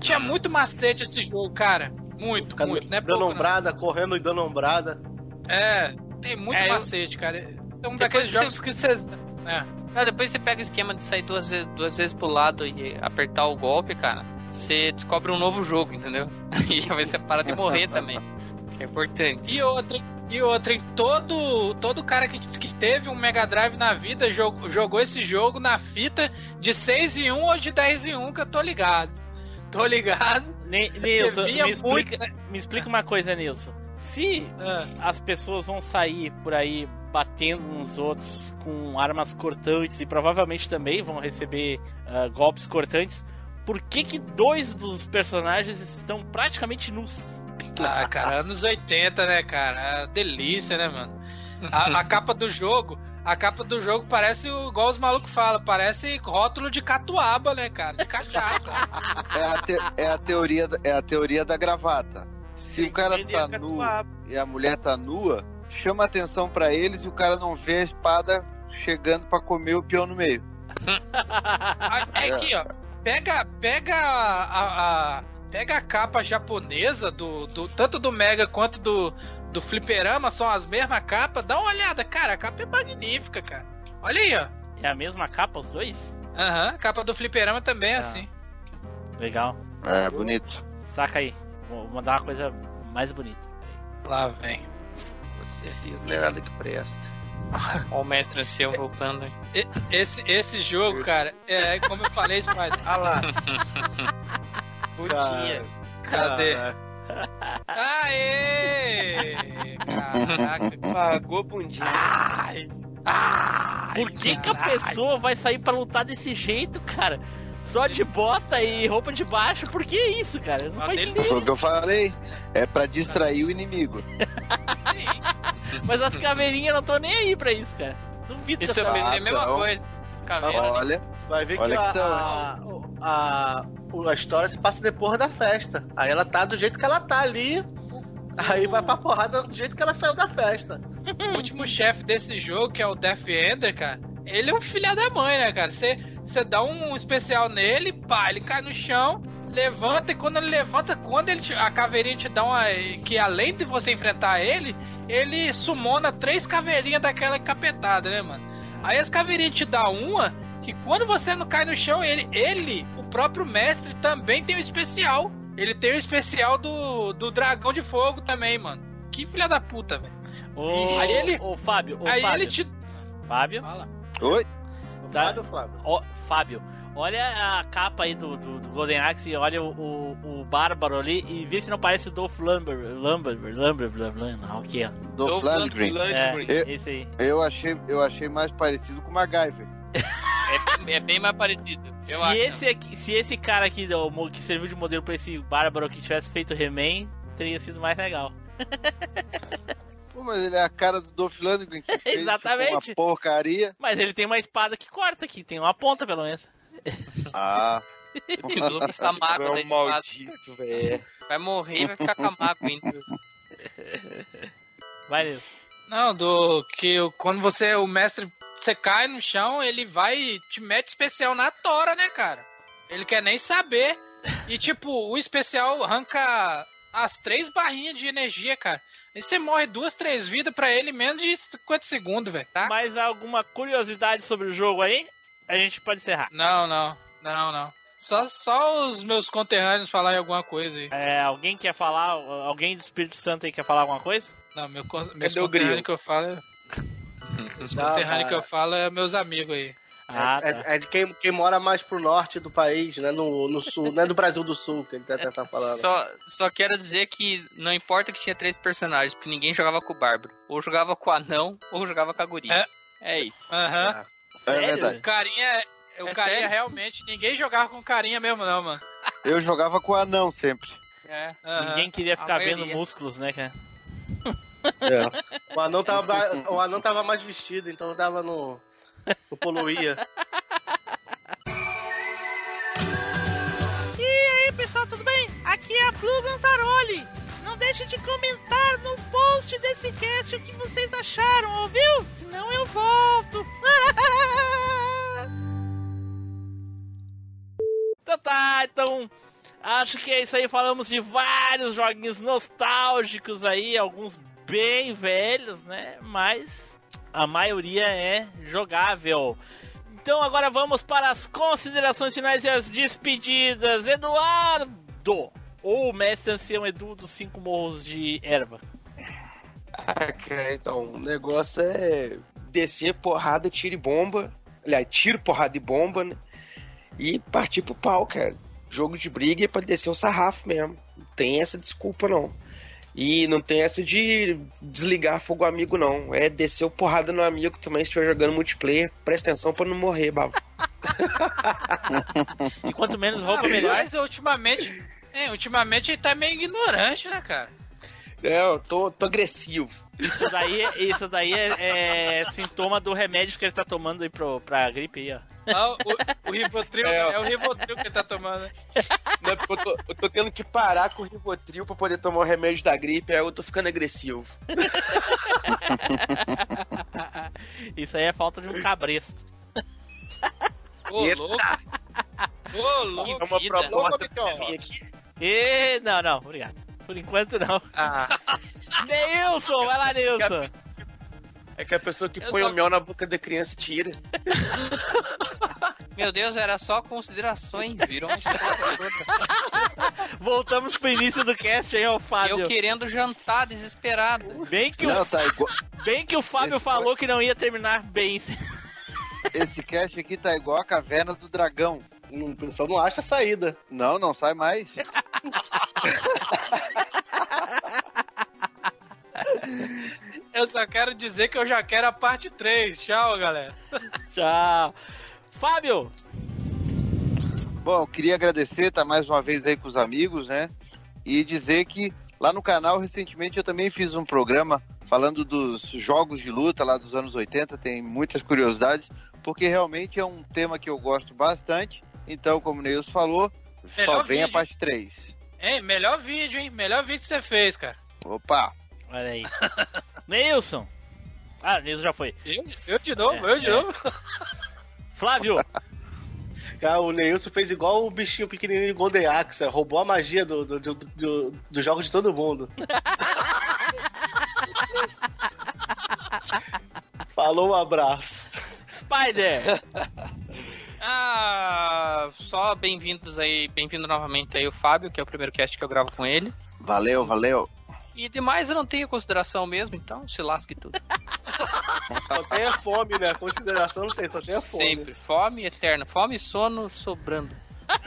Tinha muito macete esse jogo, cara. Muito, Fica muito. Não é dando pouco, não. ombrada, correndo e dando ombrada. É, tem muito É, eu- macete, cara. É um Depois daqueles você- jogos que vocês. É. Ah, depois você pega o esquema de sair duas vezes, duas vezes pro lado e apertar o golpe, cara. Você descobre um novo jogo, entendeu? (laughs) E aí você para de morrer também. Que é importante. E outra, e outra, em todo, todo cara que, que teve um Mega Drive na vida jogou, jogou esse jogo na fita de 6 em 1 ou de 10 em 1, que eu tô ligado. Tô ligado. Ne- (laughs) Nilson, me explica, muito, me explica uma coisa, Nilson. Se Ah. as pessoas vão sair por aí batendo nos outros com armas cortantes e provavelmente também vão receber ah, golpes cortantes, por que que dois dos personagens estão praticamente nus? Ah, cara, anos 80, né, cara? É delícia, né, mano? A, a (laughs) capa do jogo. A capa do jogo parece, o- igual os malucos falam, parece rótulo de catuaba, né, cara? De cachaça. É a, te- é a teoria, da- é a teoria da gravata. Se o cara Ele tá é nu catuaba. e a mulher tá nua, chama atenção pra eles e o cara não vê a espada chegando pra comer o peão no meio. Ah, É aqui, ó. Pega, pega a, a- pega a capa japonesa do, do tanto do Mega quanto do do Fliperama, são as mesmas capas. Dá uma olhada, cara, a capa é magnífica, cara. Olha aí, ó. É a mesma capa, os dois? Aham, a capa do Fliperama também é Ah. assim. Legal. É, bonito. Saca aí. Vou mandar uma coisa mais bonita. Lá vem. Não é nada que presta. (laughs) Ó o mestre ancião voltando. aí. E- Esse, esse jogo, cara, é como eu falei, Spider. (laughs) Ah lá. Putinha. Cadê? Aê! Caraca. Pagou bundinha. Ai! Ai! Por que, que a pessoa vai sair pra lutar desse jeito, cara? Só de bota e roupa de baixo? Por que isso, cara? Não Ah, faz sentido. Foi o que eu falei. É pra distrair o inimigo. (laughs) Mas as caveirinhas não estão nem aí pra isso, cara. Duvido Isso que eu essa- pensei a mesma então. coisa. Os caveiras. Olha, Vai ver Olha que, que a, tão, a, a, a história se passa depois da festa. Aí ela tá do jeito que ela tá ali. Aí vai pra porrada do jeito que ela saiu da festa. O último chefe desse jogo, que é o Death Ender, cara, ele é um filho da mãe, né, cara? Você você dá um especial nele, pá, ele cai no chão, levanta, e quando ele levanta, quando ele te- a caveirinha te dá uma. Que além de você enfrentar ele, ele sumona três caveirinhas daquela encapetada, né, mano? Aí as caveirinhas te dá uma, que quando você não cai no chão, ele, ele o próprio mestre, também tem um especial. Ele tem o especial do, do dragão de fogo também, mano. Que filha da puta, velho. Ô, Aí ele- ô, Fábio, ô, Aí Fábio. ele te. Fábio, Fala. Oi. Tá. Flávio, Flávio. ó, Fábio, olha a capa aí do, do, do Golden Axe e olha o, o, o Bárbaro ali e vê se não parece Dolph Lumber, Lumber, Lumber, Lumber, não, aqui, ó. Do Landgren. Landgren. É, esse aí. Eu achei, eu achei mais parecido com o MacGyver. É, é bem mais parecido. (laughs) Eu se, acho. esse aqui, se esse cara aqui que serviu de modelo pra esse Bárbaro que tivesse feito He-Man, teria sido mais legal. (laughs) Mas ele é a cara do Dolph Lundgren que (laughs) fez Exatamente. uma porcaria. Mas ele tem uma espada que corta aqui, tem uma ponta pelo menos. Ah. (laughs) O Globo está mago É da um espada. maldito, velho. Vai morrer e vai ficar com a mago ainda. (laughs) Vai, Nilson. Não, do que quando você, o mestre, você cai no chão, ele vai e te mete especial na tora, né, cara? Ele quer nem saber. E tipo, o especial arranca as três barrinhas de energia, cara. Aí você morre duas, três vidas pra ele em menos de 50 segundos, velho, tá? Mais alguma curiosidade sobre o jogo aí? A gente pode encerrar. Não, não, não, não. Só, só os meus conterrâneos falarem alguma coisa aí. É, alguém quer falar? Alguém do Espírito Santo aí quer falar alguma coisa? Não, meu, meus Cadê o grilo? conterrâneos que eu falo. é- (laughs) Os conterrâneos que eu falo é meus amigos aí. Ah, é, tá. é de quem, quem mora mais pro norte do país, né? No, no sul, não é do Brasil do Sul que ele tá, tá (laughs) falando. Só, só quero dizer que não importa que tinha três personagens, porque ninguém jogava com o Bárbaro. Ou jogava com o anão, ou jogava com a guria. É. É isso. Aham. É Sério? verdade. O carinha, o É carinha sério? realmente, ninguém jogava com carinha mesmo não, mano. (laughs) Eu jogava com o anão sempre. É. Aham. Ninguém queria ficar vendo músculos, né, cara? O anão tava, o anão tava mais vestido, então dava no. (laughs) no poluía. E aí, pessoal, tudo bem? Aqui é a Blue Gantaroli. Não deixe de comentar no post desse cast o que vocês acharam, ouviu? Senão eu volto. então (laughs) tá, então acho que é isso aí. Falamos de vários joguinhos nostálgicos aí, alguns bem velhos, né? Mas a maioria é jogável. Então agora vamos para as considerações finais e as despedidas. Eduardo, ou mestre ancião Edu dos Cinco Morros de Erva. Ah, então, o negócio é descer porrada, tiro e bomba. Aliás, tiro, porrada e bomba, né? E partir pro pau, cara. Jogo de briga é pra descer o sarrafo mesmo. Não tem essa desculpa, não. E não tem essa de desligar fogo amigo, não. É descer o porrada no amigo também se estiver jogando multiplayer. Presta atenção pra não morrer, babo. E quanto menos roupa, melhor. Mas ultimamente, é, ultimamente ele tá meio ignorante, né, cara? É, eu tô, tô agressivo. Isso daí, isso daí é, é sintoma do remédio que ele tá tomando aí pro, pra gripe aí, ó. Ah, o, o Rivotril, É. é. o Rivotril que ele tá tomando. Porque eu, tô, eu tô tendo que parar com o Rivotril pra poder tomar o remédio da gripe, aí eu tô ficando agressivo. (laughs) Isso aí é falta de um cabresto. Ô, Eita. louco. Ô, É louco. uma vida. proposta Ô, pra mim aqui. E não, não, obrigado. Por enquanto não. Ah, Neilson, vai lá, Neilson. É que a pessoa que Eu põe só- o mel na boca da criança tira. Meu Deus, era só considerações, virou uma. (laughs) Voltamos pro início do cast aí, ó, Fábio. Eu querendo jantar, desesperado. Bem que, Não, o, tá igual. bem que o Fábio Esse falou que não ia terminar bem. Esse cast aqui tá igual a caverna do dragão. O pessoal não acha saída. Não, não sai mais. (laughs) (laughs) Eu só quero dizer que eu já quero a parte 3. Tchau, galera. (laughs) Tchau. Fábio, Bom, eu queria agradecer, tá mais uma vez aí com os amigos, né? E dizer que lá no canal, recentemente, eu também fiz um programa falando dos jogos de luta lá dos anos 80, tem muitas curiosidades, porque realmente é um tema que eu gosto bastante. Então, como o Neils falou, só Melhor vem a vídeo. parte 3. Hein, melhor vídeo, hein? Melhor vídeo que você fez, cara. Opa! Olha aí. (laughs) Neilson. Ah, Neilson já foi. Eu, eu de novo, É, eu de é. novo. Flávio, (laughs) Cara, o Neilson fez igual o bichinho pequenininho de Golden Axe, roubou a magia do, do, do, do, do jogo de todo mundo. (laughs) Falou, um abraço. Spider. Ah, só bem-vindos aí, bem-vindo novamente aí o Fábio, que é o primeiro cast que eu gravo com ele. Valeu, valeu. E demais eu não tenho consideração mesmo, então se lasque tudo. (laughs) Só tem a fome, né? Consideração não tem, só tem a fome. Sempre. Fome eterna. Fome e sono sobrando.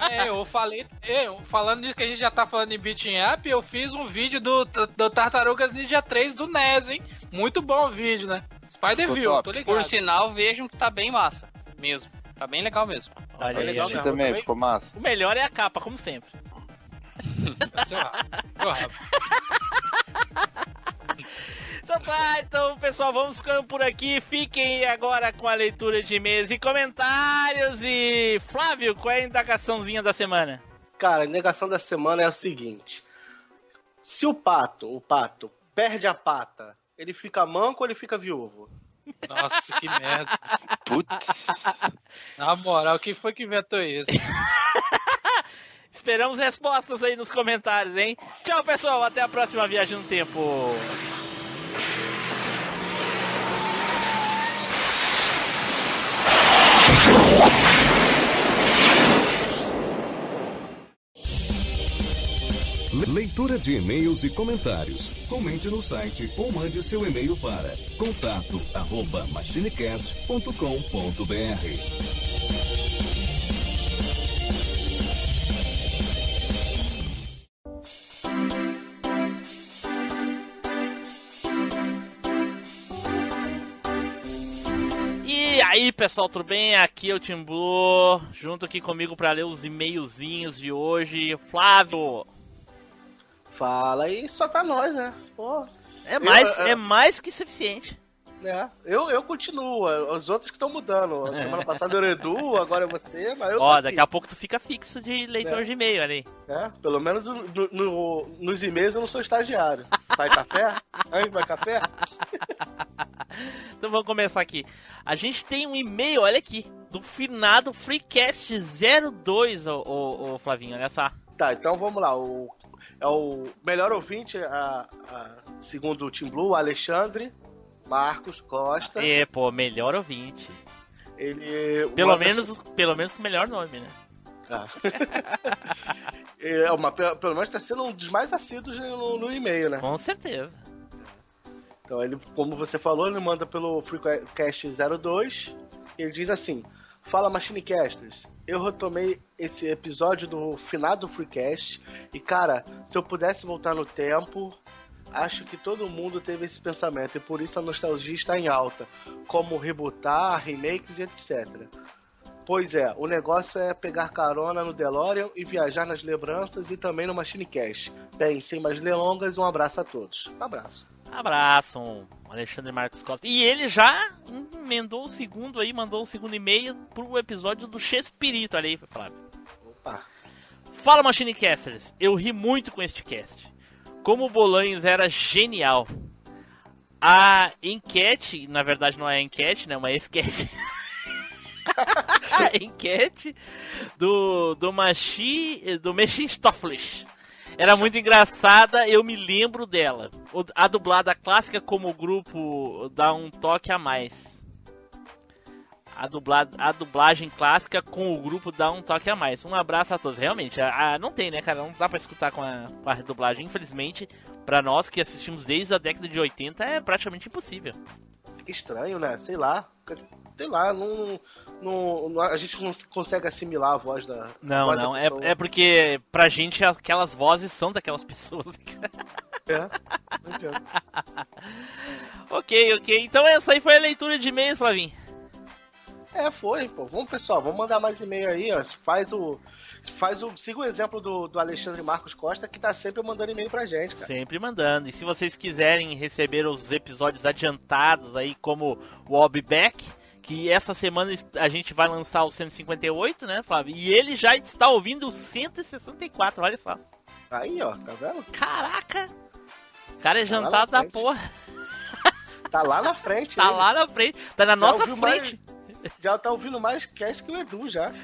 É, eu falei. Eu, falando nisso que a gente já tá falando em beating up, eu fiz um vídeo do, do Tartarugas Ninja 3 do NES, hein? Muito bom o vídeo, né? Spider Ficou View, top. tô ligado. Por sinal, vejam que tá bem massa. Mesmo. Tá bem legal mesmo. Olha aí, legal mesmo. também, ficou massa. O melhor é a capa, como sempre. Seu rabo, seu rabo. Então tá, então pessoal, vamos ficando por aqui. Fiquem agora com a leitura de e-mails e comentários. E Flávio, qual é a indagaçãozinha da semana? Cara, a negação da semana é o seguinte: se o pato, o pato, perde a pata, ele fica manco ou ele fica viúvo? Nossa, que merda. (laughs) Putz. Na moral, quem foi que inventou isso? (laughs) Esperamos respostas aí nos comentários, hein? Tchau, pessoal. Até a próxima viagem no tempo. Leitura de e-mails e comentários. Comente no site ou mande seu e-mail para contato arroba machinecast.com.br. E aí, pessoal, tudo bem? Aqui é o Tim Blue, junto aqui comigo para ler os e-mailzinhos de hoje. Flávio, Fala aí, só tá nós, né? Pô. é mais, Eu- eu- é mais que suficiente. É, eu, eu continuo, os outros que estão mudando. Semana passada era o Edu, agora é você, mas eu. Ó, daqui aqui. a pouco tu fica fixo de leitor É. de e-mail ali. É, pelo menos no- no- nos e-mails eu não sou estagiário. Vai café? (laughs) Hein, vai café? Então vamos começar aqui. A gente tem um e-mail, olha aqui, do finado Freecast 02, ô, ô, ô Flavinho, olha só. Tá, então vamos lá. O, é o melhor ouvinte, a, a- segundo o Team Blue, Alexandre Marcos Costa. É, pô, melhor ouvinte. Ele. Pelo menos, pelo menos com o melhor nome, né? Ah. (laughs) é uma, pelo menos tá sendo um dos mais assíduos no, no e-mail, né? Com certeza. Então ele, como você falou, ele manda pelo Freecast 02. Ele diz assim: Fala Machinecasters, eu retomei esse episódio do finado Freecast. E cara, se eu pudesse voltar no tempo, acho que todo mundo teve esse pensamento. E por isso a nostalgia está em alta, como rebootar, remakes e etc. Pois é, o negócio é pegar carona no DeLorean e viajar nas lembranças e também no Machinecast. Bem, sem mais delongas, um abraço a todos. Um abraço. Abraço, um Alexandre Marcos Costa. E ele já emendou o segundo aí, mandou o segundo e-mail pro episódio do Chespirito ali, Flávio. Opa. Fala, Machinecasters. Eu ri muito com este cast. Como o Bolanhos era genial. A enquete, na verdade não é enquete, né? Uma esquete. (laughs) (laughs) enquete do, do Machi, do Mechinstoffles. Era muito engraçada, eu me lembro dela. A dublada clássica como o grupo dá um toque a mais. A, dublada, a dublagem clássica com o grupo dá um toque a mais. Um abraço a todos. Realmente, a, a- não tem, né, cara? Não dá pra escutar com a, com a dublagem. Infelizmente, pra nós que assistimos desde a década de 80, é praticamente impossível. Fica estranho, né? Sei lá. Sei lá, não, não, a gente não consegue assimilar a voz da. Não, voz da não. É, pessoa. é porque pra gente aquelas vozes são daquelas pessoas. (laughs) É, não adianta. (laughs) ok, ok. Então essa aí foi a leitura de e-mails, Flavinho. É, foi, pô. Vamos, pessoal, vamos mandar mais e-mail aí, ó. Faz o. Faz o. Siga o exemplo do, do Alexandre Marcos Costa, que tá sempre mandando e-mail pra gente, cara. Sempre mandando. E se vocês quiserem receber os episódios adiantados aí, como o Obback, que essa semana a gente vai lançar o 158, né, Flávio? E ele já está ouvindo o 164, olha só. Aí, ó, tá vendo? Caraca! O cara é Tá jantado da frente. porra. (laughs) Tá lá na frente, Tá ele. lá na frente. Tá na Já nossa ouviu mais- frente. Já tá ouvindo mais cast que o Edu já. (laughs)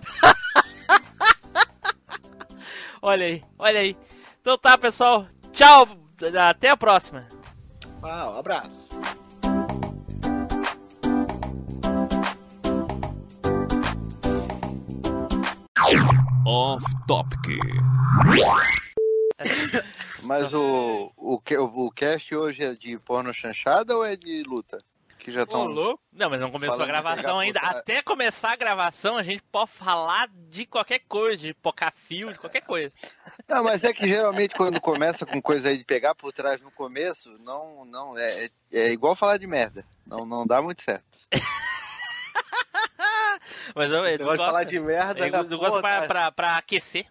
Olha aí, olha aí. Então tá, pessoal. Tchau. Até a próxima. Ah, um abraço. Off Topic. Mas o, o, o cast hoje é de porno chanchada ou é de luta? Que já estão. Não, mas não começou a gravação ainda. puta- Até começar a gravação, a gente pode falar de qualquer coisa, de pocar fio, de qualquer coisa. Não, mas é que geralmente quando começa com coisa aí de pegar por trás no começo, não, não, é, é, é igual falar de merda. Não, não dá muito certo. (laughs) Mas eu, negócio de falar de merda, eu, né, eu pô, gosto pra, pra, pra aquecer.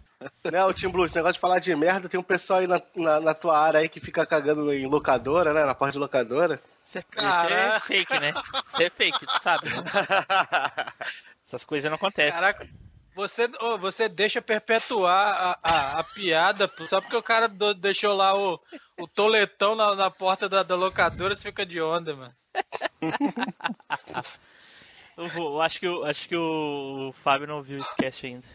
Né, o Tim Blue, esse negócio de falar de merda, tem um pessoal aí na, na, na tua área aí que fica cagando em locadora, né? Na parte de locadora. Isso é Caraca. fake, né? Isso é fake, tu sabe. né? (laughs) Essas coisas não acontecem. Caraca, você, ô, você deixa perpetuar a, a, a piada só porque o cara do- deixou lá o, o toletão na, na porta da, da locadora, você fica de onda, mano. (laughs) Eu, vou- acho que, o- acho que o, Fábio não viu esse cast ainda.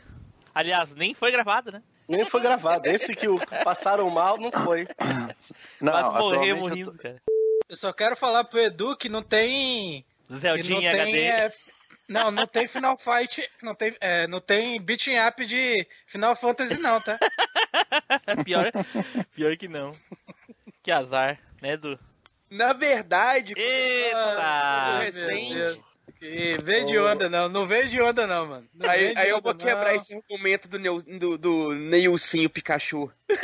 Aliás, nem foi gravado, né? Nem foi gravado. Esse que o passaram mal não foi. (coughs) Não, Quase morremos atualmente eu rindo, tô- cara. Eu só quero falar pro Edu que não tem. Não Zeldinha tem. HD. é, não, não tem Final Fight. Não tem, é, não tem beating up de Final Fantasy, não, tá? (laughs) pior, pior que não. Que azar, né, Edu? Na verdade, Eita! Recente. E vem de onda, não. Não vem de onda, não, mano. Não Aí, aí eu vou quebrar não. esse argumento do, Neu, do, do Neilcinho Pikachu. (laughs)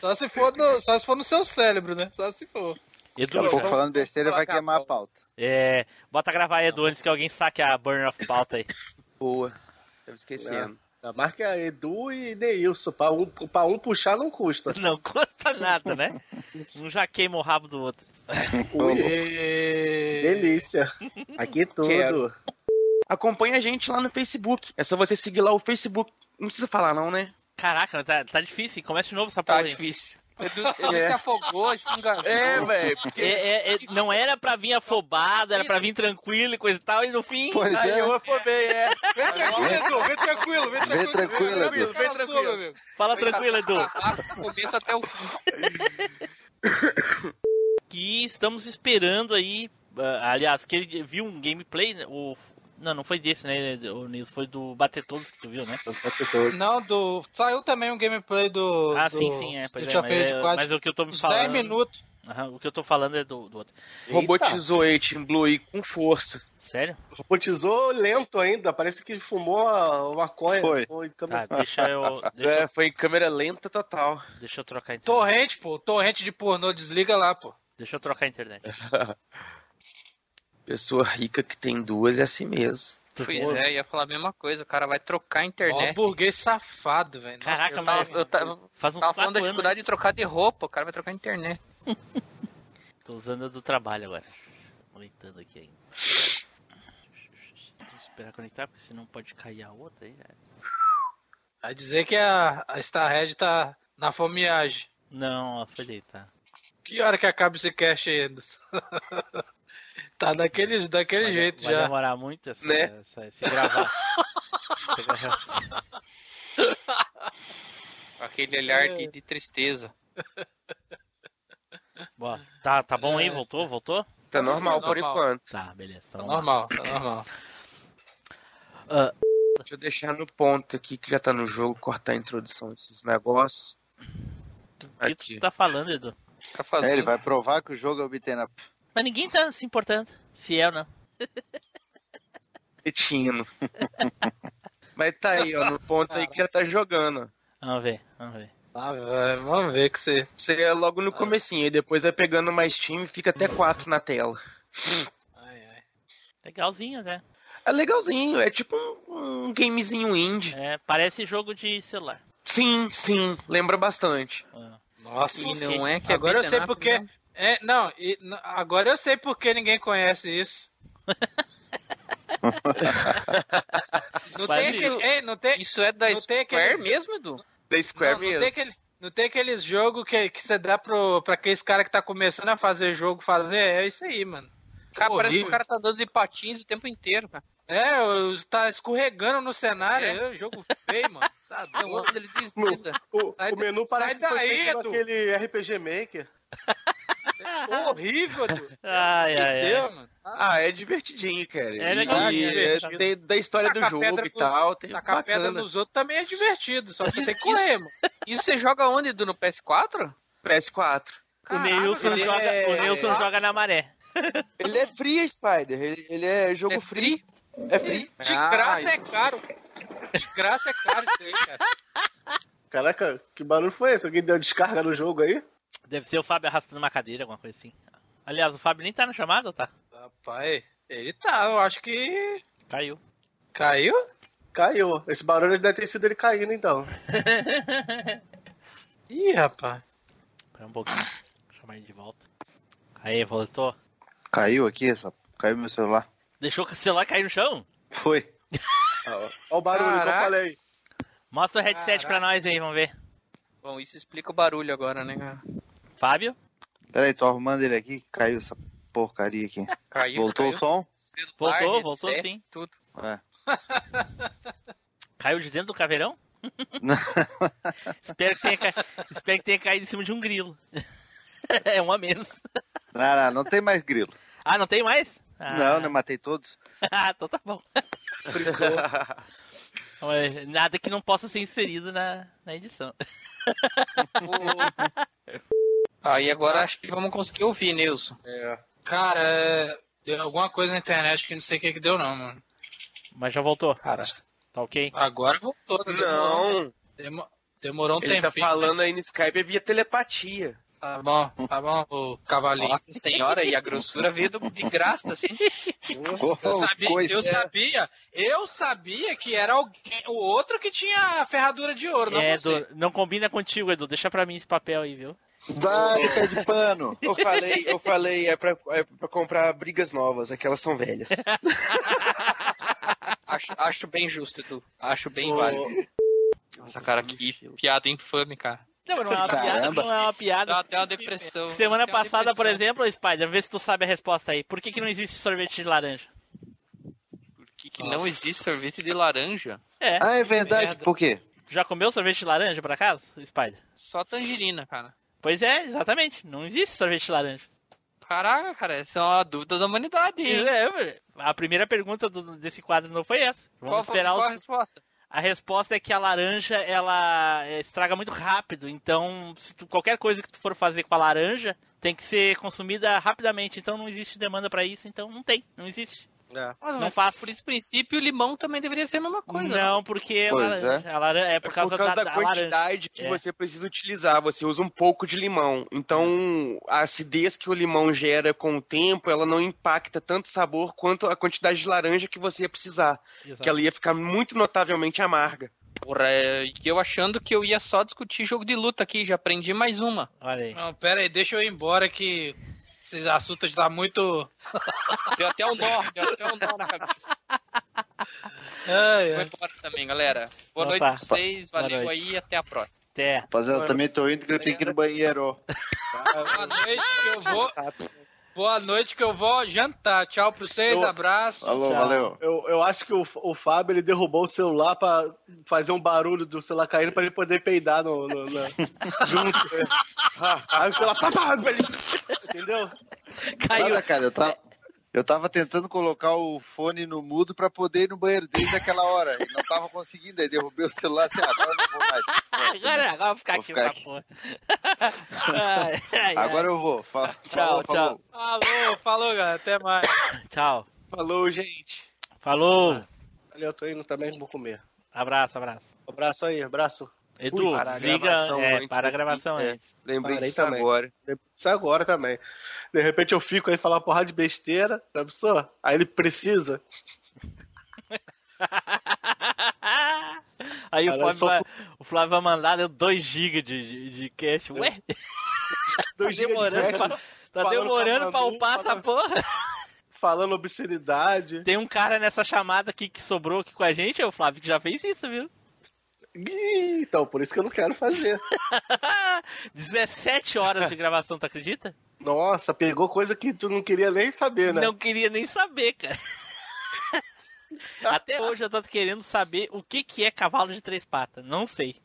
Só se for no, só se for no seu cérebro, né? Só se for. Daqui Edu, a pouco já- falando besteira vai queimar a a pauta. é, bota gravar Edu antes que alguém saque a burn of pauta aí. Boa. Tava esquecendo. A marca é Edu e Neilson. Pra um, pra um puxar não custa. (laughs) Não conta nada, né? Um já queima o rabo do outro. Que delícia. Aqui (laughs) tudo. Quero. Acompanha a gente lá no Facebook. É só você seguir lá o Facebook. Não precisa falar não, né? Caraca, tá, tá difícil. Começa de novo essa Tá porra aí. difícil. Edu, (laughs) Edu se afogou, se engasgou. É, velho. Porque É, é, é, não era pra vir afobado, era pra vir tranquilo e coisa e tal, e no fim. Pois aí é. eu afobei, é. Vem tranquilo, Edu. Vem tranquilo, vem tranquilo. tranquilo, Edu. Vem tranquilo, meu amigo. Fala tranquilo, Edu. Do começo até o fim. (laughs) Que estamos esperando aí. ah, aliás, que ele viu um gameplay. né, O, não, não foi desse, né, o Nils? Foi do Bater Todos que tu viu, né? Não, do. Saiu também um gameplay do. Ah, do sim, sim, é. Pois é mas, é, 4. mas o que eu tô me falando. 10 minutos. Aham, o que eu tô falando é do, do outro. Robotizou aí, Team Blue aí com força. Sério? Robotizou lento ainda. Parece que fumou a maconha. Foi. Tá, (laughs) deixa eu. Deixa, É, eu- foi em câmera lenta total. deixa eu trocar internet. Torrente, pô. Torrente de pornô. Desliga lá, pô. Deixa eu trocar a internet. (laughs) Pessoa rica que tem duas é assim mesmo. Pois viu? é, ia falar a mesma coisa. O cara vai trocar a Ó, internet. burguês safado, velho. Caraca, Eu mas tava, eu tava, faz uns tava falando da anos. dificuldade de trocar de roupa. O cara vai trocar a internet. (laughs) Tô usando a do trabalho agora. Conectando aqui ainda. Deixa eu esperar conectar, porque senão pode cair a outra aí. né? Vai dizer que a, a Starhead tá na fomeagem. Não, ela foi deitar. Que hora que acaba esse cast ainda? (laughs) tá daquele, daquele Vai- jeito vai já. demorar muito essa, Né? essa, esse gravar. Esse gravar. Com aquele olhar de, de tristeza. (laughs) Bom, tá, tá bom aí? Voltou? Voltou? Tá normal por normal. enquanto. Tá, beleza. Tá lá. normal, tá normal. (laughs) Ah, Deixa eu deixar no ponto aqui que já tá no jogo, cortar a introdução desses negócios. o que Aqui. tu tá falando, Edu? Tá fazendo. É, ele vai provar que o jogo é o beaten up. Mas ninguém tá se importando. Se é ou não. (laughs) Retino. Mas tá aí, ó, no ponto aí que já tá jogando. Vamos ver, vamos ver. Ah, vai, vamos ver que você. Você é logo no comecinho, e depois vai pegando mais time e fica até quatro na tela. Ai, ai. Legalzinho, né? É legalzinho, é tipo um, um gamezinho indie. É, parece jogo de celular. Sim, sim, lembra bastante. Ah. Nossa. E não é que é Agora eu sei porque. não. É, não, e- agora eu sei porque ninguém conhece isso. (laughs) não, tem aquele, ei, não tem, Isso é da Não Square aqueles- mesmo, Edu? Da Square não, não mesmo. tem aquele, não tem aqueles jogos que, que você dá pro, pra aqueles cara que tá começando a fazer jogo fazer. É isso aí, mano. Cara, parece que o cara tá andando de patins o tempo inteiro, cara. É, o- tá escorregando no cenário. É. É. jogo feio, mano. Tá (laughs) doido. ele desliza. O, Sai o menu sai parece que foi Edu. naquele RPG Maker. (laughs) horrível, Edu. Ai, ai, ai. Deus, mano. Ah, é divertidinho, cara. É legal, E é é, divertido. tem da história do Tacar jogo pedra e tal. Tem Tacar pedra bacana. nos outros também é divertido, só que você tem que correr, mano. Isso você joga onde, Edu? No PS4? PS4. O Neilson, ele joga, é- o Neilson joga na maré. Ele é free, Spider. Ele, ele é jogo É free. É free. De Ah, graça é isso. caro. De graça é caro isso aí, cara. Caraca, que barulho foi esse? Alguém deu descarga no jogo aí? Deve ser o Fábio arrastando uma cadeira, alguma coisa assim. Aliás, o Fábio nem tá na chamada, tá? Rapaz, ele tá, eu acho que. Caiu. Caiu? Caiu. Esse barulho deve ter sido ele caindo, então. Ih, rapaz. Espera um pouquinho. Eu Chamar ele de volta. Aí, voltou. Caiu aqui, essa... caiu meu celular. Deixou o celular cair no chão? Foi. (laughs) Olha o barulho que eu Caraca. falei. Mostra o headset pra nós aí, vamos ver. Bom, isso explica o barulho agora, né, cara? Fábio? Peraí, tô arrumando ele aqui, caiu essa porcaria aqui. (laughs) Caiu, Voltou caiu. o som? Celular, Voltou, voltou sim. Tudo. É. (laughs) Caiu de dentro do caveirão? espero, que tenha ca... espero que tenha caído em cima de um grilo. é um a menos. Não, não, não tem mais grilo. Ah, não tem mais? Ah. Não, né? Matei todos. (laughs) ah, então tá bom. Mas (laughs) Nada que não possa ser inserido na, na edição. (laughs) Aí agora acho que vamos conseguir ouvir, Nilson. É. Cara, é... deu alguma coisa na internet que não sei o que, que deu, não, mano. Mas já voltou. Cara, Tá ok? agora voltou. né? Demorou, Não, demo- demorou um ele tá tempinho. falando aí no Skype via telepatia. Tá bom, tá bom, o cavalinho. Nossa senhora, e a grossura veio de graça, assim. Eu sabia, Coisa. eu sabia, eu sabia que era alguém, o outro que tinha a ferradura de ouro, não É, você. Edu, não combina contigo, Edu. Deixa pra mim esse papel aí, viu? Dá-lhe pé de pano. Eu falei, eu falei, é pra, é pra comprar brigas novas, aquelas são velhas. (laughs) Acho, acho bem justo, Edu. Acho bem válido. Nossa, cara, que piada infame, cara. Não, não é uma piada, Caramba. não é uma piada. Dá até uma depressão. Semana uma passada, por depressão. exemplo, Spider, vê se tu sabe a resposta aí. Por que, que não existe sorvete de laranja? Por que, que não existe sorvete de laranja? É. Ah, é verdade. merda. Por quê? Tu já comeu sorvete de laranja, por acaso, Spider? Só tangerina, cara. Pois é, exatamente. Não existe sorvete de laranja. Caraca, cara, essa é uma dúvida da humanidade, hein? É, a primeira pergunta do- desse quadro não foi essa. Vamos Qual, esperar qual a os... resposta? A resposta é que a laranja, ela é, estraga muito rápido. Então, tu- qualquer coisa que tu for fazer com a laranja, tem que ser consumida rapidamente. Então, não existe demanda pra isso. Então, não tem. Não existe. É. Mas, Não mas faço. por esse princípio, o limão também deveria ser a mesma coisa. né? não, porque é Pois laranja. A laranja é por causa, da, da, da laranja. quantidade que É. você precisa utilizar. Você usa um pouco de limão. Então, a acidez que o limão gera com o tempo, ela não impacta tanto o sabor quanto a quantidade de laranja que você ia precisar. Exato. Que ela ia ficar muito notavelmente amarga. Porra, é, e eu achando que eu ia só discutir jogo de luta aqui, já aprendi mais uma. Olha aí. Não, pera aí, deixa eu ir embora que esse assunto já tá muito... Deu até um nó, deu até um nó na cabeça. Ai, Vou ai. embora também, galera. Boa Então noite tá. pra vocês, valeu noite. aí até a próxima. Até. Rapaziada, também tô indo que eu tenho que ir no banheiro. Boa noite que eu vou... Boa noite que eu vou jantar. Tchau pra vocês, Eu- abraço. Alô, Tchau. valeu. Eu, eu acho que o, o Fábio ele derrubou o celular pra fazer um barulho do celular caindo pra ele poder peidar no, no- na- (laughs) junto. Aí o celular. Entendeu? Caiu. Nada, cara, eu tava, eu tava tentando colocar o fone no mudo pra poder ir no banheiro desde aquela hora. E não tava conseguindo, aí derrubei o celular assim, ah, agora eu não vou mais. Agora, agora eu vou ficar Vou aqui ficar aqui. porra. (laughs) Ai, ai, ai. Agora eu vou. Fa- Tchau, falou, falou. Falou, falou, galera. Até mais. Tchau. Falou, gente. Falou. Valeu, eu tô indo também, vou comer. Abraço, abraço. Abraço aí, abraço. Edu, parar a desliga. gravação É, para a aqui, gravação é. antes. Lembrei disso também. agora. Isso agora também. De repente eu fico aí falar uma porrada de besteira, já pensou? Aí ele precisa. (laughs) Aí o Caralho, Flávio, só- vai, o Flávio vai mandar 2 GB de, de, de cash. Ué? Tá (laughs) Dois gigas de demorando, cash, pra, tá falando demorando pra upar essa falando- porra. Falando obscenidade. Tem um cara nessa chamada aqui que sobrou aqui com a gente, é o Flávio, que já fez isso, viu? Então, por isso que eu não quero fazer. (laughs) 17 horas de gravação, tu acredita? Nossa, pegou coisa que tu não queria nem saber, né? Não queria nem saber, cara. (laughs) Até hoje eu tô querendo saber o que, que é cavalo de três patas. Não sei.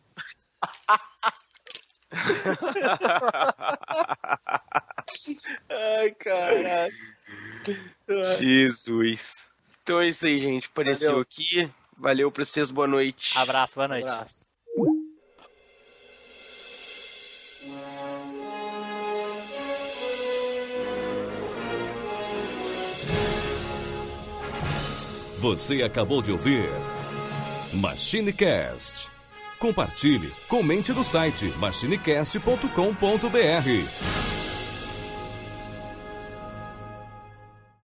(laughs) Ai, caralho. Jesus. Então é isso aí, gente. Apareceu Valeu. aqui. Valeu pra vocês, boa noite. Abraço, boa noite. Abraço. Você acabou de ouvir MachineCast. Compartilhe, comente no site machinecast.com.br.